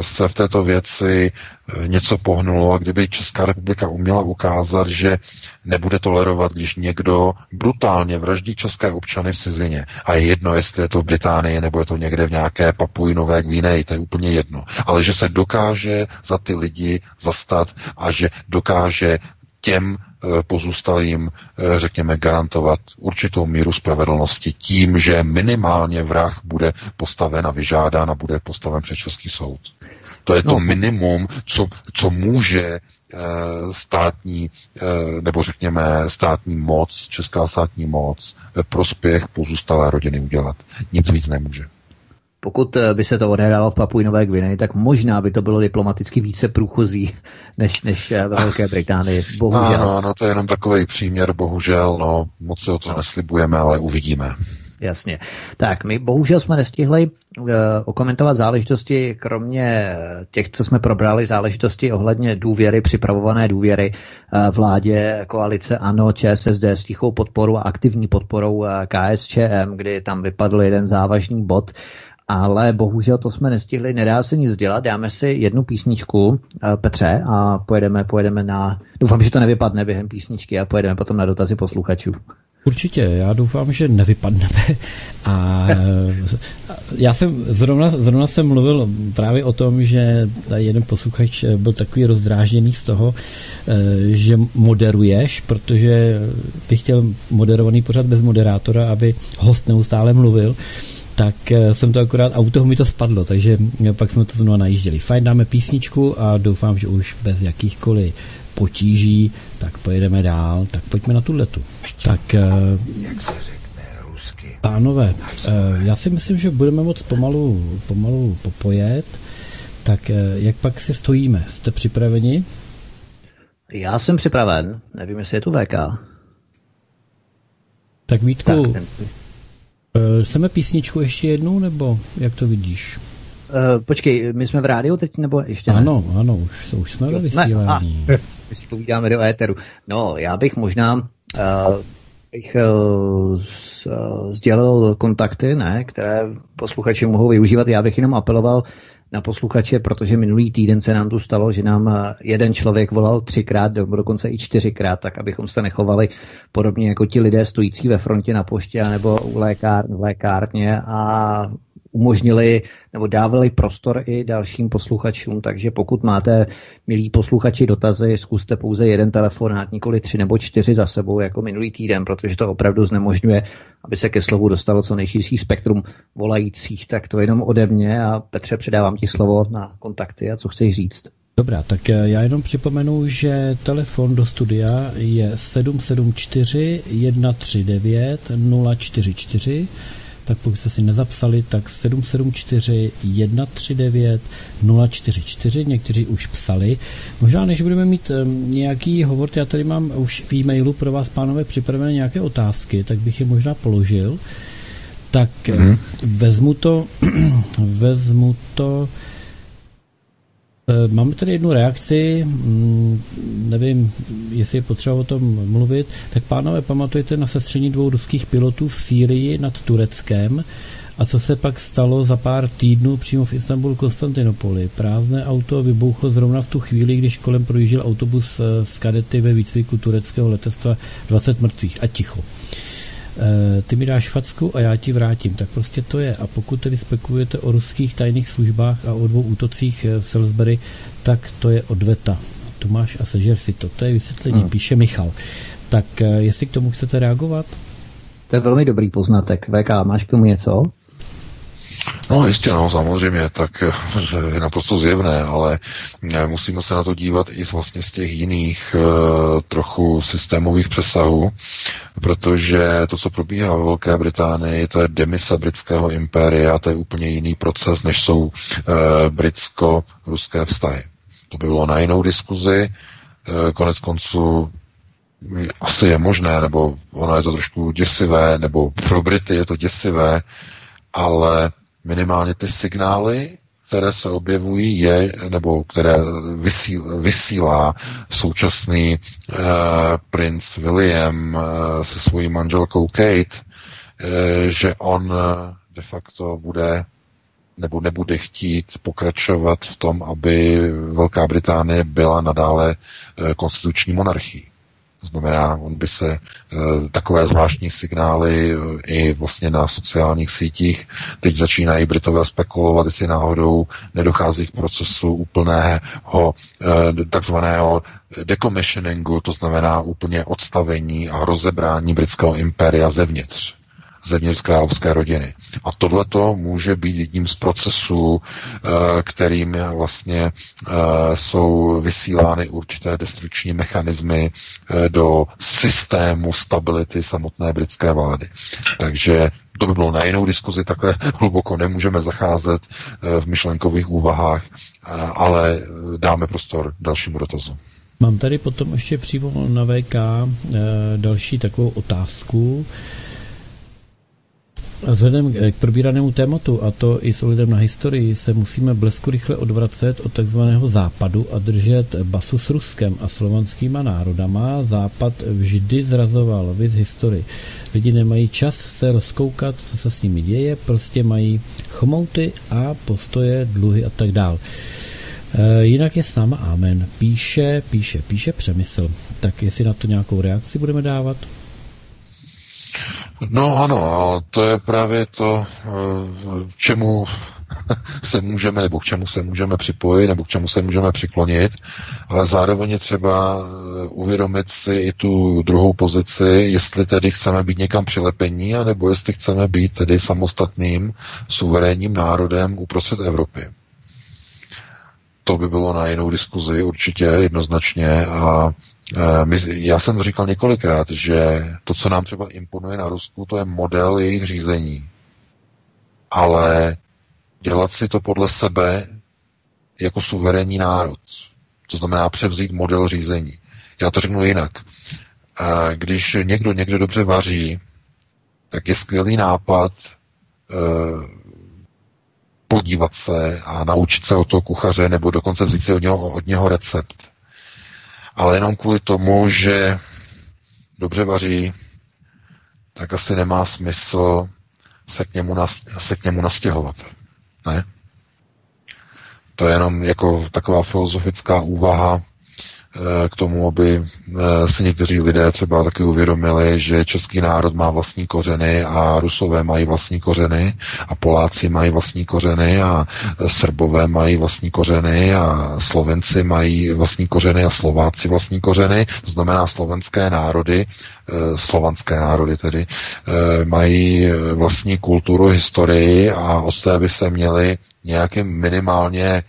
C: se v této věci eh, něco pohnulo a kdyby Česká republika uměla ukázat, že nebude tolerovat, když někdo brutálně vraždí české občany v cizině. A je jedno, jestli je to v Británii nebo je to někde v nějaké Papuji Nové Gvineji, to je úplně jedno. Ale že se dokáže za ty lidi zastat a že dokáže těm eh, pozůstalým, eh, řekněme, garantovat určitou míru spravedlnosti tím, že minimálně vrah bude postaven a vyžádán a bude postaven před Český soud. To je to no. minimum, co, co může eh, státní, nebo řekněme státní moc, česká státní moc ve prospěch pozůstalé rodiny udělat. Nic víc nemůže.
B: Pokud eh, by se to odehrálo v Papuji Nové Gvineji, tak možná by to bylo diplomaticky více průchozí <laughs> než, než eh, ve Velké Británii. Bohužel.
C: Ano, ano, to je jenom takový příměr, bohužel, no, moc se o to neslibujeme, ale uvidíme.
B: Jasně. Tak, my bohužel jsme nestihli uh, okomentovat záležitosti, kromě těch, co jsme probrali, záležitosti ohledně důvěry, připravované důvěry uh, vládě koalice ANO, ČSSD s tichou podporou a aktivní podporou uh, KSČM, kdy tam vypadl jeden závažný bod, uh, ale bohužel to jsme nestihli, nedá se nic dělat, dáme si jednu písničku, eh, Petře, a pojedeme, pojedeme na, doufám, že to nevypadne během písničky a pojedeme potom na dotazy posluchačů.
A: Určitě, já doufám, že nevypadneme. A já jsem zrovna, zrovna jsem mluvil právě o tom, že tady jeden posluchač byl takový rozdrážděný z toho, eh, že moderuješ, protože bych chtěl moderovaný pořad bez moderátora, aby host neustále mluvil tak eh, jsem to akorát, a u toho mi to spadlo, takže eh, pak jsme to znovu najížděli. Fajn, dáme písničku a doufám, že už bez jakýchkoliv potíží, tak pojedeme dál, tak pojďme na tu letu. Tak, eh, jak se řekne rusky? Pánové, já si myslím, že budeme moc pomalu, pomalu popojet, tak jak pak si stojíme? Jste připraveni?
B: Já jsem připraven, nevím, jestli je tu VK.
A: Tak Vítku, tak, ten... Uh, chceme písničku ještě jednou, nebo jak to vidíš?
B: Uh, počkej, my jsme v rádiu teď, nebo ještě
A: ne? Ano, ano, už, už jsme ve vysílání.
B: My si povídáme do éteru. No, já bych možná uh, bych uh, sdělil kontakty, ne, které posluchači mohou využívat. Já bych jenom apeloval na posluchače, protože minulý týden se nám tu stalo, že nám eh, jeden člověk volal třikrát, nebo dokonce i čtyřikrát, tak abychom se nechovali podobně jako ti lidé stojící ve frontě na poště nebo u lékár, v lékárně. A umožnili nebo dávali prostor i dalším posluchačům, takže pokud máte, milí posluchači, dotazy, zkuste pouze jeden telefonát, nikoli tři nebo čtyři za sebou, jako minulý týden, protože to opravdu znemožňuje, aby se ke slovu dostalo co nejširší spektrum volajících, tak to jenom ode mě a Petře předávám ti slovo na kontakty a co chceš říct.
A: Dobrá, tak já jenom připomenu, že telefon do studia je 774 139 044 tak pokud jste si nezapsali, tak 774 139 044, někteří už psali. Možná než budeme mít nějaký hovor, já tady mám už v e-mailu pro vás, pánové, připravené nějaké otázky, tak bych je možná položil. Tak mm-hmm. vezmu to, <clears throat> vezmu to máme tady jednu reakci, mm, nevím, jestli je potřeba o tom mluvit. Tak pánové, pamatujte na sestření dvou ruských pilotů v Sýrii nad Tureckem a co se pak stalo za pár týdnů přímo v Istanbulu Konstantinopoli. Prázdné auto vybuchlo zrovna v tu chvíli, když kolem projížděl autobus eh, z kadety ve výcviku tureckého letectva 20 mrtvých a ticho. Eh, ty mi dáš facku a já ti vrátím. Tak prostě to je. A pokud tedy spekulujete o ruských tajných službách a o dvou útocích eh, v Salisbury, tak to je odveta. Tomáš a sežer si to. To je vysvětlení, hmm. píše Michal. Tak eh, jestli k tomu chcete reagovat?
B: To je velmi dobrý poznatek. VK, máš k tomu něco?
C: No jistě, no, samozřejmě, tak eh, je naprosto zjevné, ale eh, musíme se na to dívat i vlastně z těch jiných uh, trochu systémových přesahů, protože to, co probíhá ve Velké Británii, to je demise britského impéria, to je úplně jiný proces, než jsou britsko-ruské vztahy. To by bylo na jinou diskuzi, konec konců asi je možné, nebo ono je to trošku děsivé, nebo pro Brity je to děsivé, ale minimálně ty signály, které se objevují, je, nebo které vysíl, vysílá současný uh, princ William uh, se svojí manželkou Kate, uh, že on uh, de facto bude nebo nebude chtít pokračovat v tom, aby Velká Británie byla nadále konstituční monarchií. Znamená, on by se e, takové zvláštní signály e, i vlastně na sociálních sítích, teď začínají Britové spekulovat, jestli náhodou nedochází k procesu úplného e, takzvaného decommissioningu, to znamená úplně odstavení a rozebrání britského impéria zevnitř zevnitř královské rodiny. A tohle to může být jedním z procesů, eh, kterým vlastně eh, jsou vysílány určité destrukční mechanismy eh, do systému stability samotné britské vlády. Takže to by bylo na jinou diskuzi, takhle hluboko nemůžeme zacházet v myšlenkových úvahách, ale dáme prostor dalšímu dotazu.
A: Mám tady potom ještě přímo na VK další takovou otázku. Vzhledem k probíranému tématu, a to i s ohledem na historii, se musíme blesku rychle odvracet od takzvaného západu a držet basu s Ruskem a slovanskýma národama. Západ vždy zrazoval vid historii. Lidi nemají čas se rozkoukat, co se s nimi děje, prostě mají chmouty a postoje, dluhy a tak dál. E, jinak je s náma Amen. Píše, píše, píše přemysl. Tak jestli na to nějakou reakci budeme dávat?
C: No ano, a to je právě to, eh, čemu <laughs> se můžeme, nebo k čemu se můžeme připojit, nebo k čemu se můžeme přiklonit, ale zároveň je třeba eh, uvědomit si i tu druhou pozici, jestli tedy chceme být někam přilepení, anebo jestli chceme být tedy samostatným suverénním národem uprostřed Evropy. To by bylo na jinou diskuzi určitě jednoznačně a já jsem říkal několikrát, že to, co nám třeba imponuje na Rusku, to je model jejich řízení. Ale dělat si to podle sebe jako suverénní národ. To znamená převzít model řízení. Já to řeknu jinak. Eh, když někdo někde dobře vaří, tak je skvělý nápad eh, podívat se a naučit se od toho kuchaře, nebo dokonce vzít si od něho, od něho recept ale jenom kvůli tomu, že dobře vaří, tak asi nemá smysl se k němu, nas, se k němu nastěhovat. Ne? To je jenom jako taková filozofická úvaha, k tomu, aby eh, si někteří lidé třeba taky uvědomili, že český národ má vlastní kořeny a Rusové mají vlastní kořeny a Poláci mají vlastní kořeny a Srbové mají vlastní kořeny a Slovenci mají vlastní kořeny a Slováci vlastní kořeny. To znamená slovenské národy, eh, slovanské národy tedy, eh, mají vlastní kulturu, historii a od té by se měli nějakým minimálně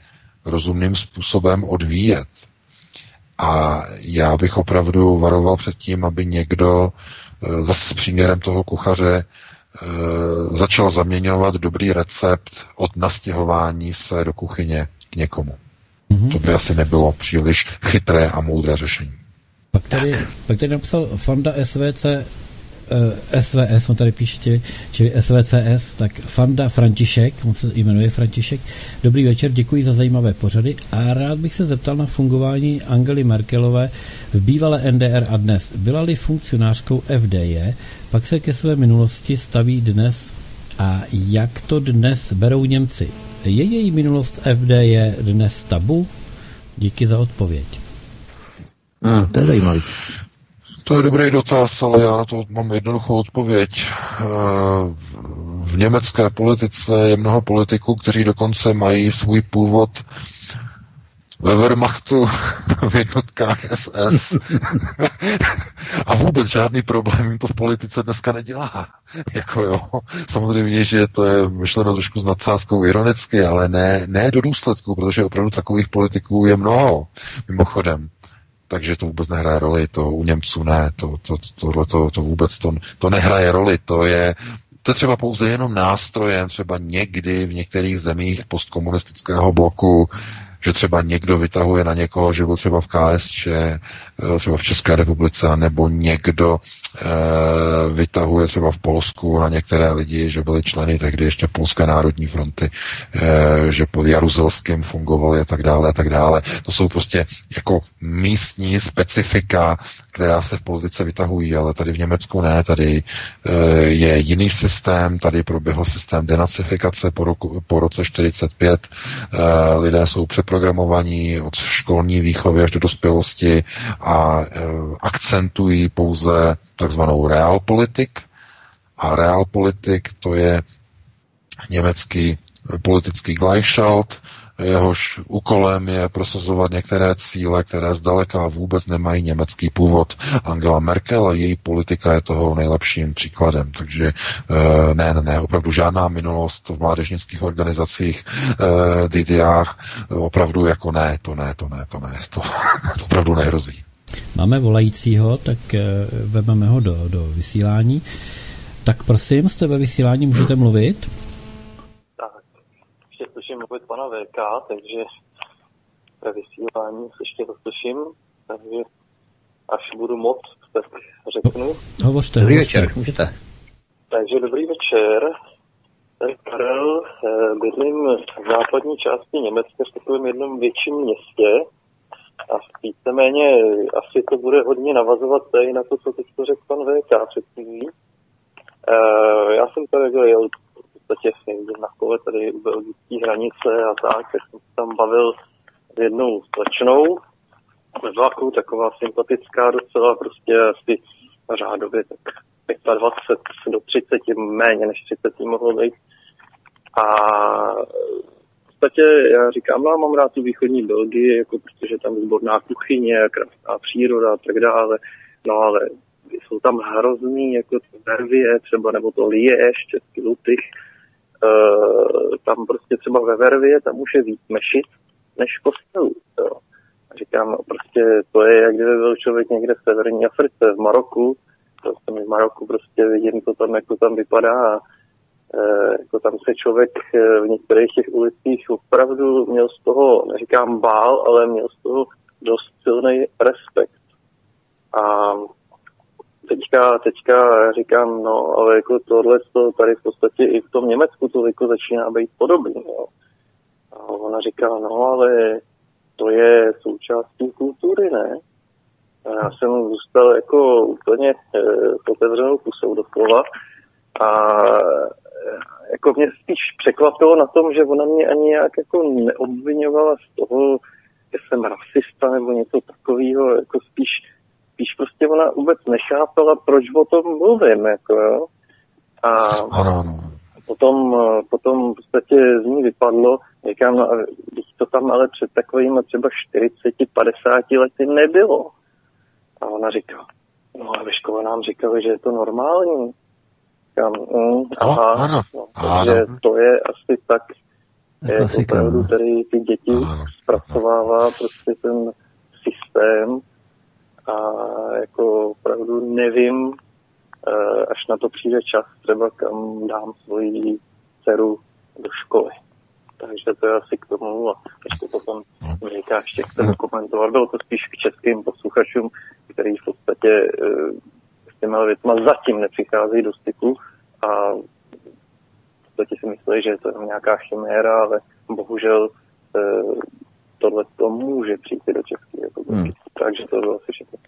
C: rozumným způsobem odvíjet. A já bych opravdu varoval před tím, aby někdo eh, zase s příměrem toho kuchaře eh, začal zaměňovat dobrý recept od nastěhování se do kuchyně k někomu. Mm-hmm. To by asi nebylo příliš chytré a moudré řešení.
A: Pak tady, pak tady napsal Fanda SVC SVS, on tady píše, čili, čili SVCS, tak Fanda František, on se jmenuje František. Dobrý večer, děkuji za zajímavé pořady a rád bych se zeptal na fungování Angely Merkelové v bývalé NDR a dnes. Byla-li funkcionářkou FDJ, pak se ke své minulosti staví dnes a jak to dnes berou Němci? Je její minulost FDJ dnes tabu? Díky za odpověď.
B: Hmm, to je zajímavý.
C: To je dobrý dotaz, ale já na to mám jednoduchou odpověď. Eh, v německé politice je mnoho politiků, kteří dokonce mají svůj původ ve Wehrmachtu, <laughs> v jednotkách SS. A vůbec žádný problém jim to v politice dneska nedělá. <laughs> jako jo, samozřejmě, že to je myšleno trošku s nadsázkou ironicky, ale ne, ne do důsledku, protože opravdu takových politiků je mnoho, mimochodem takže to vůbec nehraje roli, to u Němců ne, to, to, tohle to, to vůbec to, to nehraje roli, to je, to je třeba pouze jenom nástrojem, třeba někdy v některých zemích postkomunistického bloku, že třeba někdo vytahuje na někoho, že byl třeba v KSČ, třeba v České republice, nebo někdo e, vytahuje třeba v Polsku na některé lidi, že byli členy tehdy ještě Polské národní fronty, e, že pod Jaruzelským fungovali a tak dále a tak dále. To jsou prostě jako místní specifika, která se v politice vytahují, ale tady v Německu ne, tady je jiný systém, tady proběhl systém denacifikace po, roku, po roce 45, e, lidé jsou přeprogramovaní od školní výchovy až do dospělosti a e, akcentují pouze takzvanou realpolitik a realpolitik to je německý politický Gleichschalt, jehož úkolem je prosazovat některé cíle, které zdaleka vůbec nemají německý původ. Angela Merkel a její politika je toho nejlepším příkladem. Takže eh, ne, ne, ne, opravdu žádná minulost v mládežnických organizacích, eh, DDách, opravdu jako ne, to ne, to ne, to ne, to, <laughs> to opravdu nehrozí.
A: Máme volajícího, tak eh, vezmeme ho do, do vysílání. Tak prosím, jste ve vysílání, můžete mluvit?
D: slyším mluvit pana VK, takže ve vysílání ještě to slyším, takže až budu moc, tak řeknu.
A: Hovořte,
B: dobrý
A: hovořte.
B: večer, můžete.
D: Takže dobrý večer. Tady Karel, eh, bydlím v západní části Německa, v takovém jednom větším městě a víceméně asi to bude hodně navazovat tady na to, co teď to řekl pan VK před. Uh, já jsem tady jel podstatě na kole tady u belgické hranice a tak, tak jsem se tam bavil s jednou slečnou vlaku, taková sympatická docela, prostě asi řádově tak 25 do 30, méně než 30 mohlo být. A v podstatě já říkám, no, mám rád tu východní Belgii, jako protože tam je zborná kuchyně, krásná příroda a tak dále. No ale jsou tam hrozný, jako to Vervie třeba, nebo to Liež, český Lutych, uh, tam prostě třeba ve Vervě, tam už je víc mešit než kostelů. Jo. A říkám, no, prostě to je, jak kdyby byl člověk někde v severní Africe, v Maroku, prostě v Maroku prostě vidím, co tam, jako tam vypadá a e, jako tam se člověk v některých těch ulicích opravdu měl z toho, neříkám bál, ale měl z toho dost silný respekt. A teďka, teďka říkám, no, ale jako tohle to tady v podstatě i v tom Německu to jako začíná být podobný, jo. A ona říká, no, ale to je součástí kultury, ne? A já jsem zůstal jako úplně e, s otevřenou pusou doslova a jako mě spíš překvapilo na tom, že ona mě ani nějak jako neobvinovala z toho, že jsem rasista nebo něco takového, jako spíš spíš prostě ona vůbec nechápala, proč o tom mluvím, jako jo. A
C: ano, ano.
D: Potom, potom v podstatě z ní vypadlo, říkám, no, když to tam ale před takovými třeba 40-50 lety nebylo. A ona říká, no ale ve škole nám říkali, že je to normální. Říkám, mm, aha,
C: ano,
D: no, takže
C: ano.
D: to je asi tak Jak opravdu tady ty děti zpracovává prostě ten systém a jako opravdu nevím, eh, až na to přijde čas, třeba kam dám svoji dceru do školy. Takže to je asi k tomu a ještě potom Mirka ještě chce komentovat. Bylo to spíš k českým posluchačům, který v podstatě e, s těma věcma zatím nepřichází do styku a v podstatě si myslí, že je to nějaká chiméra, ale bohužel e, tohle to může přijít do České republiky. Hmm. Takže to bylo asi všechno.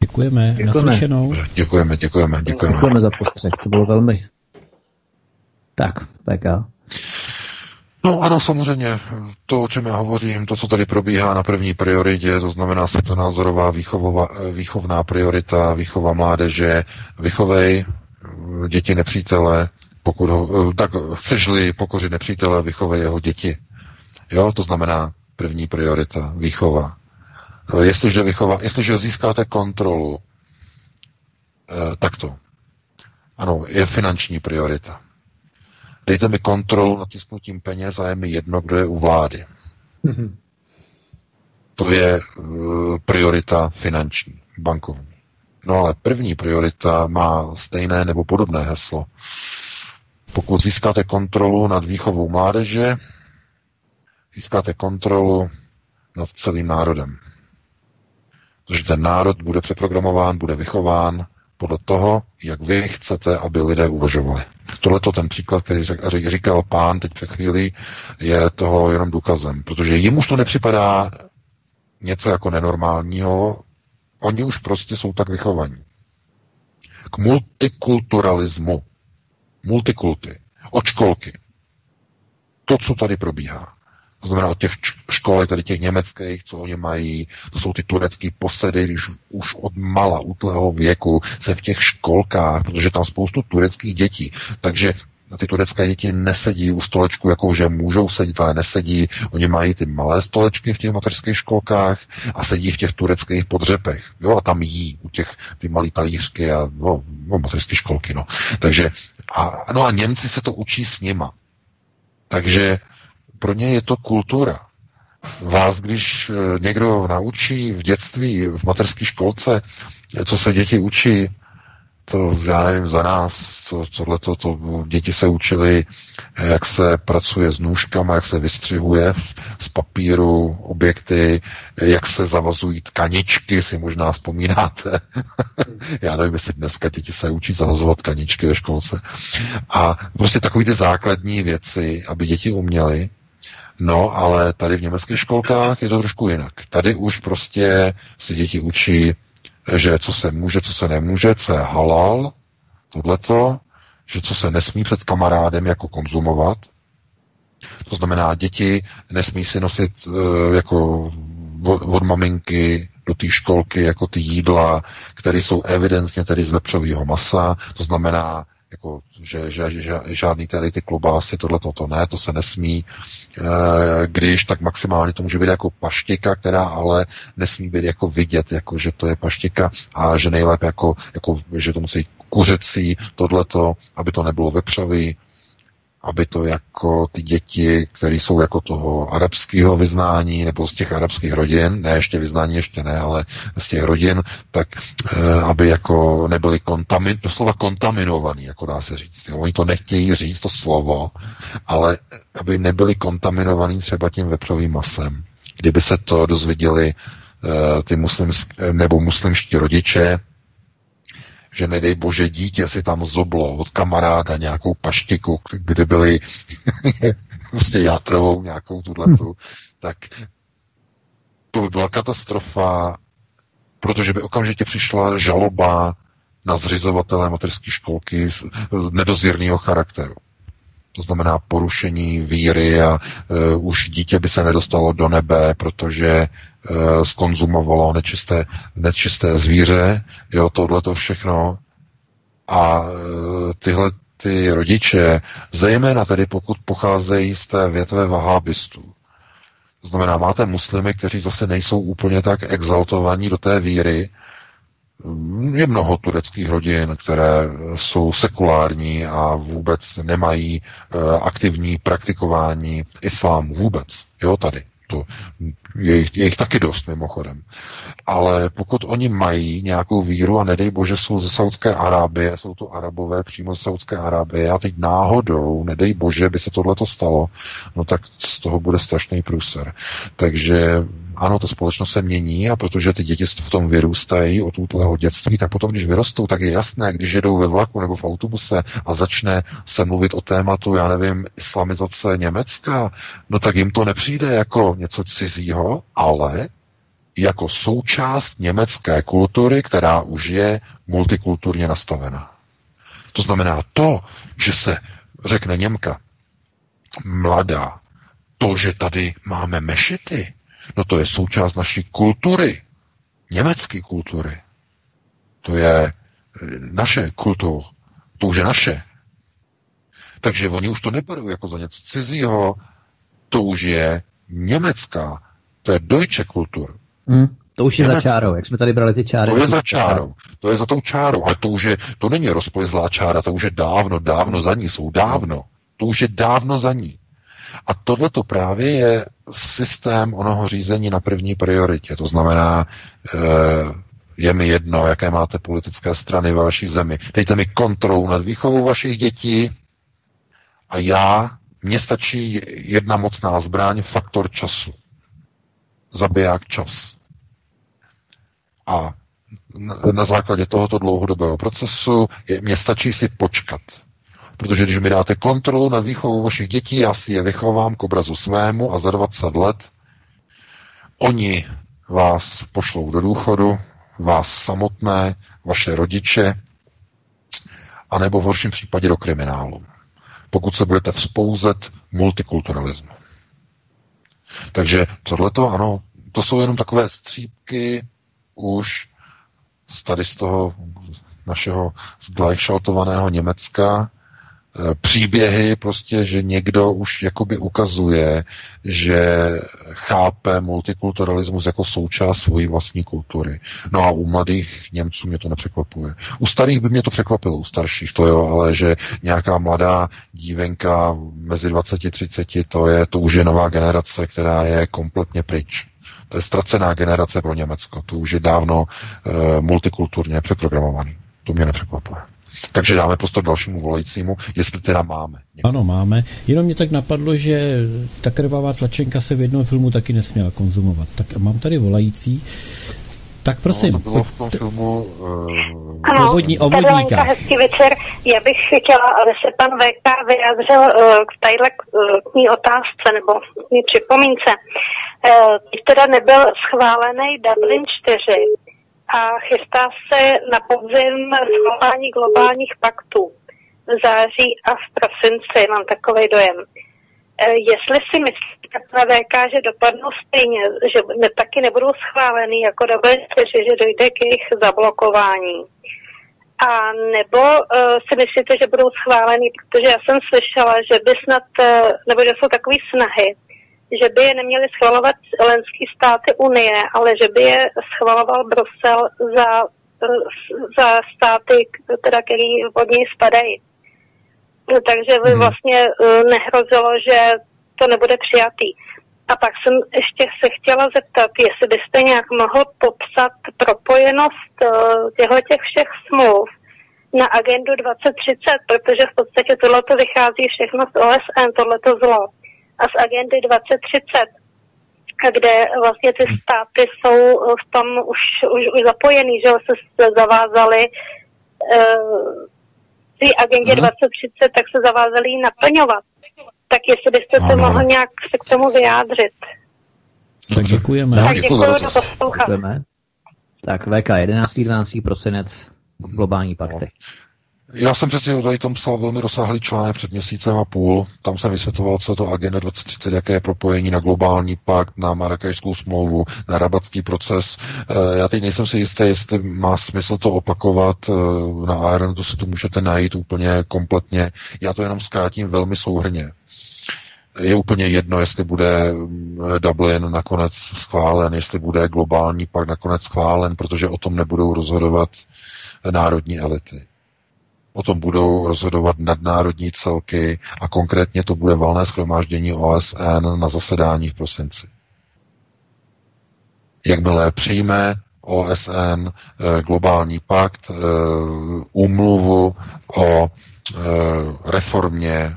A: Děkujeme, děkujeme. naslyšenou.
C: Děkujeme, děkujeme, děkujeme.
B: Děkujeme za postřeh, to bylo velmi. Tak, PK.
C: No ano, samozřejmě, to, o čem já hovořím, to, co tady probíhá na první prioritě, to znamená světonázorová výchovová, výchovná priorita, výchova mládeže, vychovej děti nepřítele, pokud ho, tak chceš-li pokořit nepřítele, vychovej jeho děti. Jo, to znamená první priorita, výchova. Jestliže, vychova, jestliže získáte kontrolu, eh, takto. Ano, je finanční priorita. Dejte mi kontrolu nad tisknutím peněz a je mi jedno, kdo je u vlády. Mm-hmm. To je uh, priorita finanční, bankovní. No ale první priorita má stejné nebo podobné heslo. Pokud získáte kontrolu nad výchovou mládeže, získáte kontrolu nad celým národem. Protože ten národ bude přeprogramován, bude vychován podle toho, jak vy chcete, aby lidé uvažovali. Tohle to ten příklad, který říkal pán teď před chvíli, je toho jenom důkazem, protože jim už to nepřipadá něco jako nenormálního, oni už prostě jsou tak vychovaní. K multikulturalismu, multikulty, od školky. To, co tady probíhá. To znamená těch školek, tady těch německých, co oni mají, to jsou ty turecké posedy, když už od mala, útlého věku se v těch školkách, protože tam spoustu tureckých dětí, takže ty turecké děti nesedí u stolečku, jako že můžou sedět, ale nesedí. Oni mají ty malé stolečky v těch mateřských školkách a sedí v těch tureckých podřepech. Jo, a tam jí u těch ty malý talířky a no, no mateřské školky, no. Takže a, no a Němci se to učí s nima. Takže pro ně je to kultura. Vás, když eh, někdo naučí v dětství, v mateřské školce, co se děti učí, to já nevím, za nás, to, tohle to, to, děti se učili, jak se pracuje s nůžkama, jak se vystřihuje z papíru objekty, jak se zavazují tkaničky, si možná vzpomínáte. <laughs> já nevím, jestli dneska děti se učí zavazovat tkaničky ve školce. A prostě takové ty základní věci, aby děti uměly, No, ale tady v německých školkách je to trošku jinak. Tady už prostě si děti učí, že co se může, co se nemůže, co je halal, tohleto, že co se nesmí před kamarádem jako konzumovat. To znamená, děti nesmí si nosit uh, jako od, od maminky do té školky jako ty jídla, které jsou evidentně tedy z vepřového masa, to znamená jako, že, že, že žádný tady ty klobásy, tohle to ne, to se nesmí, e, když tak maximálně to může být jako paštika, která ale nesmí být jako vidět, jako že to je paštika a že nejlépe jako, jako že to musí kuřecí, tohleto, aby to nebylo vepřový, aby to jako ty děti, které jsou jako toho arabského vyznání nebo z těch arabských rodin, ne ještě vyznání ještě ne, ale z těch rodin, tak e, aby jako nebyli kontamin, doslova kontaminovaný, jako dá se říct. Oni to nechtějí říct, to slovo, ale aby nebyli kontaminovaný třeba tím vepřovým masem. Kdyby se to dozvěděli e, ty muslimsk, nebo muslimští rodiče, že nedej bože dítě si tam zoblo od kamaráda nějakou paštiku, kde byly <laughs> prostě játrovou nějakou tuhletu, hmm. tak to by byla katastrofa, protože by okamžitě přišla žaloba na zřizovatele materské školky z nedozírného charakteru. To znamená porušení víry a uh, už dítě by se nedostalo do nebe, protože uh, skonzumovalo nečisté, nečisté zvíře, jo, tohle to všechno. A uh, tyhle ty rodiče, zejména tedy pokud pocházejí z té větve vahábistů, to znamená, máte muslimy, kteří zase nejsou úplně tak exaltovaní do té víry, je mnoho tureckých rodin, které jsou sekulární a vůbec nemají uh, aktivní praktikování islámu vůbec. Jo, tady. To je jich, je jich taky dost mimochodem. Ale pokud oni mají nějakou víru a nedej bože jsou ze Saudské Arábie, jsou to arabové přímo ze Saudské Arábie a teď náhodou, nedej bože, by se tohleto stalo, no tak z toho bude strašný průser. Takže ano, ta společnost se mění a protože ty děti v tom vyrůstají od útleho dětství, tak potom, když vyrostou, tak je jasné, když jedou ve vlaku nebo v autobuse a začne se mluvit o tématu, já nevím, islamizace Německa, no tak jim to nepřijde jako něco cizího, ale jako součást německé kultury, která už je multikulturně nastavena. To znamená to, že se řekne Němka, mladá, to, že tady máme mešity, no to je součást naší kultury, německé kultury. To je eh, naše kultura, to už je naše. Takže oni už to neberou jako za něco cizího, to už je německá, to je Deutsche Kultur.
B: Hmm, to už je Německá. za čárou, jak jsme tady brali ty čáry.
C: To je za čárou, to je za tou čárou, ale to už je, to není rozplizlá čára, to už je dávno, dávno za ní, jsou dávno. To už je dávno za ní. A tohle to právě je systém onoho řízení na první prioritě. To znamená, eh, je mi jedno, jaké máte politické strany v vaší zemi. Dejte mi kontrolu nad výchovou vašich dětí a já, mně stačí jedna mocná zbraň, faktor času. Zabiják čas. A na základě tohoto dlouhodobého procesu je, mě stačí si počkat. Protože když mi dáte kontrolu nad výchovou vašich dětí, já si je vychovám k obrazu svému a za 20 let oni vás pošlou do důchodu, vás samotné, vaše rodiče, anebo v horším případě do kriminálu, pokud se budete vzpouzet multikulturalismu. Takže tohleto, ano, to jsou jenom takové střípky už z tady z toho našeho zglajšaltovaného Německa, příběhy, prostě, že někdo už jakoby ukazuje, že chápe multikulturalismus jako součást svojí vlastní kultury. No a u mladých Němců mě to nepřekvapuje. U starých by mě to překvapilo, u starších to jo, ale že nějaká mladá dívenka mezi 20 a 30, to je, to už je nová generace, která je kompletně pryč. To je ztracená generace pro Německo. To už je dávno e, multikulturně přeprogramovaný. To mě nepřekvapuje. Takže dáme prostor dalšímu volajícímu, jestli teda máme.
A: Ano, máme. Jenom mě tak napadlo, že ta krvavá tlačenka se v jednom filmu taky nesměla konzumovat. Tak mám tady volající. Tak prosím.
C: No, to bylo v tom filmu uh,
E: ano,
A: vodní, o vodníkách.
E: hezký večer. Já bych chtěla, aby se pan VK vyjádřil uh, k tadyhle uh, otázce nebo k připomínce. Uh, teda nebyl schválený Dublin 4 a chystá se na podzim schválení globálních paktů v září a v prosinci, mám takový dojem. E, jestli si myslíte, VK, že dopadnou stejně, že ne, taky nebudou schváleny jako WC, že dojde k jejich zablokování. A nebo uh, si myslíte, že budou schváleny, protože já jsem slyšela, že by snad, uh, nebo že jsou takové snahy, že by je neměly schvalovat členské státy Unie, ale že by je schvaloval Brusel za, za státy, teda, který od něj spadají. Takže by mhm. vlastně e, nehrozilo, že to nebude přijatý. A pak jsem ještě se chtěla zeptat, jestli byste nějak mohl popsat propojenost e, těchto těch všech smluv na agendu 2030, protože v podstatě tohleto vychází všechno z OSN, tohleto zlo z agendy 2030, kde vlastně ty státy jsou v tom už, už, už zapojený, že se zavázali v uh, agendě hmm. 2030, tak se zavázali ji naplňovat. Tak jestli byste se mohl nějak se k tomu vyjádřit.
A: Tak děkujeme.
E: Tak děkuji, děkujeme.
B: Tak VK 11. 12. prosinec globální pakty.
C: Já jsem přeci o tom psal velmi rozsáhlý článek před měsícem a půl. Tam jsem vysvětloval, co je to Agenda 2030, jaké je propojení na globální pakt, na Marrakešskou smlouvu, na rabatský proces. Eh, já teď nejsem si jistý, jestli má smysl to opakovat eh, na Iron, to si to můžete najít úplně kompletně. Já to jenom zkrátím velmi souhrně. je úplně jedno, jestli bude mm, Dublin nakonec schválen, jestli bude globální pak nakonec schválen, protože o tom nebudou rozhodovat národní elity. O tom budou rozhodovat nadnárodní celky a konkrétně to bude valné schromáždění OSN na zasedání v prosinci. Jakmile přijme OSN eh, globální pakt, eh, úmluvu o eh, reformě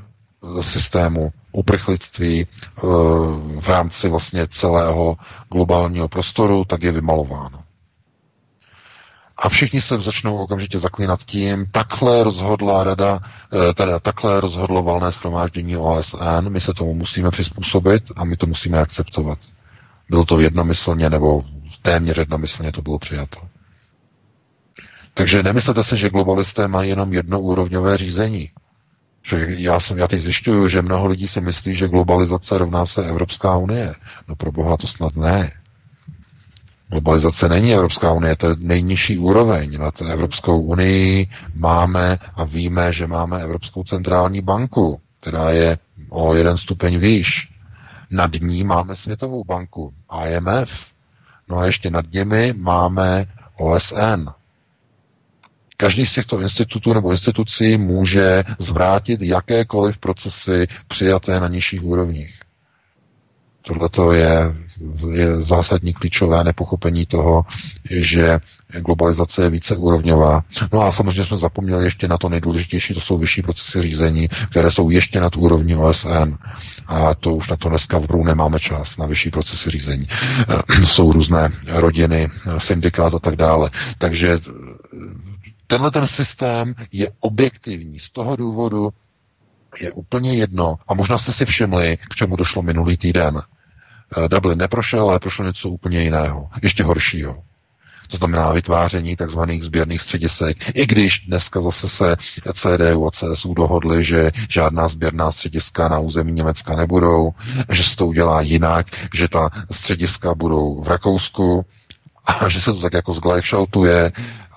C: systému uprchlictví v rámci vlastně celého globálního prostoru, tak je vymalováno. A všichni se začnou okamžitě zaklínat tím, takhle rozhodla rada, teda takhle rozhodlo valné schromáždění OSN, my se tomu musíme přizpůsobit a my to musíme akceptovat. Bylo to jednomyslně nebo téměř jednomyslně to bylo přijato. Takže nemyslete si, že globalisté mají jenom jednoúrovňové řízení. Že já, jsem, já teď zjišťuju, že mnoho lidí si myslí, že globalizace rovná se Evropská unie. No pro boha to snad ne. Globalizace není Evropská unie, to je nejnižší úroveň. Nad Evropskou unii máme a víme, že máme Evropskou centrální banku, která je o jeden stupeň výš. Nad ní máme Světovou banku, IMF. No a ještě nad nimi máme OSN. Každý z těchto institutů nebo institucí může zvrátit jakékoliv procesy přijaté na nižších úrovních. Tohle je, je zásadní klíčové nepochopení toho, že globalizace je více úrovňová. No a samozřejmě jsme zapomněli ještě na to nejdůležitější, to jsou vyšší procesy řízení, které jsou ještě nad úrovní OSN. A to už na to dneska v Brou nemáme čas, na vyšší procesy řízení. jsou různé rodiny, syndikát a tak dále. Takže tenhle ten systém je objektivní. Z toho důvodu je úplně jedno, a možná jste si všimli, k čemu došlo minulý týden. Eh, Dublin neprošel, ale prošlo něco úplně jiného, ještě horšího. To znamená vytváření tzv. sběrných středisek. I když dneska zase se CDU a CSU dohodli, že žádná sběrná střediska na území Německa nebudou, že se to udělá jinak, že ta střediska budou v Rakousku a že se to tak jako zglajšaltuje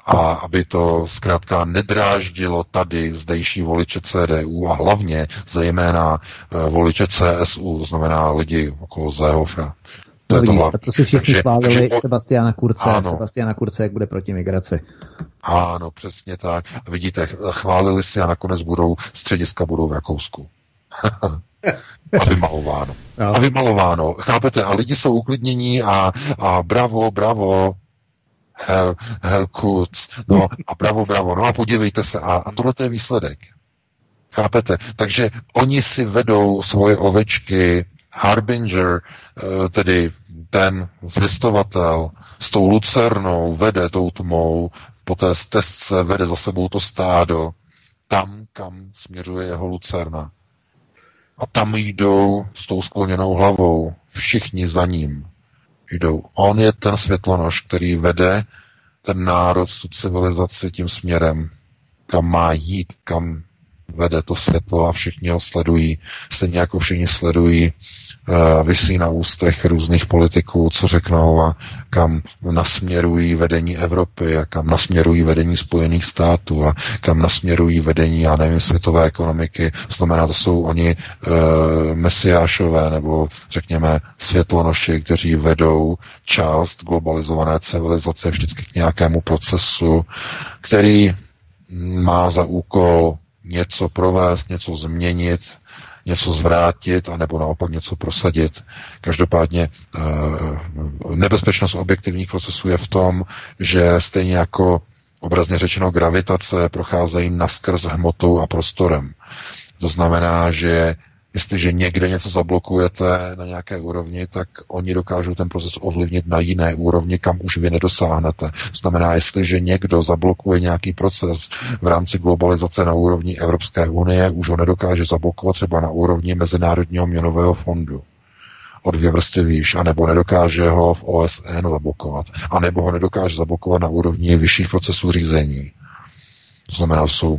C: a aby to zkrátka nedráždilo tady zdejší voliče CDU a hlavně zejména eh, voliče CSU, to znamená lidi okolo Zéhofra.
B: To, no, vidíš, to, to si všichni chválili takže, Sebastiana Kurce, ano. Sebastiana Kurce, jak bude proti migraci.
C: Ano, přesně tak. A vidíte, chválili si a nakonec budou, střediska budou v Rakousku. <laughs> a vymalováno. No. A vymalováno. Chápete? A lidi jsou uklidnění a, a bravo, bravo, hell, hell kuc, no a bravo, bravo, no a podívejte se, a, a tohle je výsledek. Chápete? Takže oni si vedou svoje ovečky, Harbinger, eh, tedy ten zvěstovatel, s tou lucernou vede tou tmou, po té stezce vede za sebou to stádo, tam, kam směřuje jeho lucerna. A tam jdou s tou skloněnou hlavou, všichni za ním jdou. On je ten světlonož, který vede ten národ, tu civilizaci tím směrem, kam má jít, kam vede to světlo a všichni ho sledují. Stejně jako všichni sledují vysí na ústech různých politiků, co řeknou a kam nasměrují vedení Evropy a kam nasměrují vedení Spojených států a kam nasměrují vedení, já nevím, světové ekonomiky. Znamená, to jsou oni e, mesiášové nebo řekněme světlonoši, kteří vedou část globalizované civilizace vždycky k nějakému procesu, který má za úkol něco provést, něco změnit, něco zvrátit, anebo naopak něco prosadit. Každopádně eh, nebezpečnost objektivních procesů je v tom, že stejně jako obrazně řečeno gravitace procházejí naskrz hmotou a prostorem. To znamená, že Jestliže někde něco zablokujete na nějaké úrovni, tak oni dokážou ten proces ovlivnit na jiné úrovni, kam už vy nedosáhnete. Znamená, jestliže někdo zablokuje nějaký proces v rámci globalizace na úrovni Evropské unie, už ho nedokáže zablokovat třeba na úrovni Mezinárodního měnového fondu o dvě vrstvy výš, anebo nedokáže ho v OSN zablokovat, anebo ho nedokáže zablokovat na úrovni vyšších procesů řízení. To znamená, jsou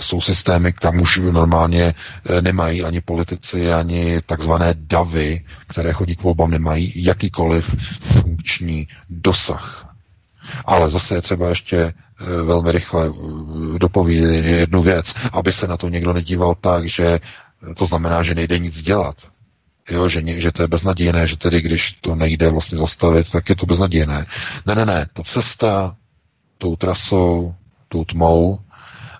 C: jsou systémy, tam už normálně eh, nemají ani politici, ani takzvané davy, které chodí k volbám, nemají jakýkoliv funkční dosah. Ale zase je třeba ještě eh, velmi rychle eh, dopovědět jednu věc, aby se na to někdo nedíval tak, že to znamená, že nejde nic dělat. Jo, že, že to je beznadějné, že tedy když to nejde vlastně zastavit, tak je to beznadějné. Ne, ne, ne, ta cesta tou trasou, tou tmou,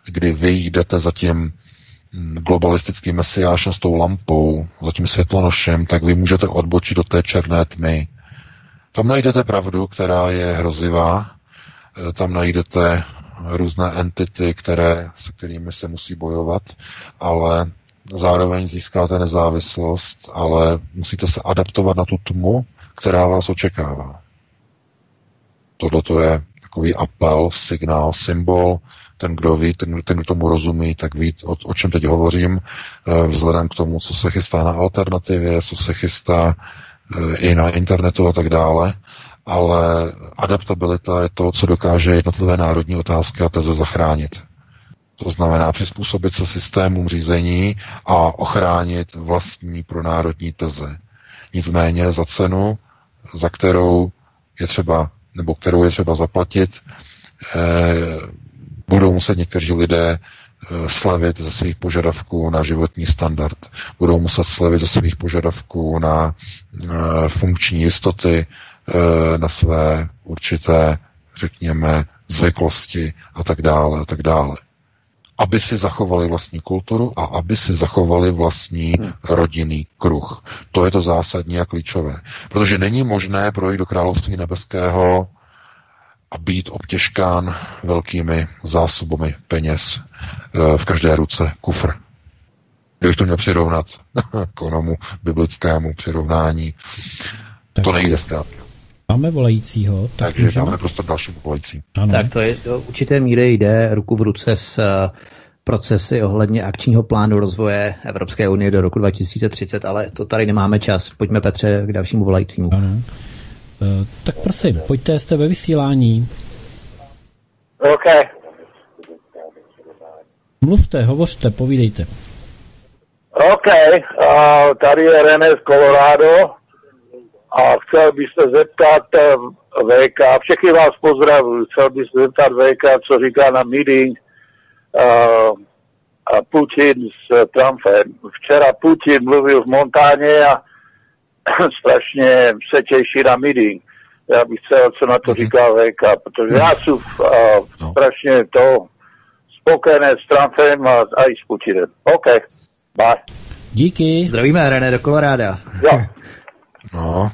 C: kdy vy jdete za tím globalistickým mesiášem s tou lampou, za tím světlonošem, tak vy můžete odbočit do té černé tmy. Tam najdete pravdu, která je hrozivá, e, tam najdete různé entity, které, se kterými se musí bojovat, ale zároveň získáte nezávislost, ale musíte se adaptovat na tu tmu, která vás očekává. Tohle to je takový apel, signál, symbol. Ten, kdo ví, ten, ten kdo tomu rozumí, tak ví, o, o čem teď hovořím, eh, vzhledem k tomu, co se chystá na alternativě, co se chystá eh, i na internetu a tak dále. Ale adaptabilita je to, co dokáže jednotlivé národní otázky a teze zachránit. To znamená přizpůsobit se systémům řízení a ochránit vlastní pro národní teze. Nicméně za cenu, za kterou je třeba, nebo kterou je třeba zaplatit, eh, budou muset někteří lidé eh, slevit ze svých požadavků na životní standard. Budou muset slevit ze svých požadavků na eh, funkční jistoty, eh, na své určité, řekněme, zvyklosti a tak dále a tak dále aby si zachovali vlastní kulturu a aby si zachovali vlastní hmm. rodinný kruh. To je to zásadní a klíčové. Protože není možné projít do království nebeského a být obtěžkán velkými zásobami peněz eh, v každé ruce kufr. Kdybych to měl přirovnat <laughs> k onomu biblickému přirovnání, tak. to nejde zkrátka.
A: Máme volajícího.
C: Tak Takže můžeme... máme prostor další volající.
B: Ano. Tak to je do určité míry jde ruku v ruce s eh, procesy ohledně akčního plánu rozvoje Evropské unie do roku 2030, ale to tady nemáme čas. Pojďme Petře k dalšímu volajícímu.
A: Ano. E, tak prosím, pojďte, jste ve vysílání.
F: OK.
A: Mluvte, hovořte, povídejte.
F: OK, uh, tady je René z Colorado a chcel bych se zeptat eh, VK, všechny vás pozdravuji, chcel bych se zeptat VK, co říká na meeting uh, Putin s Trumpem. Včera Putin mluvil v Montáně a <coughs> strašně se těší na meeting. Já bych chcel, co na to mhm. říká VK, protože já jsem uh, strašně to spokojený s Trumpem a, a i s Putinem. OK, bye.
A: Díky.
B: Zdravíme, René, do Koloráda.
F: Jo. <laughs>
C: No.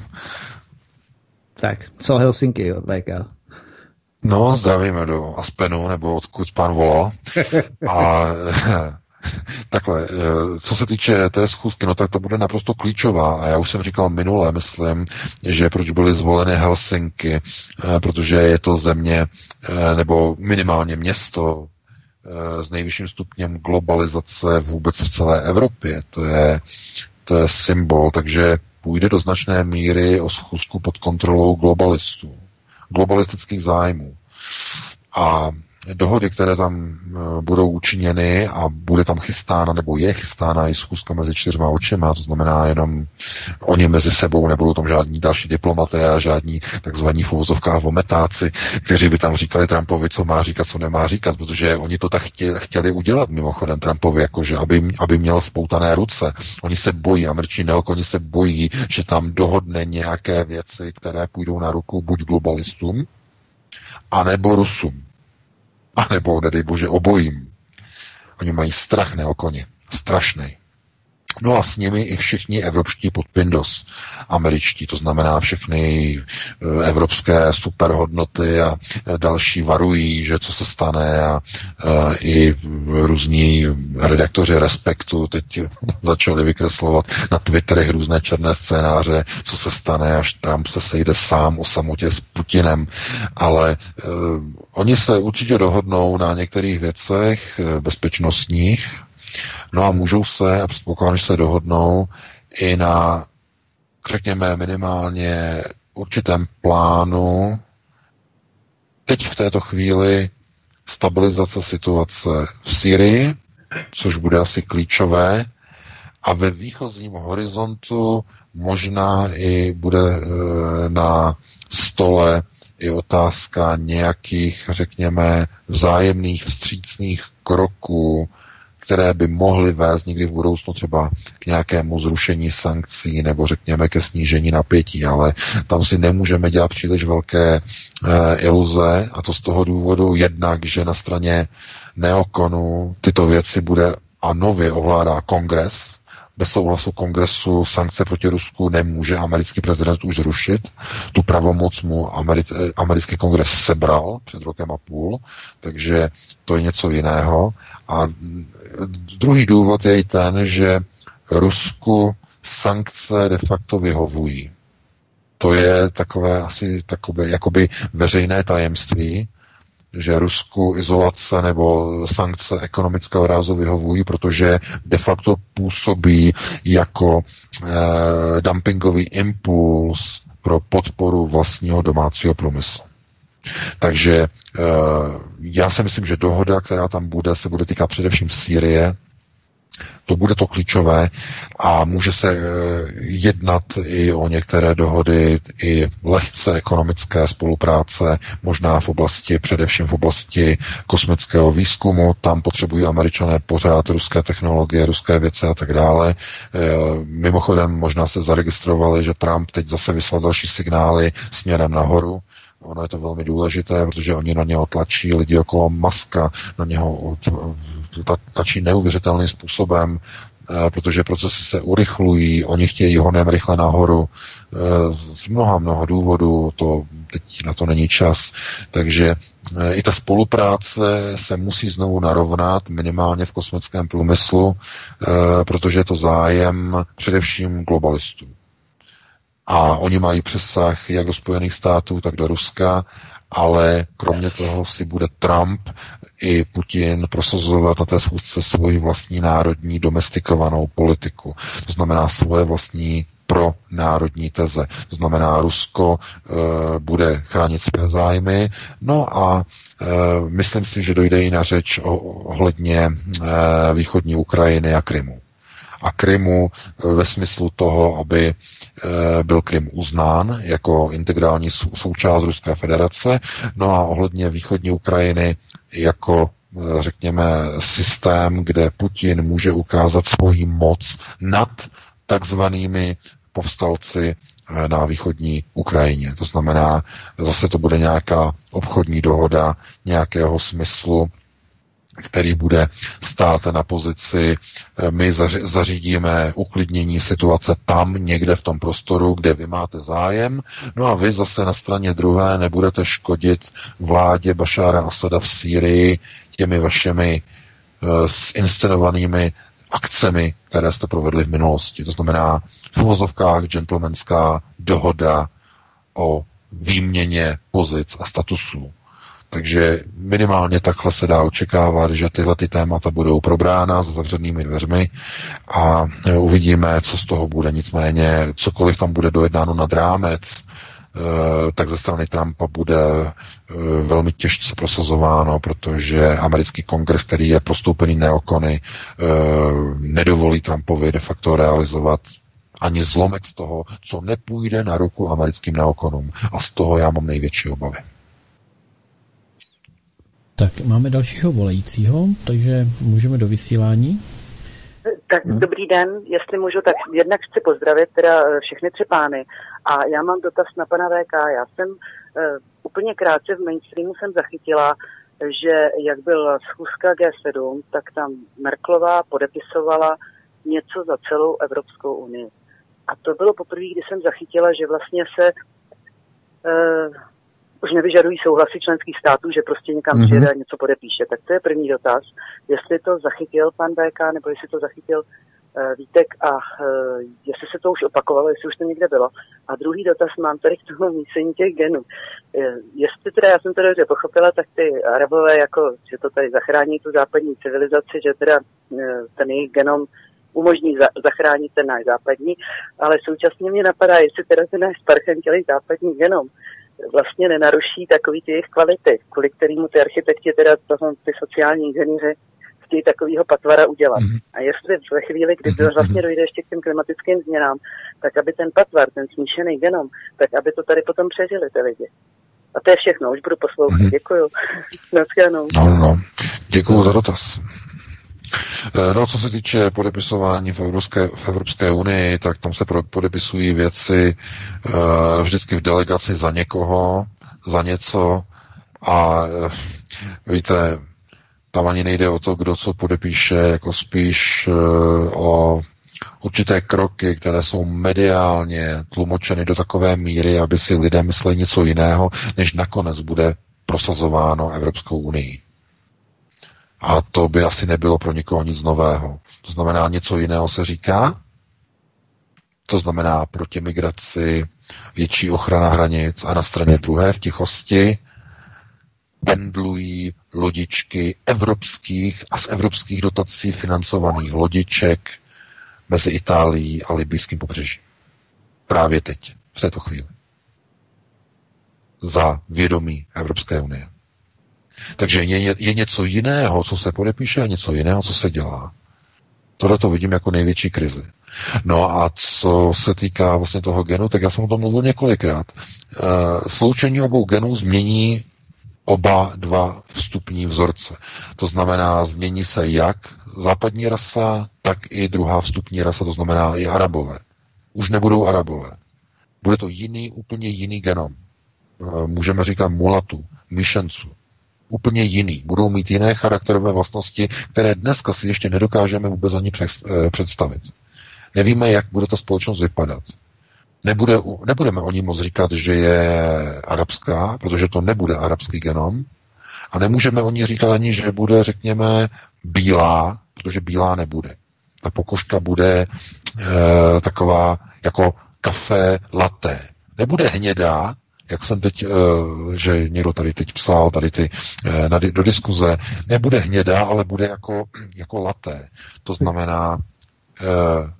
B: Tak, co Helsinki, jo, VK?
C: No, zdravíme do Aspenu, nebo odkud pán volal. <laughs> A <laughs> Takhle, eh, co se týče té schůzky, no tak to bude naprosto klíčová. A já už jsem říkal minule, myslím, že proč byly zvoleny Helsinky, eh, protože je to země, eh, nebo minimálně město s nejvyšším stupněm globalizace vůbec v celé Evropě. To je, to je symbol, takže půjde do značné míry o schůzku pod kontrolou globalistů, globalistických zájmů. A dohody, které tam eh, budou učiněny a bude tam chystána, nebo je chystána i schůzka mezi čtyřma očima, to znamená jenom oni mezi sebou, nebudou tam žádní další diplomaté a žádní takzvaní v vometáci, kteří by tam říkali Trumpovi, co má říkat, co nemá říkat, protože oni to tak chtěli, udělat mimochodem Trumpovi, jakože aby, aby měl spoutané ruce. Oni se bojí, američtí neokoni se bojí, že tam dohodne nějaké věci, které půjdou na ruku buď globalistům, anebo Rusům. A nebo, nedej bože, obojím. Oni mají strach ne o koně. Strašný. No a s nimi i všichni evropští podpindos, američtí, to znamená všechny eh, evropské superhodnoty a eh, další varují, že co se stane a, eh, i různí redaktoři Respektu teď <laughs> začali vykreslovat na Twitterech různé černé scénáře, co se stane, až Trump se sejde sám o samotě s Putinem, ale oni se určitě dohodnou na některých věcech bezpečnostních, No a můžou se, a předpokládám, že se dohodnou, i na, řekněme, minimálně určitém plánu, teď v této chvíli stabilizace situace v Syrii, což bude asi klíčové, a ve výchozím horizontu možná i bude e, na stole i otázka nějakých, řekněme, vzájemných vstřícných kroků které by mohly vést někdy v budoucnu třeba k nějakému zrušení sankcí nebo řekněme ke snížení napětí, ale tam si nemůžeme dělat příliš velké e, iluze a to z toho důvodu jednak, že na straně neokonu tyto věci bude a nově ovládá kongres, bez souhlasu kongresu sankce proti Rusku nemůže americký prezident už zrušit. Tu pravomoc mu americ, americký kongres sebral před rokem a půl, takže to je něco jiného. A druhý důvod je i ten, že Rusku sankce de facto vyhovují. To je takové asi takové jakoby veřejné tajemství, že Rusku izolace nebo sankce ekonomického rázu vyhovují, protože de facto působí jako eh, dumpingový impuls pro podporu vlastního domácího průmyslu. Takže eh, já si myslím, že dohoda, která tam bude, se bude týkat především Sýrie, to bude to klíčové a může se eh, jednat i o některé dohody, i lehce ekonomické spolupráce, možná v oblasti, především v oblasti kosmického výzkumu. Tam potřebují američané pořád ruské technologie, ruské věci a tak dále. Eh, mimochodem možná se zaregistrovali, že Trump teď zase vyslal další signály směrem nahoru Ono je to velmi důležité, protože oni na něho tlačí lidi okolo Maska, na něho tlačí neuvěřitelným způsobem, eh, protože procesy se urychlují, oni chtějí honem rychle nahoru eh, z mnoha, mnoha důvodů, to teď na to není čas, takže eh, i ta spolupráce se musí znovu narovnat, minimálně v kosmickém průmyslu, protože je to zájem především globalistů. A oni mají přesah jak do Spojených států, tak do Ruska, ale kromě toho si bude Trump i Putin prosazovat na té schůzce svoji vlastní národní domestikovanou politiku. To znamená svoje vlastní pro národní teze. To znamená, Rusko e, bude chránit své zájmy, no a e, myslím si, že dojde i na řeč o, ohledně e, východní Ukrajiny a Krymu a Krymu eh, ve smyslu toho, aby eh, byl Krym uznán jako integrální součást Ruské federace, no a ohledně východní Ukrajiny jako eh, řekněme, systém, kde Putin může ukázat svoji moc nad takzvanými povstalci na východní Ukrajině. To znamená, zase to bude nějaká obchodní dohoda nějakého smyslu, který bude stát na pozici, eh, my zařídíme uklidnění situace tam, někde v tom prostoru, kde vy máte zájem, no a vy zase na straně druhé nebudete škodit vládě Bašára Asada v Sýrii těmi vašimi uh, zinscenovanými akcemi, které jste provedli v minulosti. To znamená v uvozovkách gentlemanská dohoda o výměně pozic a statusů. Takže minimálně takhle se dá očekávat, že tyhle ty témata budou probrána za zavřenými dveřmi a e, uvidíme, co z toho bude. Nicméně cokoliv tam bude dojednáno nad rámec, e, tak ze strany Trumpa bude e, velmi těžce prosazováno, protože americký kongres, který je postoupený neokony, nedovolí Trumpovi de facto realizovat ani zlomek z toho, co nepůjde na ruku americkým neokonům. A z toho já mám největší obavy.
A: Tak máme dalšího volajícího, takže můžeme do vysílání.
G: Tak hmm. dobrý den, jestli můžu, tak jednak chci pozdravit teda všechny tři pány. A já mám dotaz na pana VK. Já jsem uh, úplně krátce v mainstreamu jsem zachytila, že jak byl schůzka G7, tak tam Merklová podepisovala něco za celou Evropskou unii. A to bylo poprvé, kdy jsem zachytila, že vlastně se uh, už nevyžadují souhlasy členských států, že prostě někam mm-hmm. přijede a něco podepíše. Tak to je první dotaz. Jestli to zachytil pan BK, nebo jestli to zachytil uh, Vítek a uh, jestli se to už opakovalo, jestli už to někde bylo. A druhý dotaz mám tady k tomu mísení těch genů. Uh, jestli teda, já jsem to dobře pochopila, tak ty Arabové, jako, že to tady zachrání tu západní civilizaci, že teda uh, ten jejich genom umožní za, zachránit ten náš západní, ale současně mě napadá, jestli teda ten náš sparchantělý západní genom vlastně nenaruší takový ty jejich kvality, kvůli kterému ty architekti, teda ty sociální inženýři, chtějí takového patvara udělat. Mm-hmm. A jestli ve chvíli, kdy to mhm. vlastně dojde ještě k těm klimatickým změnám, tak aby ten patvar, ten smíšený genom, tak aby to tady potom přežili ty lidi. A to je všechno, už budu poslouchat. Mm-hmm. Děkuju. <laughs>
C: No, no. Děkuju za dotaz. Eh, no, co se týče podepisování v Evropské, v Evropské unii, tak tam se podepisují věci uh, vždycky v delegaci za někoho, za něco a uh, víte, tam ani nejde o to, kdo co podepíše, jako spíš o určité kroky, které jsou mediálně tlumočeny do takové míry, aby si lidé mysleli něco jiného, než nakonec bude prosazováno Evropskou unii. A to by asi nebylo pro nikoho nic nového. To znamená, něco jiného se říká, to znamená proti migraci, větší ochrana hranic a na straně druhé v tichosti pendlují lodičky evropských a z evropských dotací financovaných lodiček mezi Itálií a libijským pobřežím. Právě teď, v této chvíli. Za vědomí Evropské unie. Takže je, je něco jiného, co se podepíše a něco jiného, co se dělá. Tohle to vidím jako největší krizi. No a co se týká vlastně toho genu, tak já jsem o tom mluvil několikrát. E, sloučení obou genů změní oba dva vstupní vzorce. To znamená, změní se jak západní rasa, tak i druhá vstupní rasa, to znamená i arabové. Už nebudou arabové. Bude to jiný, úplně jiný genom. E, můžeme říkat mulatu, myšenců úplně jiný. Budou mít jiné charakterové vlastnosti, které dneska si ještě nedokážeme vůbec ani eh, představit. Nevíme, jak bude ta společnost vypadat. Nebude, nebudeme o ní moc říkat, že je arabská, protože to nebude arabský genom. A nemůžeme o ní říkat ani, že bude, řekněme, bílá, protože bílá nebude. Ta pokožka bude e, taková jako kafe latte. Nebude hnědá, jak jsem teď, eh, že někdo tady teď psal, tady ty eh, do diskuze, nebude hnědá, ale bude jako, jako laté. To znamená, eh,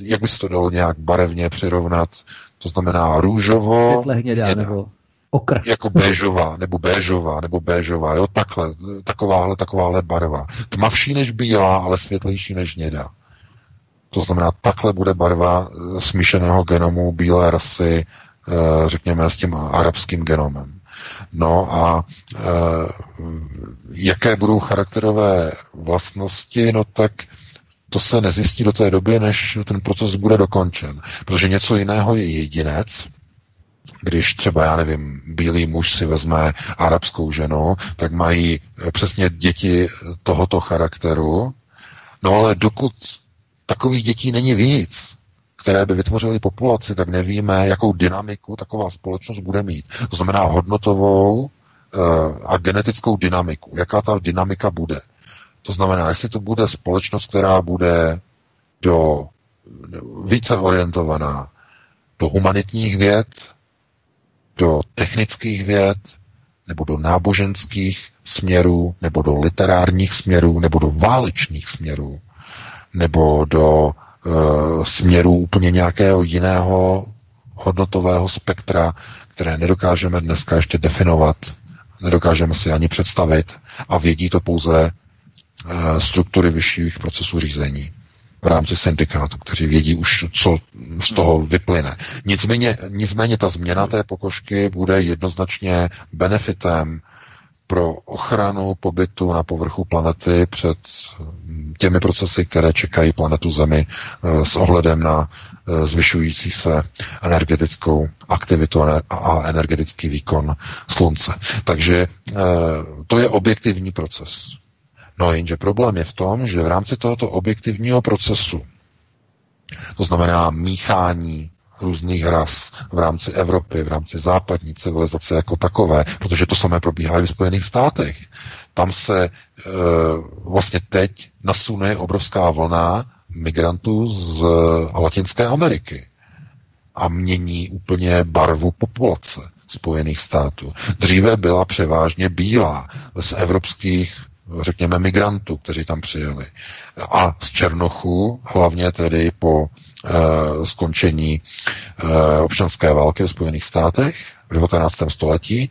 C: jak by se to dalo nějak barevně přirovnat, to znamená růžovo,
B: Světle hnědá, hnědá. nebo okr.
C: Jako béžová, nebo béžová, nebo béžová, jo, takhle, takováhle, takováhle barva. Tmavší než bílá, ale světlejší než hnědá. To znamená, takhle bude barva smíšeného genomu bílé rasy řekněme, s tím arabským genomem. No a e, jaké budou charakterové vlastnosti, no tak to se nezjistí do té doby, než ten proces bude dokončen. Protože něco jiného je jedinec, když třeba, já nevím, bílý muž si vezme arabskou ženu, tak mají přesně děti tohoto charakteru, no ale dokud takových dětí není víc, které by vytvořily populaci, tak nevíme, jakou dynamiku taková společnost bude mít. To znamená hodnotovou eh, a genetickou dynamiku. Jaká ta dynamika bude. To znamená, jestli to bude společnost, která bude do více orientovaná do humanitních věd, do technických věd, nebo do náboženských směrů, nebo do literárních směrů, nebo do válečných směrů, nebo do směru úplně nějakého jiného hodnotového spektra, které nedokážeme dneska ještě definovat, nedokážeme si ani představit a vědí to pouze eh, struktury vyšších procesů řízení v rámci syndikátu, kteří vědí už, co z toho vyplyne. Nicméně, nicméně ta změna té pokožky bude jednoznačně benefitem pro ochranu pobytu na povrchu planety před těmi procesy, které čekají planetu Zemi eh, s ohledem na eh, zvyšující se energetickou aktivitu a energetický výkon Slunce. Takže eh, to je objektivní proces. No jenže problém je v tom, že v rámci tohoto objektivního procesu, to znamená míchání různých ras v rámci Evropy, v rámci západní civilizace jako takové, protože to samé probíhá i v Spojených státech. Tam se e, vlastně teď nasune obrovská vlna migrantů z Latinské Ameriky a mění úplně barvu populace Spojených států. Dříve byla převážně bílá z evropských řekněme, migrantů, kteří tam přijeli. A z Černochu, hlavně tedy po e, skončení e, občanské války v Spojených státech v 19. století,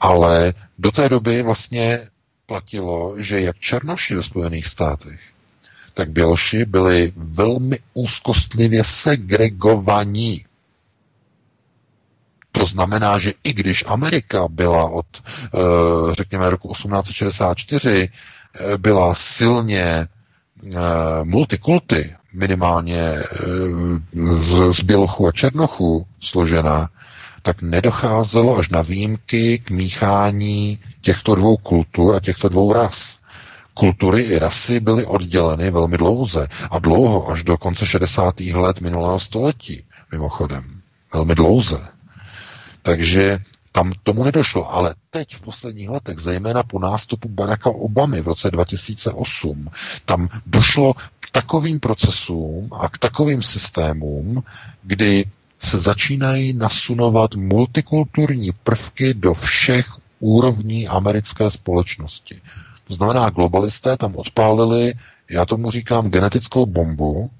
C: ale do té doby vlastně platilo, že jak Černoši ve Spojených státech, tak Běloši byli velmi úzkostlivě segregovaní. To znamená, že i když Amerika byla od, eh, řekněme, roku 1864 byla silně multikulty, minimálně z, z a černochů složená, tak nedocházelo až na výjimky k míchání těchto dvou kultur a těchto dvou ras. Kultury i rasy byly odděleny velmi dlouze a dlouho, až do konce 60. let minulého století, mimochodem. Velmi dlouze. Takže tam tomu nedošlo, ale teď v posledních letech, zejména po nástupu Baracka Obamy v roce 2008, tam došlo k takovým procesům a k takovým systémům, kdy se začínají nasunovat multikulturní prvky do všech úrovní americké společnosti. To znamená, globalisté tam odpálili, já tomu říkám, genetickou bombu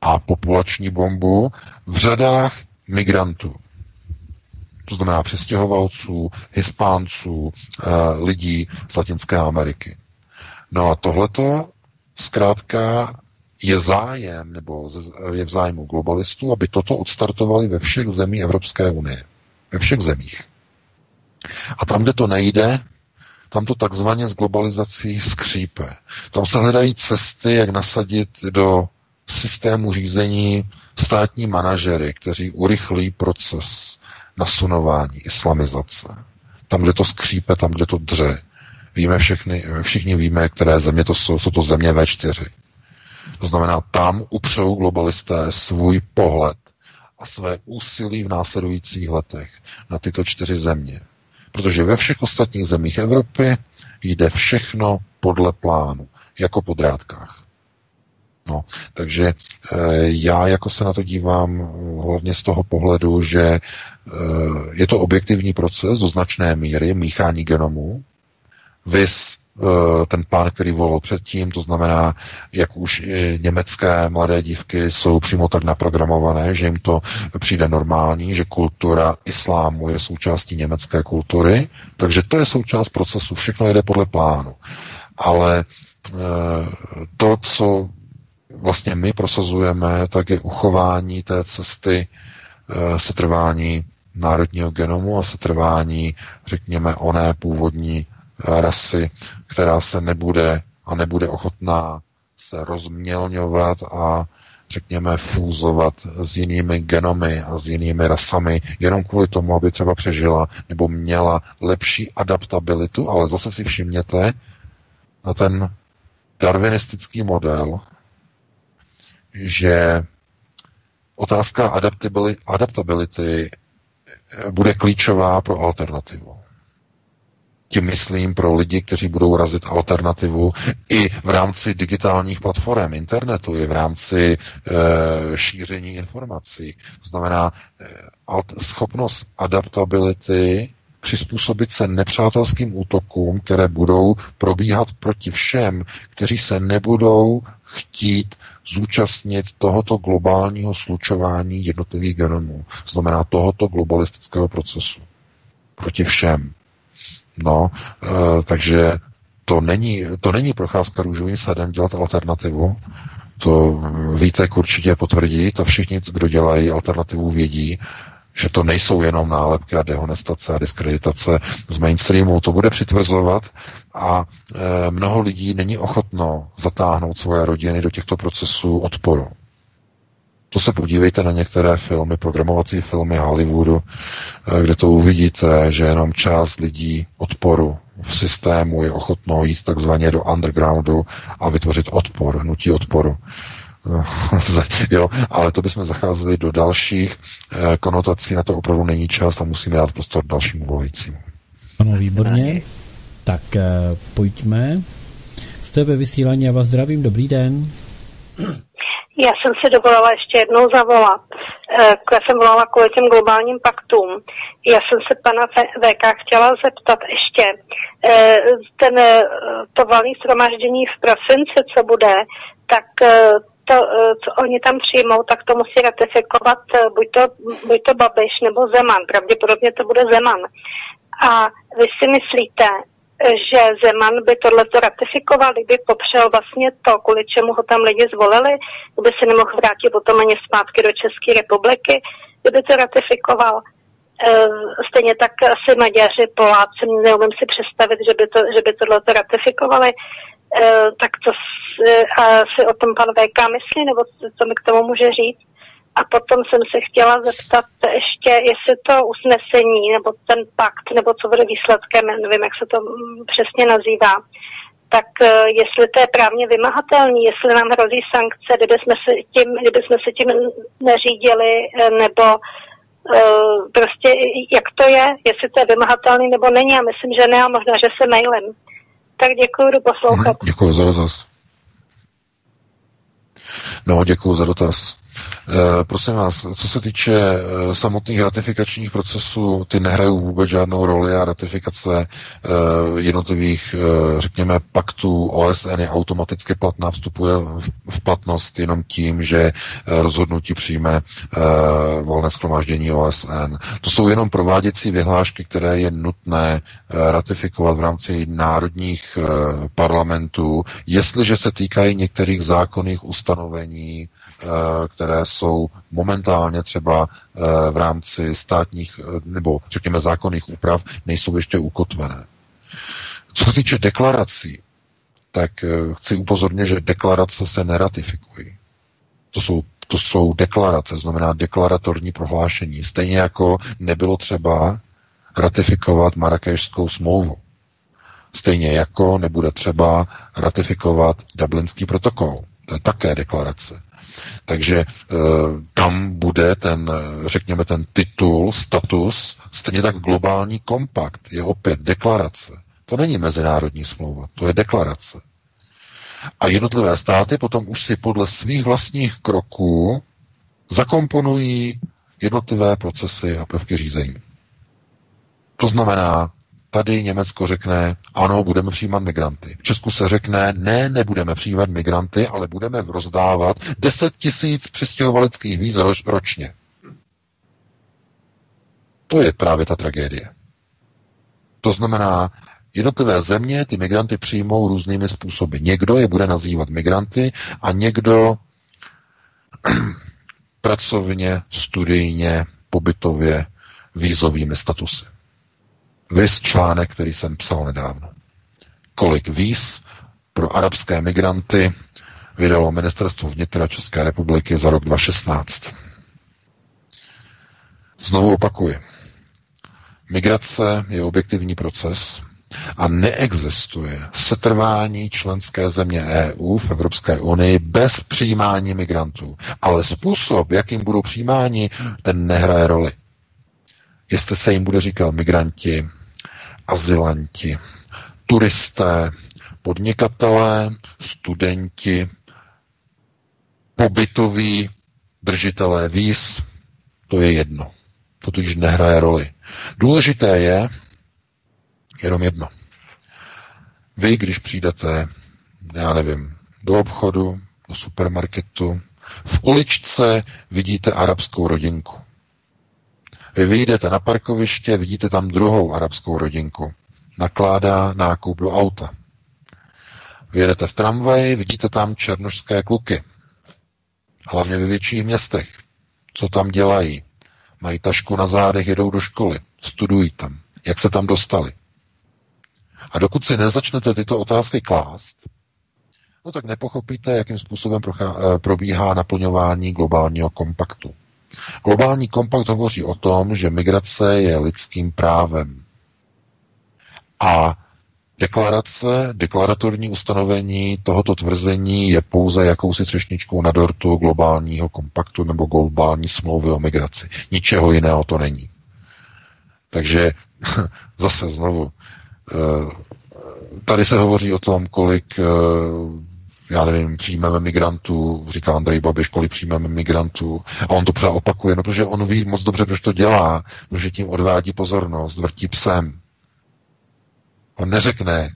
C: a populační bombu v řadách migrantů. To znamená přestěhovalců, hispánců, eh, lidí z Latinské Ameriky. No a tohleto zkrátka je zájem, nebo je v zájmu globalistů, aby toto odstartovali ve všech zemích Evropské unie. Ve všech zemích. A tam, kde to nejde, tam to takzvaně s globalizací skřípe. Tam se hledají cesty, jak nasadit do systému řízení státní manažery, kteří urychlí proces nasunování, islamizace. Tam, kde to skřípe, tam, kde to dře. Víme všechny, všichni víme, které země to jsou, jsou to země V4. To znamená, tam upřou globalisté svůj pohled a své úsilí v následujících letech na tyto čtyři země. Protože ve všech ostatních zemích Evropy jde všechno podle plánu, jako po drátkách. No, takže e, já jako se na to dívám hlavně z toho pohledu, že je to objektivní proces do značné míry míchání genomů, vys Eh, ten pán, který volal předtím, to znamená, jak už německé mladé dívky jsou přímo tak naprogramované, že jim to přijde normální, že kultura islámu je součástí německé kultury, takže to je součást procesu, všechno jede podle plánu. Ale eh, to, co vlastně my prosazujeme, tak je uchování té cesty eh, setrvání národního genomu a setrvání, řekněme, oné původní rasy, která se nebude a nebude ochotná se rozmělňovat a řekněme, fúzovat s jinými genomy a s jinými rasami, jenom kvůli tomu, aby třeba přežila nebo měla lepší adaptabilitu, ale zase si všimněte na ten darwinistický model, že otázka adaptability bude klíčová pro alternativu tím myslím pro lidi, kteří budou razit alternativu i v rámci digitálních platform, internetu, i v rámci e, šíření informací. To znamená e, schopnost adaptability přizpůsobit se nepřátelským útokům, které budou probíhat proti všem, kteří se nebudou chtít zúčastnit tohoto globálního slučování jednotlivých genomů. Znamená tohoto globalistického procesu. Proti všem. No, e, takže to není, to není procházka růžovým sadem dělat alternativu. To víte, určitě potvrdí, to všichni, kdo dělají alternativu, vědí, že to nejsou jenom nálepky a dehonestace a diskreditace z mainstreamu. To bude přitvrzovat a e, mnoho lidí není ochotno zatáhnout svoje rodiny do těchto procesů odporu. To se podívejte na některé filmy, programovací filmy Hollywoodu, eh, kde to uvidíte, že jenom část lidí odporu v systému je ochotno jít takzvaně do undergroundu a vytvořit odpor, hnutí odporu. <laughs> jo, ale to bychom zacházeli do dalších eh, konotací, na to opravdu není čas a musíme dát prostor dalšímu volajícímu.
A: Ano, výborně. Tak eh, pojďme. Jste ve vysílání, já vás zdravím, dobrý den.
E: Já jsem si dovolila ještě jednou zavolat. Eh, já jsem volala kvůli těm globálním paktům. Já jsem se pana VK chtěla zeptat ještě. Ten, to valný shromáždění v prosinci, co bude, tak to, co oni tam přijmou, tak to musí ratifikovat buď to, buď to Babiš nebo Zeman. Pravděpodobně to bude Zeman. A vy si myslíte, že Zeman by tohle ratifikoval, kdyby popřel vlastně to, kvůli čemu ho tam lidi zvolili, kdyby se nemohl vrátit potom ani zpátky do České republiky, kdyby to ratifikoval. Eh, stejně tak asi Maďaři, Poláci, neumím si představit, že by, to, že by tohle to ratifikovali. Eh, tak co si o tom pan VK myslí, nebo co mi k tomu může říct? A potom jsem se chtěla zeptat ještě, jestli to usnesení, nebo ten pakt, nebo co bude výsledkem, nevím, jak se to mm, přesně nazývá, tak eh, jestli to je právně vymahatelný, jestli nám hrozí sankce, kdyby jsme se tím, kdyby jsme se tím neřídili, nebo Eh, prostě jak to je, jestli to je vymahatelný nebo není. Já myslím, že ne a možná, že se mailem. Tak děkuji, jdu poslouchat.
C: Mhm, děkuji za dotaz. No, děkuji za dotaz. E, prosím vás, co se týče e, samotných ratifikačních procesů, ty nehrají vůbec žádnou roli a ratifikace e, jednotlivých, řekněme, paktů OSN je automaticky platná, vstupuje v, platnost jenom tím, že rozhodnutí přijme volné schromáždění OSN. To jsou jenom prováděcí vyhlášky, které je nutné ratifikovat v rámci národních parlamentů, jestliže se týkají některých zákonných ustanovení, Eh, které jsou momentálně třeba eh, v rámci státních eh, nebo řekněme zákonných úprav, nejsou ještě ukotvené. Co se týče deklarací, tak chci upozornit, že deklarace se neratifikují. To jsou, to jsou deklarace, znamená deklaratorní prohlášení. Stejně jako nebylo třeba ratifikovat Marrakešskou smlouvu. Stejně jako nebude třeba ratifikovat Dublinský protokol. To je také deklarace. Takže tam bude ten, řekněme, ten titul, status, stejně tak globální kompakt je opět deklarace. To není mezinárodní smlouva, to je deklarace. A jednotlivé státy potom už si podle svých vlastních kroků zakomponují jednotlivé procesy a prvky řízení. To znamená, Tady Německo řekne, ano, budeme přijímat migranty. V Česku se řekne, ne, nebudeme přijímat migranty, ale budeme rozdávat 10 tisíc přistěhovaleckých víz ročně. To je právě ta tragédie. To znamená, jednotlivé země ty migranty přijmou různými způsoby. Někdo je bude nazývat migranty a někdo <clears throat> pracovně, studijně, pobytově, vízovými statusy. Vys článek, který jsem psal nedávno. Kolik víz pro arabské migranty vydalo Ministerstvo vnitra České republiky za rok 2016. Znovu opakuji. Migrace je objektivní proces a neexistuje setrvání členské země EU v Evropské unii bez přijímání migrantů. Ale způsob, jakým budou přijímáni, ten nehraje roli. Jestli se jim bude říkat migranti, azylanti, turisté, podnikatelé, studenti, pobytoví držitelé víz, to je jedno. To totiž nehraje roli. Důležité je jenom jedno. Vy, když přijdete, já nevím, do obchodu, do supermarketu, v uličce vidíte arabskou rodinku. Vy vyjdete na parkoviště, vidíte tam druhou arabskou rodinku. Nakládá nákup do auta. Vyjedete v tramvaji, vidíte tam černožské kluky. Hlavně ve větších městech. Co tam dělají? Mají tašku na zádech, jedou do školy. Studují tam. Jak se tam dostali? A dokud si nezačnete tyto otázky klást, no tak nepochopíte, jakým způsobem eh, probíhá naplňování globálního kompaktu. Globální kompakt hovoří o tom, že migrace je lidským právem. A deklarace, deklaratorní ustanovení tohoto tvrzení je pouze jakousi třešničkou na dortu globálního kompaktu nebo globální smlouvy o migraci. Ničeho jiného to není. Takže <laughs> zase znovu, eh, tady se hovoří o tom, kolik eh, já nevím, přijmeme migrantů, říká Andrej Babiš, kolik přijmeme migrantů. A on to pořád opakuje, no protože on ví moc dobře, proč to dělá, protože tím odvádí pozornost, vrtí psem. On neřekne,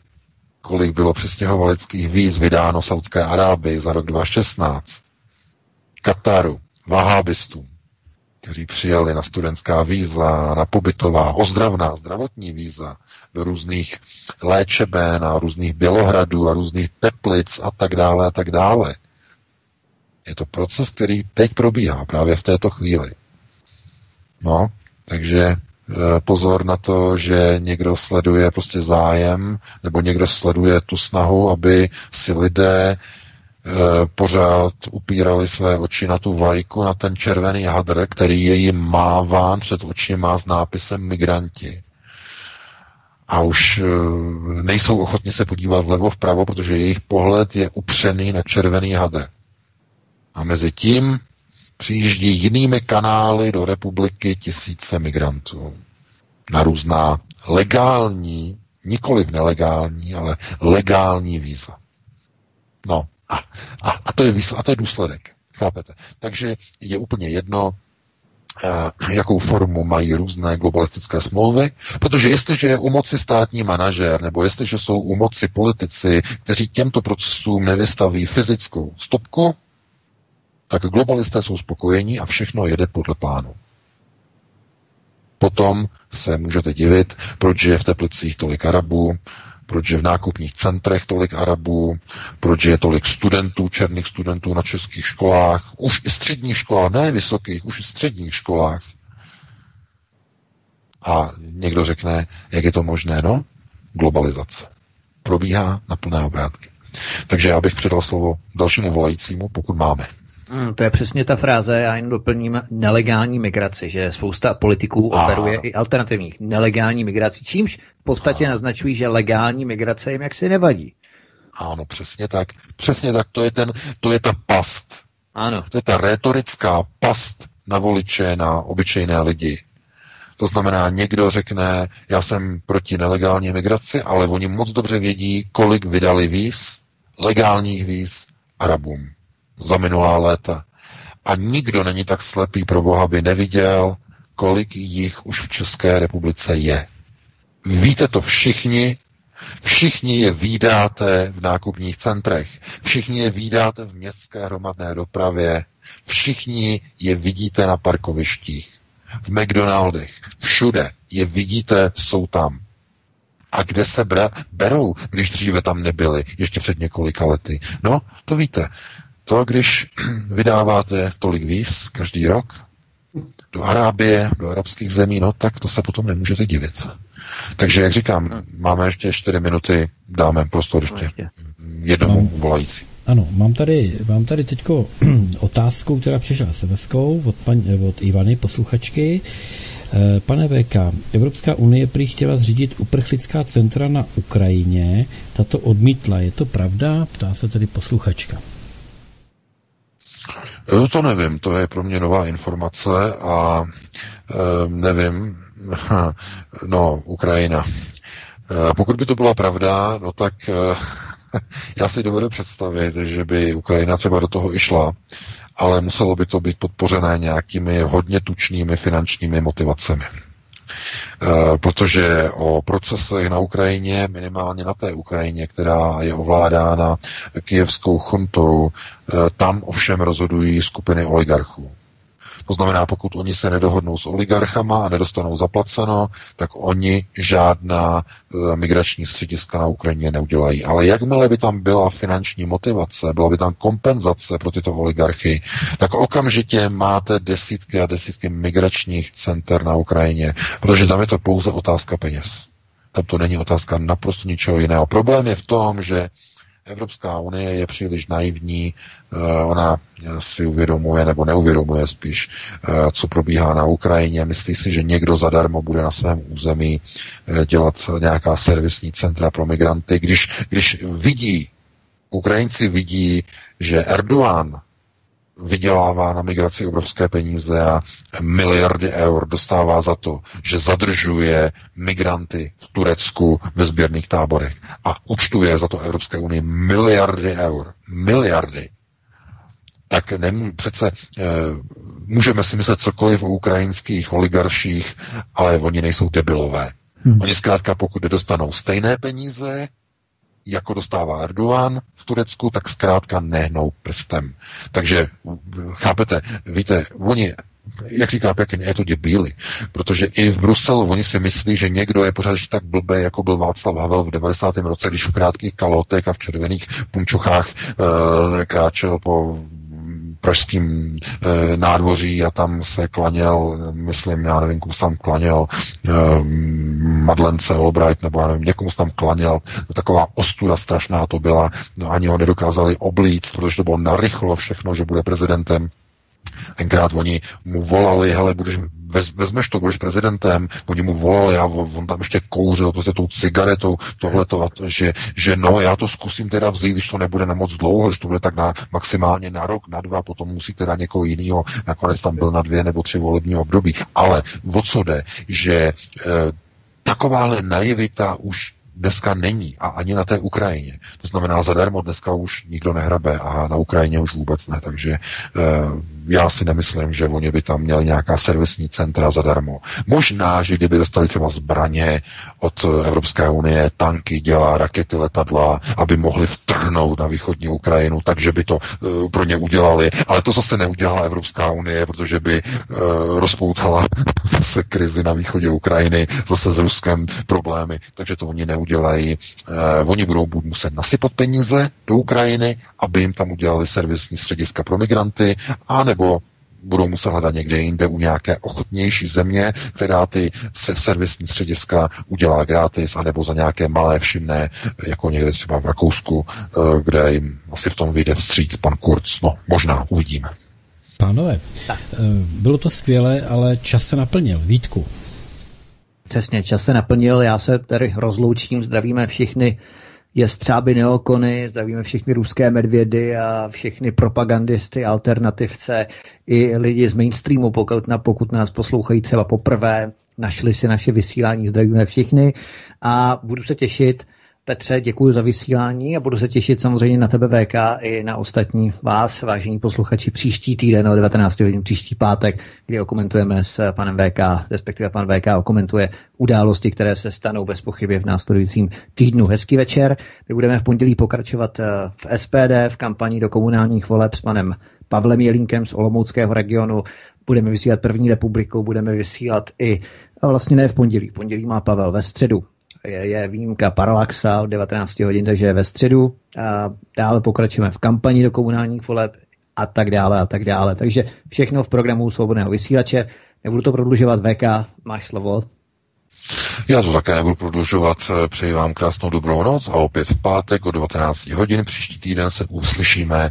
C: kolik bylo přestěhovaleckých víz vydáno Saudské Arábii za rok 2016, Kataru, Vahábistům, kteří přijeli na studentská víza, na pobytová, ozdravná, zdravotní víza, do různých léčeben a různých bělohradů a různých teplic a tak dále a tak dále. Je to proces, který teď probíhá právě v této chvíli. No, takže pozor na to, že někdo sleduje prostě zájem, nebo někdo sleduje tu snahu, aby si lidé pořád upírali své oči na tu vlajku, na ten červený hadr, který je jim máván před očima s nápisem migranti a už eh, nejsou ochotni se podívat vlevo vpravo, protože jejich pohled je upřený na červený hadr. A mezi tím přijíždí jinými kanály do republiky tisíce migrantů na různá legální, nikoliv nelegální, ale legální víza. No a, a, a, to, je, a to je důsledek. Chápete? Takže je úplně jedno, Eh, jakou formu mají různé globalistické smlouvy, protože jestliže je u moci státní manažer, nebo jestliže jsou u moci politici, kteří těmto procesům nevystaví fyzickou stopku, tak globalisté jsou spokojení a všechno jede podle plánu. Potom se můžete divit, proč je v Teplicích tolik Arabů, proč je v nákupních centrech tolik Arabů, proč je tolik studentů, černých studentů na českých školách, už i středních školách, ne vysokých, už i středních školách. A někdo řekne, jak je to možné, no? Globalizace. Probíhá na plné obrátky. Takže já bych předal slovo dalšímu volajícímu, pokud máme.
B: Hmm, to je přesně ta fráze, já jen doplním nelegální migraci, že spousta politiků a... operuje i alternativních nelegální migrací, čímž v podstatě a... naznačují, že legální migrace jim jaksi nevadí.
C: Ano, přesně tak. Přesně tak, to je, ten, to je ta past.
B: Ano.
C: To je ta retorická past na voliče, na obyčejné lidi. To znamená, někdo řekne, já jsem proti nelegální migraci, ale oni moc dobře vědí, kolik vydali víz, legálních víz Arabům za minulá léta. A nikdo není tak slepý pro Boha, aby neviděl, kolik jich už v České republice je. Víte to všichni, všichni je výdáte v nákupních centrech, všichni je výdáte v městské hromadné dopravě, všichni je vidíte na parkovištích, v McDonaldech, všude je vidíte, jsou tam. A kde se berou, když dříve tam nebyli, ještě před několika lety? No, to víte. To, když <clears throat> vydáváte tolik víz každý rok do Arábie, do arabských zemí, no tak to se potom nemůžete divit. Takže, jak říkám, máme ještě 4 minuty, dáme prostor ještě jednomu mám, volající.
A: Ano, mám tady, mám tady teďko <clears throat> otázku, která přišla sms od, pan, od Ivany, posluchačky. Eh, pane VK, Evropská unie prý chtěla zřídit uprchlická centra na Ukrajině, tato odmítla. Je to pravda? Ptá se tedy posluchačka.
C: No to nevím, to je pro mě nová informace a e, nevím, <laughs> no, Ukrajina. E, pokud by to byla pravda, no tak e, <laughs> já si dovedu představit, že by Ukrajina třeba do toho išla, ale muselo by to být podpořené nějakými hodně tučnými finančními motivacemi. Eh, protože o procesech na Ukrajině, minimálně na té Ukrajině, která je ovládána kijevskou chuntou, eh, tam ovšem rozhodují skupiny oligarchů. To znamená, pokud oni se nedohodnou s oligarchama a nedostanou zaplaceno, tak oni žádná e, migrační střediska na Ukrajině neudělají. Ale jakmile by tam byla finanční motivace, byla by tam kompenzace pro tyto oligarchy, tak okamžitě máte desítky a desítky migračních center na Ukrajině, protože tam je to pouze otázka peněz. Tam to není otázka naprosto ničeho jiného. Problém je v tom, že Evropská unie je příliš naivní, eh, ona si uvědomuje nebo neuvědomuje spíš, eh, co probíhá na Ukrajině. Myslí si, že někdo zadarmo bude na svém území eh, dělat nějaká servisní centra pro migranty. Když, když vidí, Ukrajinci vidí, že Erdogan vydělává na migraci obrovské peníze a miliardy eur dostává za to, že zadržuje migranty v Turecku ve sběrných táborech a účtuje za to Evropské unii miliardy eur. Miliardy. Tak nemů, přece e, můžeme si myslet cokoliv o ukrajinských oligarších, ale oni nejsou debilové. Hmm. Oni zkrátka, pokud nedostanou stejné peníze, jako dostává Erdogan v Turecku, tak zkrátka nehnou prstem. Takže chápete, víte, oni jak říká pěkně, je to debíly, protože i v Bruselu oni si myslí, že někdo je pořád tak blbý, jako byl Václav Havel v 90. roce, když v krátkých kalotech a v červených punčochách e, kráčel po pražským e, nádvoří a tam se klaněl, myslím, já nevím, komu se tam klaněl, e, Madlence Albright, nebo já nevím, někomu se tam klaněl, taková ostuda strašná to byla, no ani ho nedokázali oblíct, protože to bylo narychlo všechno, že bude prezidentem. Tenkrát oni mu volali, hele, budeš, vez, vezmeš to, budeš prezidentem, oni mu volali a on tam ještě kouřil prostě tou cigaretou, tohleto, a to, že, že no, já to zkusím teda vzít, když to nebude na moc dlouho, že to bude tak na, maximálně na rok, na dva, potom musí teda někoho jiného, nakonec tam byl na dvě nebo tři volební období. Ale o co jde, že e, takováhle naivita už dneska není a ani na té Ukrajině. To znamená, zadarmo dneska už nikdo nehrabe a na Ukrajině už vůbec ne, takže e, já si nemyslím, že oni by tam měli nějaká servisní centra zadarmo. Možná, že kdyby dostali třeba zbraně od Evropské unie, tanky, dělá rakety, letadla, aby mohli vtrhnout na východní Ukrajinu, takže by to e, pro ně udělali. Ale to zase neudělala Evropská unie, protože by e, rozpoutala <laughs> zase krizi na východě Ukrajiny, zase s Ruskem problémy, takže to oni neudělají. E, oni budou muset nasypat peníze do Ukrajiny, aby jim tam udělali servisní střediska pro migranty, a nebo budou muset hledat někde jinde u nějaké ochotnější země, která ty servisní střediska udělá gratis, anebo za nějaké malé všimné, jako někde třeba v Rakousku, eh, kde jim asi v tom vyjde vstříc pan Kurz. No, možná, uvidíme.
A: Pánové, tak. Eh, bylo to skvělé, ale čas se naplnil. Vítku.
B: Přesně, čas se naplnil, já se tady rozloučím, zdravíme všichni jestřáby neokony, zdravíme všechny ruské medvědy a všechny propagandisty, alternativce i lidi z mainstreamu, pokud, na, pokud nás poslouchají třeba poprvé, našli si naše vysílání, zdravíme všechny a budu se těšit Petře, děkuji za vysílání a budu se těšit samozřejmě na tebe VK i na ostatní vás, vážení posluchači, příští týden o 19 hodin, příští pátek, kdy okomentujeme s panem VK, respektive pan VK okomentuje události, které se stanou bez pochyby v následujícím týdnu. Hezký večer. My budeme v pondělí pokračovat eh, v SPD, v kampani do komunálních voleb s panem Pavlem Jelínkem z Olomouckého regionu. Budeme vysílat první republikou, budeme vysílat i vlastně ne v pondělí. V pondělí má Pavel ve středu je, je výjimka Parallaxa od 19 hodin, takže je ve středu. A dále pokračujeme v kampani do komunálních voleb a tak dále a tak dále. Takže všechno v programu svobodného vysílače. Nebudu to prodlužovat. VK, máš slovo.
C: Já to také nebudu prodlužovat. Přeji vám krásnou dobrou noc a opět v pátek o 19 hodin. Příští týden se uslyšíme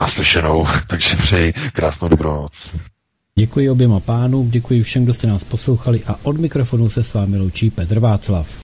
C: naslyšenou, <laughs> takže přeji krásnou dobrou noc.
A: Děkuji oběma pánům, děkuji všem, kdo jste nás poslouchali a od mikrofonu se s vámi loučí Petr Václav.